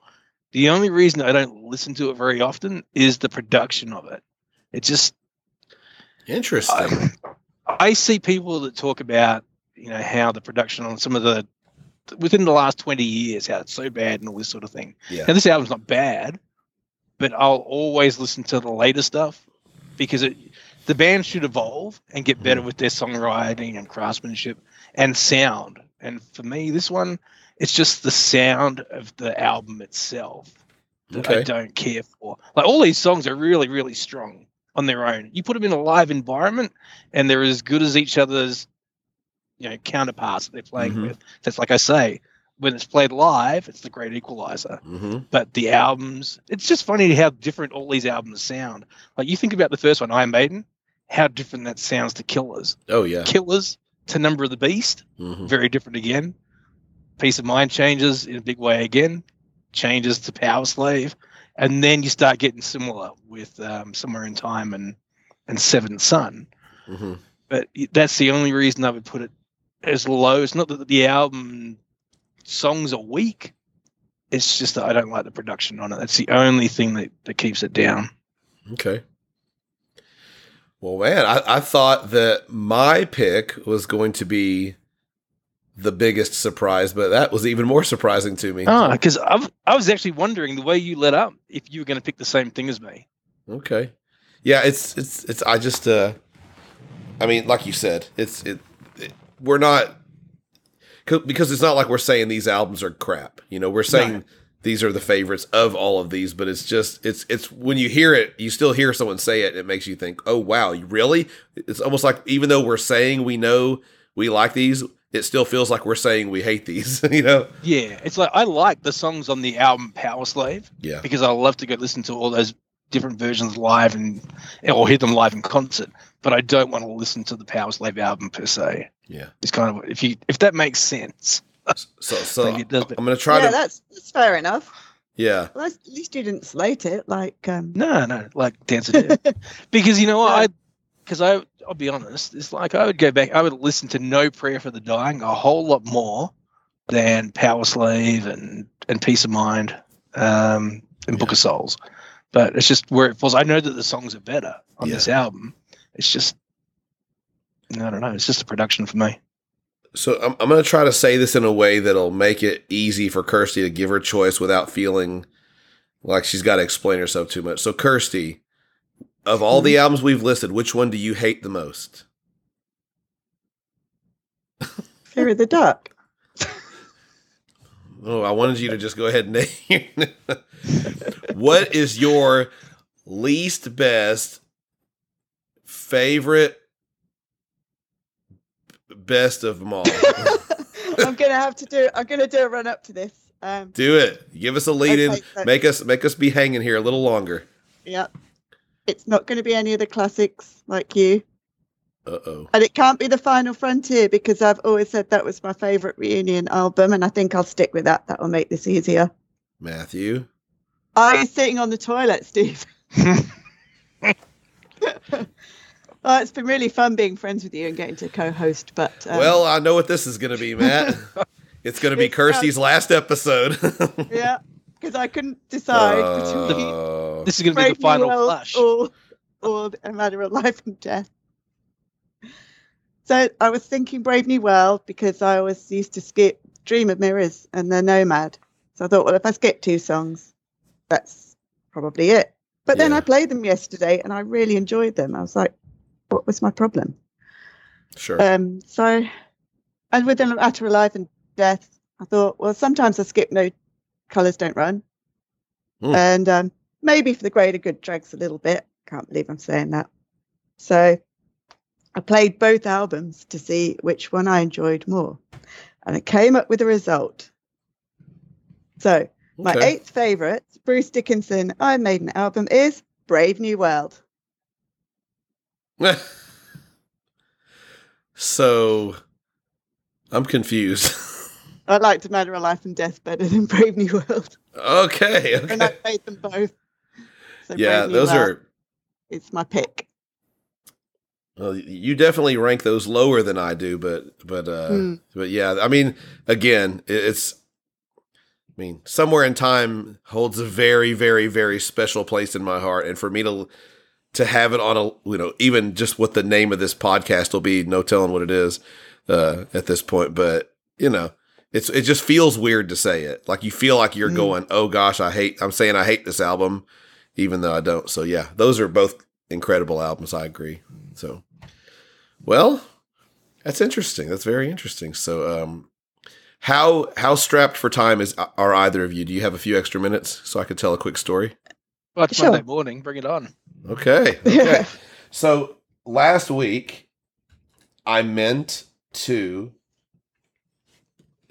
The only reason I don't listen to it very often is the production of it. It just Interesting. I, I see people that talk about you know how the production on some of the within the last 20 years how it's so bad and all this sort of thing yeah. now this album's not bad but i'll always listen to the later stuff because it the band should evolve and get better mm-hmm. with their songwriting and craftsmanship and sound and for me this one it's just the sound of the album itself that I don't care for. Like all these songs are really, really strong on their own. You put them in a live environment, and they're as good as each other's, you know, counterparts that they're playing Mhm. with. That's like I say, when it's played live, it's the great equalizer. hmm But the albums, it's just funny how different all these albums sound. Like you think about the first one, Iron Maiden, how different that sounds to Killers. Oh yeah. Killers to Number of the Beast, hmm very different again. Piece of Mind changes in a big way again, changes to Power Slave, and then you start getting similar with um, Somewhere in Time and and Seventh Son. hmm But that's the only reason I would put it as low. It's not that the album songs are weak. It's just that I don't like the production on it. That's the only thing that, that keeps it down. Okay. Well, man, I, I thought that my pick was going to be the biggest surprise, but that was even more surprising to me. Ah, because I was actually wondering the way you let up if you were going to pick the same thing as me. Okay. Yeah, it's it's it's I just uh I mean, like you said, it's it, it we're not because it's not like we're saying these albums are crap. You know, we're saying No. these are the favorites of all of these, but it's just it's it's when you hear it, you still hear someone say it, it makes you think, "Oh wow, you really?" It's almost like even though we're saying we know we like these, it still feels like we're saying we hate these, [LAUGHS] you know? Yeah, it's like I like the songs on the album Power Slave Yeah. because I love to go listen to all those different versions live and or hear them live in concert. But I don't want to listen to the Power Slave album per se. Yeah. It's kind of if you if that makes sense. So so [LAUGHS] Think it does, I'm going to try yeah, to that's that's fair enough. yeah. Well, that's- at least you didn't slate it. Like, um, No, no, like Dancer Dead. [LAUGHS] because you know what, I because I I'll be honest, it's like I would go back, I would listen to No Prayer for the Dying a whole lot more than Power Slave and and Piece of Mind um, and Book Yeah. of Souls. But it's just where it falls. I know that the songs are better on Yeah. this album. It's just I don't know. It's just a production for me. So I'm, I'm going to try to say this in a way that'll make it easy for Kirsty to give her choice without feeling like she's got to explain herself too much. So Kirsty, of all the mm-hmm. albums we've listed, which one do you hate the most? Fear the Duck. [LAUGHS] Oh, I wanted you to just go ahead and name. [LAUGHS] what is your least best favorite best of them all? [LAUGHS] I'm gonna have to do. I'm gonna do a run up to this. Um, Do it. Give us a lead in. So- Make us make us be hanging here a little longer. yeah, it's not going to be any of the classics like you, Uh oh. and it can't be the Final Frontier because I've always said that was my favorite reunion album, and I think I'll stick with that. That will make this easier. Matthew. Are you sitting on the toilet, Steve? [LAUGHS] [LAUGHS] Well, it's been really fun being friends with you and getting to co-host, but um, well, I know what this is going to be, Matt. [LAUGHS] it's going to be It's, Kirsty's last episode. yeah, because I couldn't decide between Uh, This is going to be the final World flush. or, or a matter of life and death. So I was thinking Brave New World because I always used to skip Dream of Mirrors and The Nomad. So I thought, well, if I skip two songs, that's probably it. But then I played them yesterday and I really enjoyed them. I was like, what was my problem? sure. Um, so, and with them Matter of Life and Death, I thought, well, sometimes I skip No Colours Don't Run. Hmm. And um, maybe for the greater good, drags a little bit. Can't believe I'm saying that. So I played both albums to see which one I enjoyed more. And I came up with a result. So my Okay. eighth favourite Bruce Dickinson Iron Maiden album is Brave New World. [LAUGHS] so I'm confused. [LAUGHS] I liked Matter of Life and Death better than [LAUGHS] Brave New World. okay. and I Okay. played them both. So Yeah, those World are. It's my pick. Well, you definitely rank those lower than I do, but but uh, Hmm. but yeah, I mean, again, it's I mean, somewhere in time holds a very, very, very special place in my heart, and for me to to have it on a you know even just what the name of this podcast will be, no telling what it is uh, at this point, but you know. It's it just feels weird to say it. Like you feel like you're Mm. going, "Oh gosh, I hate I'm saying I hate this album." even though I don't. So yeah, those are both incredible albums. I agree. So, well, that's interesting. That's very interesting. So, um, how how strapped for time is are either of you? Do you have a few extra minutes so I could tell a quick story? Well, it's Sure. Monday morning. Bring it on. Okay. [LAUGHS] Okay. so last week, I meant to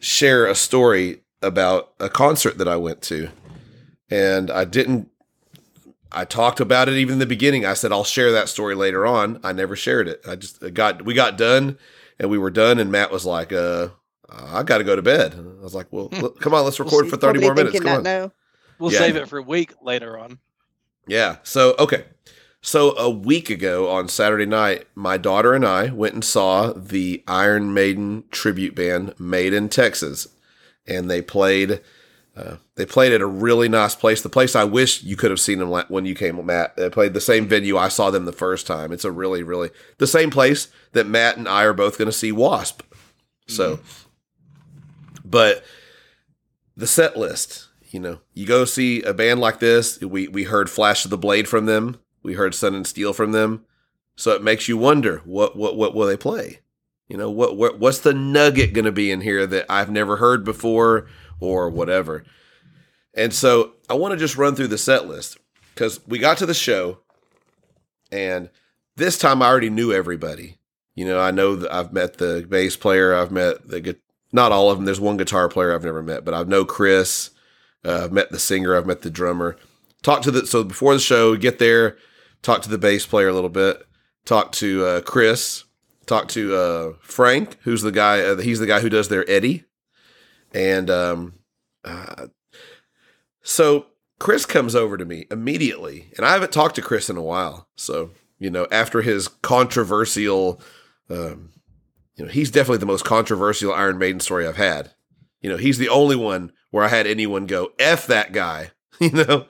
share a story about a concert that I went to, and I didn't. I talked about it even in the beginning. I said I'll share that story later on. I never shared it. I just it got we got done, and we were done, and Matt was like, "Uh, I got to go to bed." And I was like, "Well, look, come on, let's record for thirty more minutes." Come on. now. We'll Yeah. save it for a week later on. Yeah. So, okay. So, a week ago on Saturday night, my daughter and I went and saw the Iron Maiden tribute band Made in Texas. And they played uh, they played at a really nice place. The place I wish you could have seen them when you came, Matt. They played the same venue I saw them the first time. It's a really, really the same place that Matt and I are both going to see Wasp. So, but the set list, you know, you go see a band like this. We we heard Flash of the Blade from them. We heard Sun and Steel from them. So it makes you wonder what what what will they play? You know, what what what's the nugget going to be in here that I've never heard before or whatever. And so I want to just run through the set list cuz we got to the show and this time I already knew everybody. You know, I know that I've met the bass player, I've met the not all of them. There's one guitar player I've never met, but I've know Chris. Uh, I've met the singer. I've met the drummer. Talk to the so before the show, get there, talk to the bass player a little bit. Talk to uh, Chris. Talk to uh, Frank, who's the guy. Uh, he's the guy who does their Eddie. And um, uh, so Chris comes over to me immediately, and I haven't talked to Chris in a while. So you know, after his controversial, um, you know, he's definitely the most controversial Iron Maiden story I've had. You know, he's the only one where I had anyone go "f that guy," [LAUGHS] you know,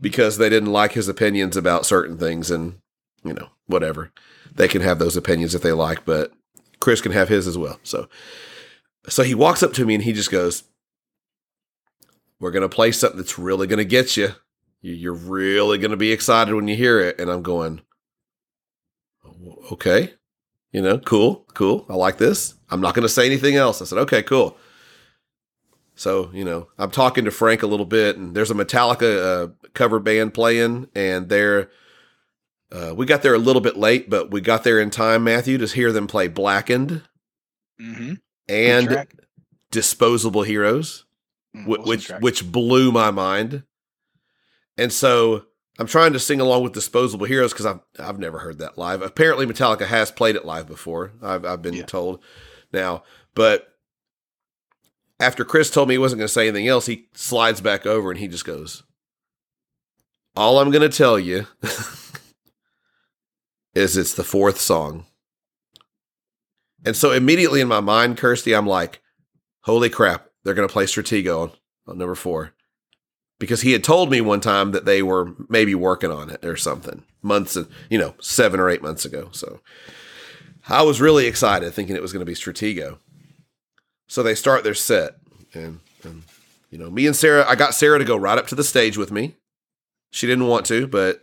because they didn't like his opinions about certain things, and you know, whatever. They can have those opinions if they like, but Chris can have his as well. So, so he walks up to me and he just goes, "We're gonna play something that's really gonna get you. You- You're really gonna be excited when you hear it." And I'm going, oh, "Okay." You know, cool, cool. I like this. I'm not going to say anything else. I said, okay, cool. So, you know, I'm talking to Frank a little bit, and there's a Metallica uh, cover band playing, and they're, uh, we got there a little bit late, but we got there in time, Matthew, to hear them play Blackened Mm-hmm. and Disposable Heroes, Mm, wh- which which blew my mind. And so I'm trying to sing along with Disposable Heroes because I've I've never heard that live. Apparently, Metallica has played it live before. I've I've been Yeah. told now, but after Chris told me he wasn't going to say anything else, he slides back over and he just goes, "All I'm going to tell you [LAUGHS] is it's the fourth song." And so immediately in my mind, Kirsty, I'm like, "Holy crap! They're going to play Stratego on, on number four because he had told me one time that they were maybe working on it or something months, you know, seven or eight months ago. So I was really excited, thinking it was going to be Stratego. So they start their set, and, and you know, me and Sarah, I got Sarah to go right up to the stage with me. She didn't want to, but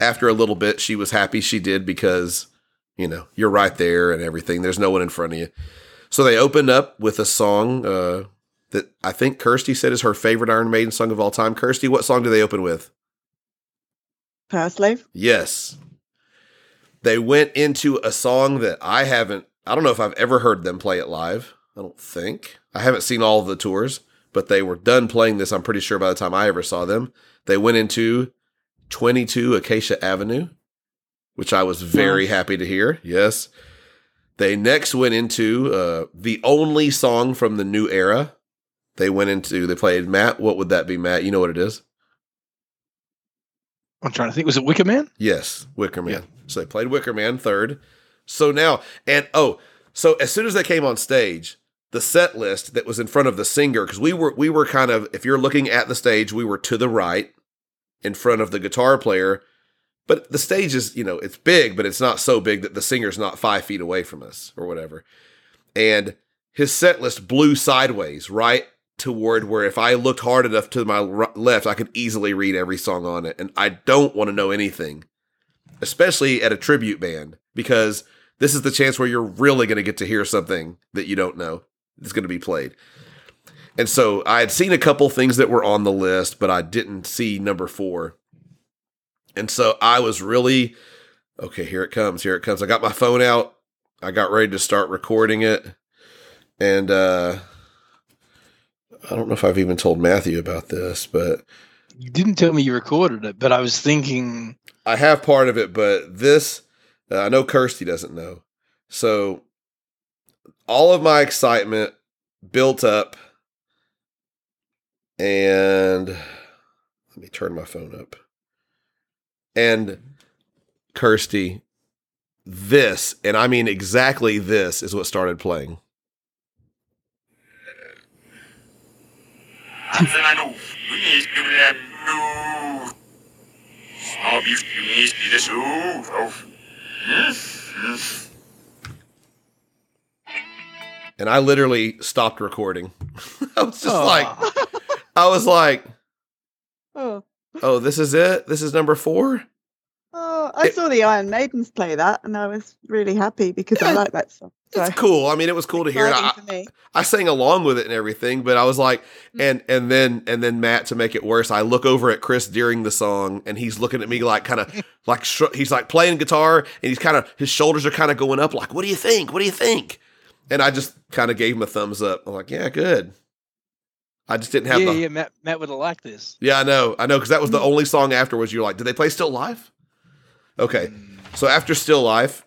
after a little bit, she was happy she did because you know you're right there and everything. There's no one in front of you. So they opened up with a song uh, that I think Kirsty said is her favorite Iron Maiden song of all time. Kirsty, what song do they open with? Power Slave. Yes. They went into a song that I haven't, I don't know if I've ever heard them play it live. I don't think. I haven't seen all of the tours, but they were done playing this, I'm pretty sure, by the time I ever saw them. They went into 22 Acacia Avenue, which I was very happy to hear. Yes. They next went into uh, the only song from the new era. They went into, they played Matt. What would that be, Matt? You know what it is? I'm trying to think. Was it Wicker Man? Yes, Wicker Man. So they played Wicker Man third. So now, and oh, so as soon as they came on stage, the set list that was in front of the singer because we were we were kind of if you're looking at the stage, we were to the right in front of the guitar player. But the stage is, you know, it's big, but it's not so big that the singer's not five feet away from us or whatever. And his set list blew sideways right toward where if I looked hard enough to my left, I could easily read every song on it. And I don't want to know anything, especially at a tribute band, because this is the chance where you're really going to get to hear something that you don't know that's going to be played. And so I had seen a couple things that were on the list, but I didn't see number four. And so I was really, okay, here it comes. Here it comes. I got my phone out. I got ready to start recording it. And uh I don't know if I've even told Matthew about this, but You didn't tell me you recorded it, but I was thinking, I have part of it, but this uh, I know Kirsty doesn't know. So all of my excitement built up and let me turn my phone up. And Kirsty, this, and I mean exactly this is what started playing. And I literally stopped recording. [LAUGHS] I was just like I was like, Oh, "Oh, this is it. This is number 4?" oh, I It- saw the Iron Maidens play that, and I was really happy because I like that song. So It's cool. I mean, it was cool to hear. it. I, for me. I sang along with it and everything, but I was like, Mm. and and then and then Matt to make it worse, I look over at Chris during the song, and he's looking at me like kind of [LAUGHS] like sh- he's like playing guitar, and he's kind of his shoulders are kind of going up, like, "What do you think? What do you think?" And I just kind of gave him a thumbs up. I'm like, "Yeah, good." I just didn't have yeah, the yeah, Matt, Matt would have liked this. yeah, I know, I know, because that was the only song afterwards. You're like, did they play Still Life? Okay, so after Still Life,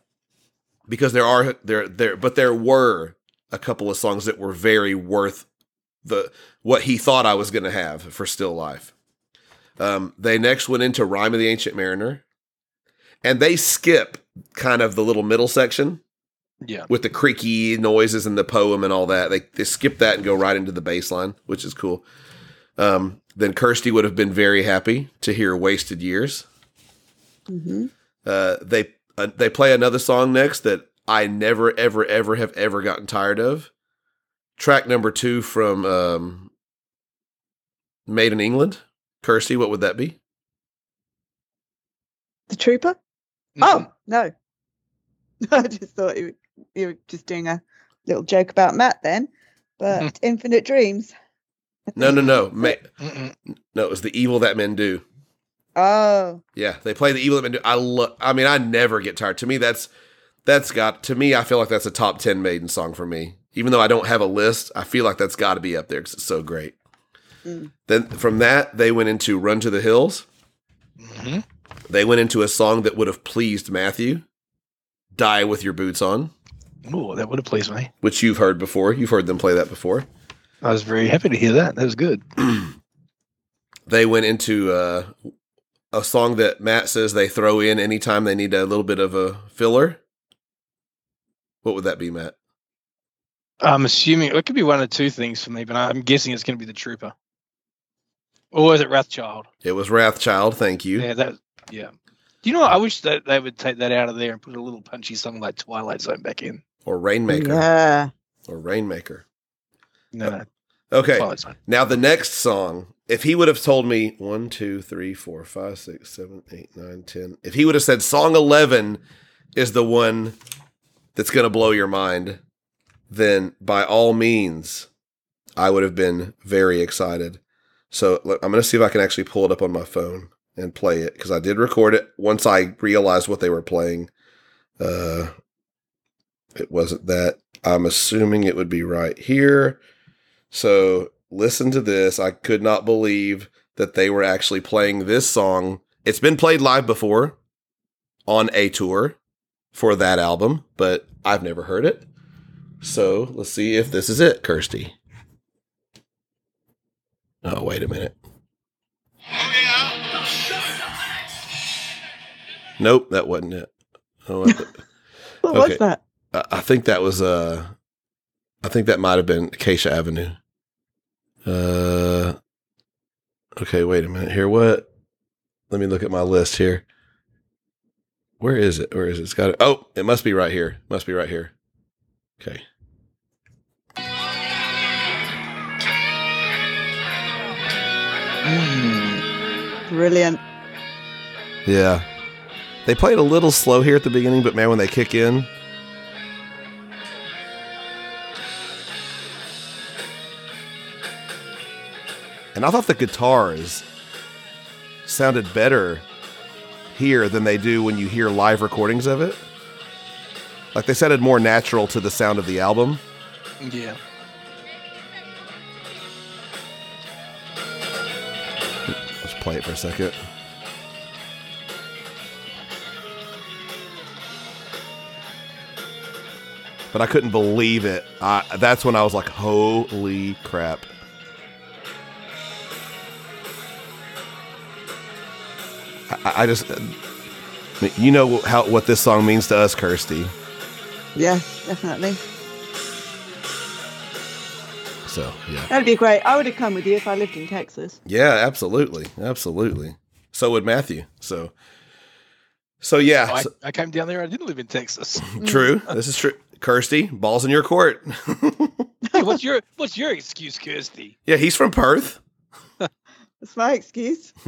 because there are there there, but there were a couple of songs that were very worth the what he thought I was going to have for Still Life. Um, they next went into Rime of the Ancient Mariner, and they skip kind of the little middle section Yeah. with the creaky noises and the poem and all that. They they skip that and go right into the bass line, which is cool. Um, then Kirsty would have been very happy to hear "Wasted Years." hmm Uh, they uh, they play another song next that I never ever ever have ever gotten tired of. Track number two from um, "Maiden England." Kirsty, what would that be? The Trooper? Mhm. Oh no, [LAUGHS] I just thought you were, you were just doing a little joke about Matt then, but [LAUGHS] Infinite Dreams. I No, no, no, [LAUGHS] Ma- no. It was the evil that men do. Oh, Yeah, they play the evil that men do. I love. I mean, I never get tired. To me, that's that's got. To me, I feel like that's a top ten Maiden song for me. Even though I don't have a list, I feel like that's got to be up there because it's so great. Mm. Then from that, they went into "Run to the Hills." Mhm. They went into a song that would have pleased Matthew, "Die with Your Boots On," Ooh, that would have pleased me. which you've heard before. You've heard them play that before. I was very happy to hear that. That was good. [CLEARS THROAT] They went into uh, a song that Matt says they throw in anytime they need a little bit of a filler. What would that be, Matt? I'm assuming it could be one of two things for me, but I'm guessing it's going to be the Trooper. Or is it Wrathchild? It was Wrathchild. Thank you. Yeah, that. Yeah. Do you know? what? I wish that they would take that out of there and put a little punchy song like Twilight Zone back in. Or Rainmaker. yeah. Or Rainmaker. No, no, uh, Okay. Twilight Zone. Now the next song, if he would have told me one, two, three, four, five, six, seven, eight, nine, ten, if he would have said song eleven is the one that's gonna blow your mind, then by all means, I would have been very excited. So I'm gonna see if I can actually pull it up on my phone and play it because I did record it once I realized what they were playing. Uh, it wasn't that. I'm assuming it would be right here. So listen to this. I could not believe that they were actually playing this song. It's been played live before on a tour for that album, but I've never heard it. So let's see if this is it, Kirsty. Oh, wait a minute. Nope, that wasn't it. [LAUGHS] Oh, What Okay. was that? I think that was uh I think that might have been Acacia Avenue. Uh, okay, wait a minute here. What? Let me look at my list here. Where is it? Where is it? It's got it. Oh, it must be right here. Must be right here. Okay. Mm. Brilliant. Yeah. They played a little slow here at the beginning, but man, when they kick in. And I thought the guitars sounded better here than they do when you hear live recordings of it. Like they sounded more natural to the sound of the album. Yeah. Let's play it for a second. But I couldn't believe it. I, that's when I was like, holy crap. I, I just, you know how what this song means to us, Kirsty. Yeah, definitely. So yeah, That'd be great. I would have come with you if I lived in Texas. yeah, absolutely, absolutely. So would Matthew. So, so yeah, Oh, I, so- I came down there. I didn't live in Texas. [LAUGHS] true. [LAUGHS] This is true. Kirsty, balls in your court. [LAUGHS] Hey, what's your What's your excuse, Kirsty? yeah, he's from Perth. [LAUGHS] That's my excuse. [LAUGHS]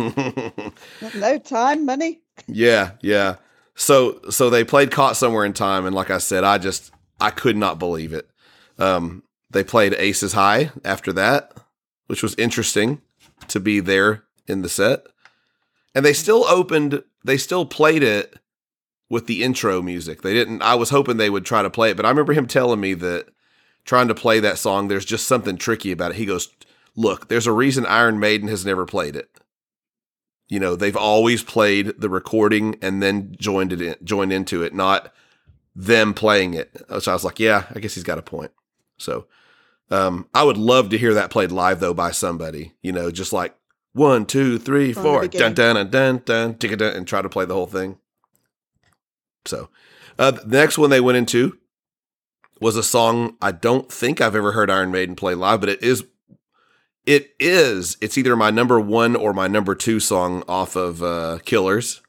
No time, money. yeah, yeah. So so they played Caught Somewhere in Time, and like I said, I just I could not believe it. Um, they played Aces High after that, which was interesting to be there in the set. And they still opened they still played it with the intro music. They didn't I was hoping they would try to play it, but I remember him telling me that trying to play that song, there's just something tricky about it. He goes, Look, there's a reason Iron Maiden has never played it. You know, they've always played the recording and then joined it in, joined into it, not them playing it. So I was like, yeah, I guess he's got a point. So um, I would love to hear that played live though by somebody, you know, just like one, two, three, From four, dun dun dun dun dun, dun, and try to play the whole thing. So uh, the next one they went into was a song I don't think I've ever heard Iron Maiden play live, but it is it is it's either my number one or my number two song off of uh, Killers.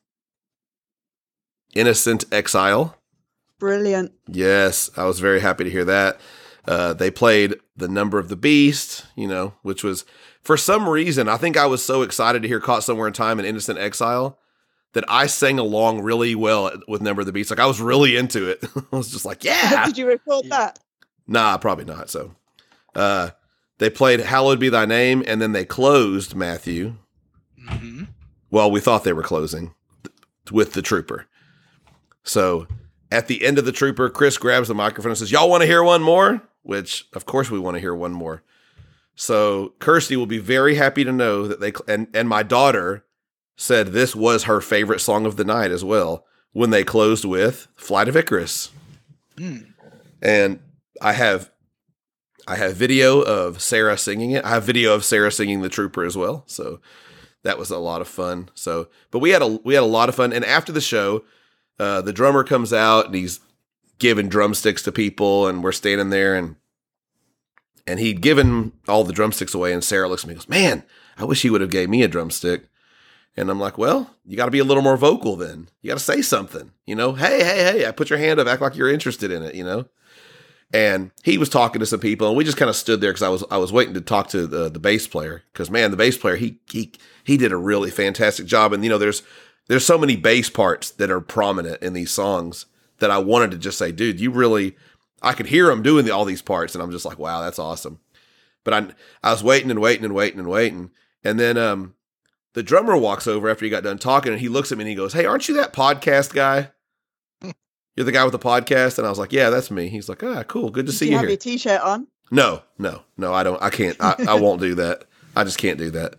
Innocent Exile. Brilliant. Yes, I was very happy to hear that. Uh, they played The Number of the Beast, you know, which was for some reason, I think I was so excited to hear Caught Somewhere in Time and Innocent Exile that I sang along really well with Number of the Beast. Like I was really into it. [LAUGHS] I was just like, [LAUGHS] yeah. Did you record Yeah. that? Nah, probably not. So, uh, they played "Hallowed Be Thy Name" and then they closed Matthew. hmm Well, we thought they were closing with the Trooper. So, at the end of the Trooper, Chris grabs the microphone and says, "Y'all want to hear one more?" Which, of course, we want to hear one more. So, Kirsty will be very happy to know that they and and my daughter said this was her favorite song of the night as well when they closed with "Flight of Icarus." Mm. and I have I have video of Sarah singing it. I have video of Sarah singing the Trooper as well. So that was a lot of fun. So, but we had a we had a lot of fun. And after the show, uh, the drummer comes out and he's giving drumsticks to people, and we're standing there and and he'd given all the drumsticks away. And Sarah looks at me and goes, "Man, I wish he would have gave me a drumstick." And I'm like, "Well, you got to be a little more vocal then. You got to say something. You know, hey, hey, hey! I put your hand up, act like you're interested in it. You know." and he was talking to some people and we just kind of stood there because i was i was waiting to talk to the the bass player because man the bass player he he he did a really fantastic job and you know there's there's so many bass parts that are prominent in these songs that i wanted to just say dude you really i could hear him doing the, all these parts and i'm just like wow that's awesome but i i was waiting and waiting and waiting and waiting and then um the drummer walks over after he got done talking and he looks at me and he goes hey aren't you that podcast guy [LAUGHS] you're the guy with the podcast and i was like yeah that's me he's like ah cool good to see you you have here your t-shirt on? no, no, no. I don't. I can't. I, I won't do that. I just can't do that.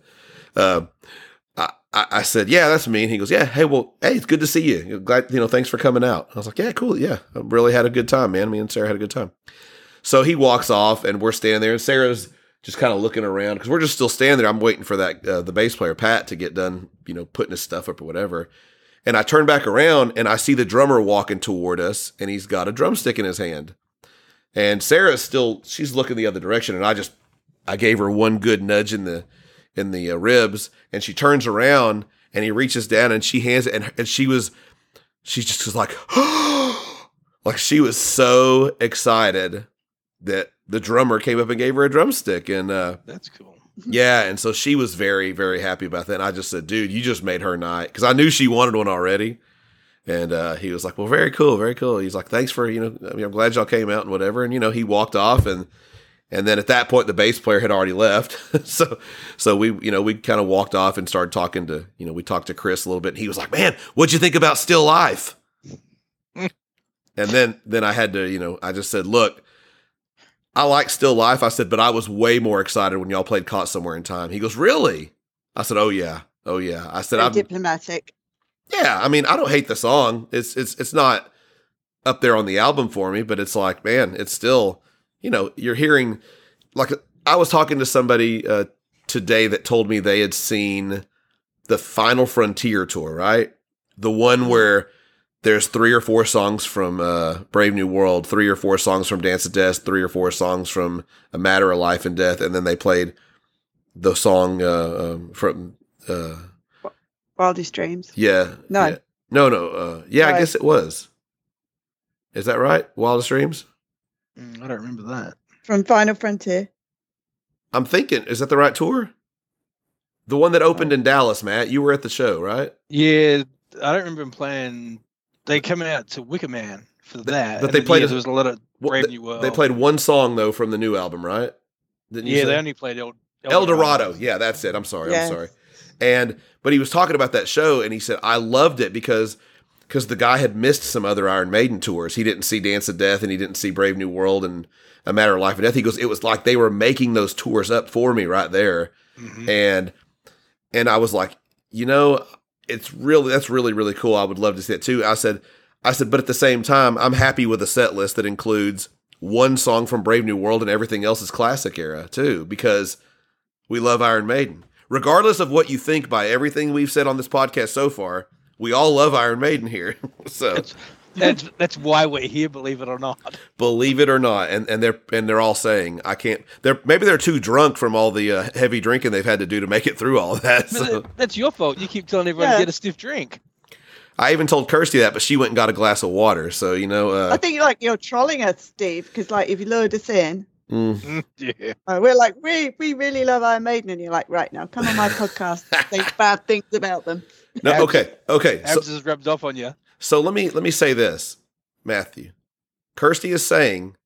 Uh, I, I I said, yeah, that's me. And he goes, yeah. Hey, well, hey, it's good to see you. Glad you know. Thanks for coming out. I was like, yeah, cool. Yeah, I really had a good time, man. Me and Sarah had a good time. So he walks off, and we're standing there, and Sarah's just kind of looking around because we're just still standing there. I'm waiting for that uh, the bass player Pat to get done, you know, putting his stuff up or whatever. And I turn back around and I see the drummer walking toward us, and he's got a drumstick in his hand. And Sarah's still she's looking the other direction, and I just I gave her one good nudge in the in the uh, ribs, and she turns around and he reaches down and she hands it, and, and she was she just was like [GASPS] like she was so excited that the drummer came up and gave her a drumstick, and uh, That's cool. yeah, and so she was very, very happy about that. And I just said, dude, you just made her night because I knew she wanted one already. And uh, he was like, well, very cool, very cool. He's like, thanks for you know, I mean, I'm glad y'all came out and whatever. And you know, he walked off, and and then at that point, the bass player had already left. [LAUGHS] so so we you know we kind of walked off and started talking to you know we talked to Chris a little bit. And he was like, man, what'd you think about Still Life? [LAUGHS] and then then I had to you know I just said, look. I like Still Life. I said, but I was way more excited when y'all played Caught Somewhere in Time. He goes, Really? I said, Oh yeah. Oh yeah. I said, I'm diplomatic. yeah, I mean, I don't hate the song. It's it's it's not up there on the album for me, but it's like, man, it's still, you know, you're hearing like I was talking to somebody uh today that told me they had seen the Final Frontier tour, right? The one where there's three or four songs from uh, Brave New World, three or four songs from Dance of Death, three or four songs from A Matter of Life and Death, and then they played the song uh, um, from uh, Wildest Dreams. yeah. No. yeah. No, no. Uh, yeah, I guess it was. Is that right? Wildest Dreams? Mm, I don't remember that. From Final Frontier. I'm thinking, is that the right tour? The one that opened in Dallas, Matt. You were at the show, right? Yeah, I don't remember him playing. They come out to Wicker Man for that. but they played Yeah, a- there was a lot of Well, Brave they, New World. they played one song though from the new album, right? Didn't Yeah, they only played El, El Dorado. Yeah, that's it. I'm sorry. Yes. I'm sorry. And but he was talking about that show, and he said I loved it because because the guy had missed some other Iron Maiden tours. He didn't see Dance of Death, and he didn't see Brave New World and A Matter of Life and Death. He goes, it was like they were making those tours up for me right there, Mhm. and and I was like, you know, it's really that's really really cool. I would love to see it too. I said, I said, but at the same time, I'm happy with a set list that includes one song from Brave New World and everything else is classic era too, because we love Iron Maiden. Regardless of what you think by everything we've said on this podcast so far, we all love Iron Maiden here. [LAUGHS] so That's, that's that's why we're here, believe it or not. believe it or not, and, and they're and they're all saying I can't. They're maybe they're too drunk from all the uh, heavy drinking they've had to do to make it through all that. So. that's your fault. You keep telling everyone Yeah. to get a stiff drink. I even told Kirsty that, but she went and got a glass of water. So you know, I uh, think like you're trolling us, Steve, because like if you lured us in, mm, [LAUGHS] yeah. uh, we're like, we we really love Iron Maiden, and you're like, right now, come on my [LAUGHS] podcast, say bad things about them. no, Abs- okay, okay. So, Abs has rubbed off on you. So let me let me say this, Matthew. Kirsty is saying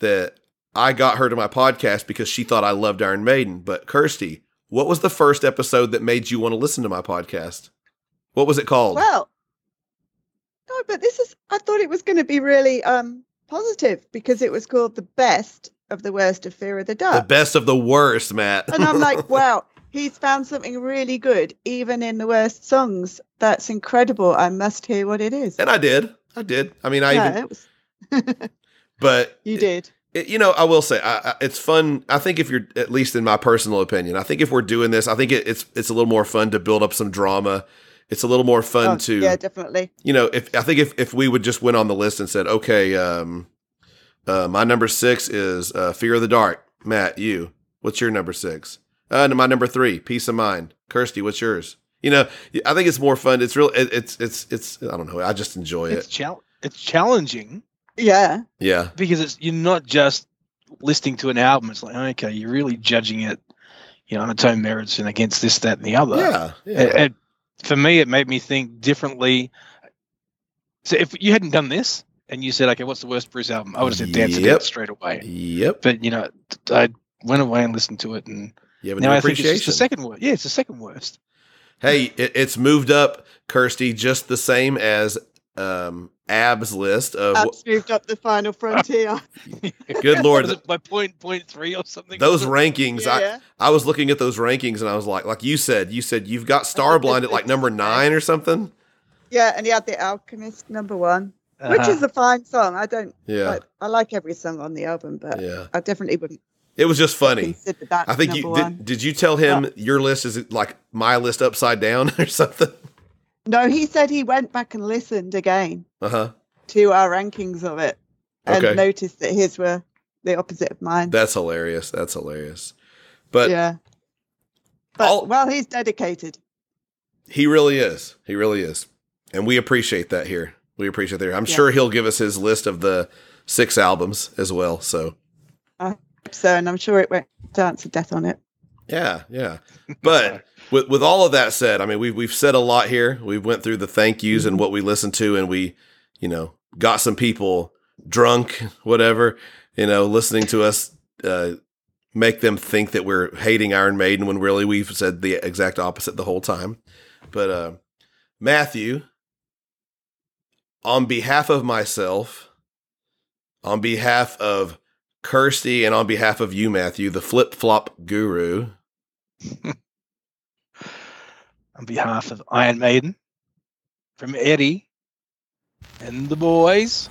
that I got her to my podcast because she thought I loved Iron Maiden. But Kirsty, what was the first episode that made you want to listen to my podcast? What was it called? Well, no, but this is. I thought it was going to be really um positive because it was called the best of the worst of Fear of the Dark. the best of the worst, Matt. and I'm like, [LAUGHS] wow, he's found something really good, even in the worst songs. That's incredible. I must hear what it is. and I did. I did. I mean, I yeah, even, it was. [LAUGHS] but You did. it, you know, I will say, I, I, it's fun. I think if you're, at least in my personal opinion, I think if we're doing this, I think it, it's it's a little more fun to build up some drama. It's a little more fun Oh, to, yeah, definitely. you know, if I think if if we would just went on the list and said, okay, um, uh, my number six is uh, Fear of the Dark. Matt, you, what's your number six? Uh, and my number three, Piece of Mind. Kirsty, what's yours? You know, I think it's more fun. It's real. It, it's it's it's. I don't know. I just enjoy It's it. chal- it's challenging Yeah. Yeah. because it's you're not just listening to an album. It's like okay, you're really judging it, you know, on its own merits and against this, that, and the other. Yeah. Yeah. And- and for me, it made me think differently. So if you hadn't done this and you said, okay, what's the worst Bruce album? I would have said Dance of Yep. Death straight away. Yep. But you know, I went away and listened to it, and You have a now new I think it's the second worst. Yeah, it's the second worst. Hey, it, it's moved up, Kirsty, just the same as um, Ab's list of Abs moved up the final frontier. [LAUGHS] good lord Was it by point point three or something? those rankings. yeah, I, yeah. I was looking at those rankings and I was like, like you said, you said you've got Starblind at like number nine or something. Yeah, and he had the Alchemist number one, which Uh-huh. is a fine song. I don't. Yeah, Like, I like every song on the album, but yeah. I definitely wouldn't It was just funny. I think you did. Did you tell him your list is like my list upside down [LAUGHS] or something? No, he said he went back and listened again Uh huh. to our rankings of it and Okay. noticed that his were the opposite of mine. That's hilarious. That's hilarious. But yeah. But I'll- well, he's dedicated. he really is. He really is. And we appreciate that here. We appreciate that. Here. I'm Yeah. sure he'll give us his list of the six albums as well. So So, and I'm sure it won't dance to death on it. yeah, yeah. But [LAUGHS] with with all of that said, I mean we've we've said a lot here. We went through the thank yous and what we listened to, and we, you know, got some people drunk, whatever, you know, listening to us uh, make them think that we're hating Iron Maiden when really we've said the exact opposite the whole time. But uh, Matthew, on behalf of myself, on behalf of Kirsty, and on behalf of you, Matthew, the flip flop guru, [LAUGHS] On behalf of Iron Maiden, from Eddie and the boys.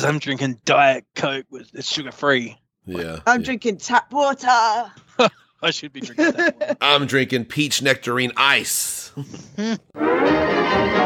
Because I'm drinking Diet Coke with it's sugar free. yeah. I'm yeah. drinking tap water. [LAUGHS] I should be drinking that one. I'm drinking peach nectarine ice. Thank [LAUGHS]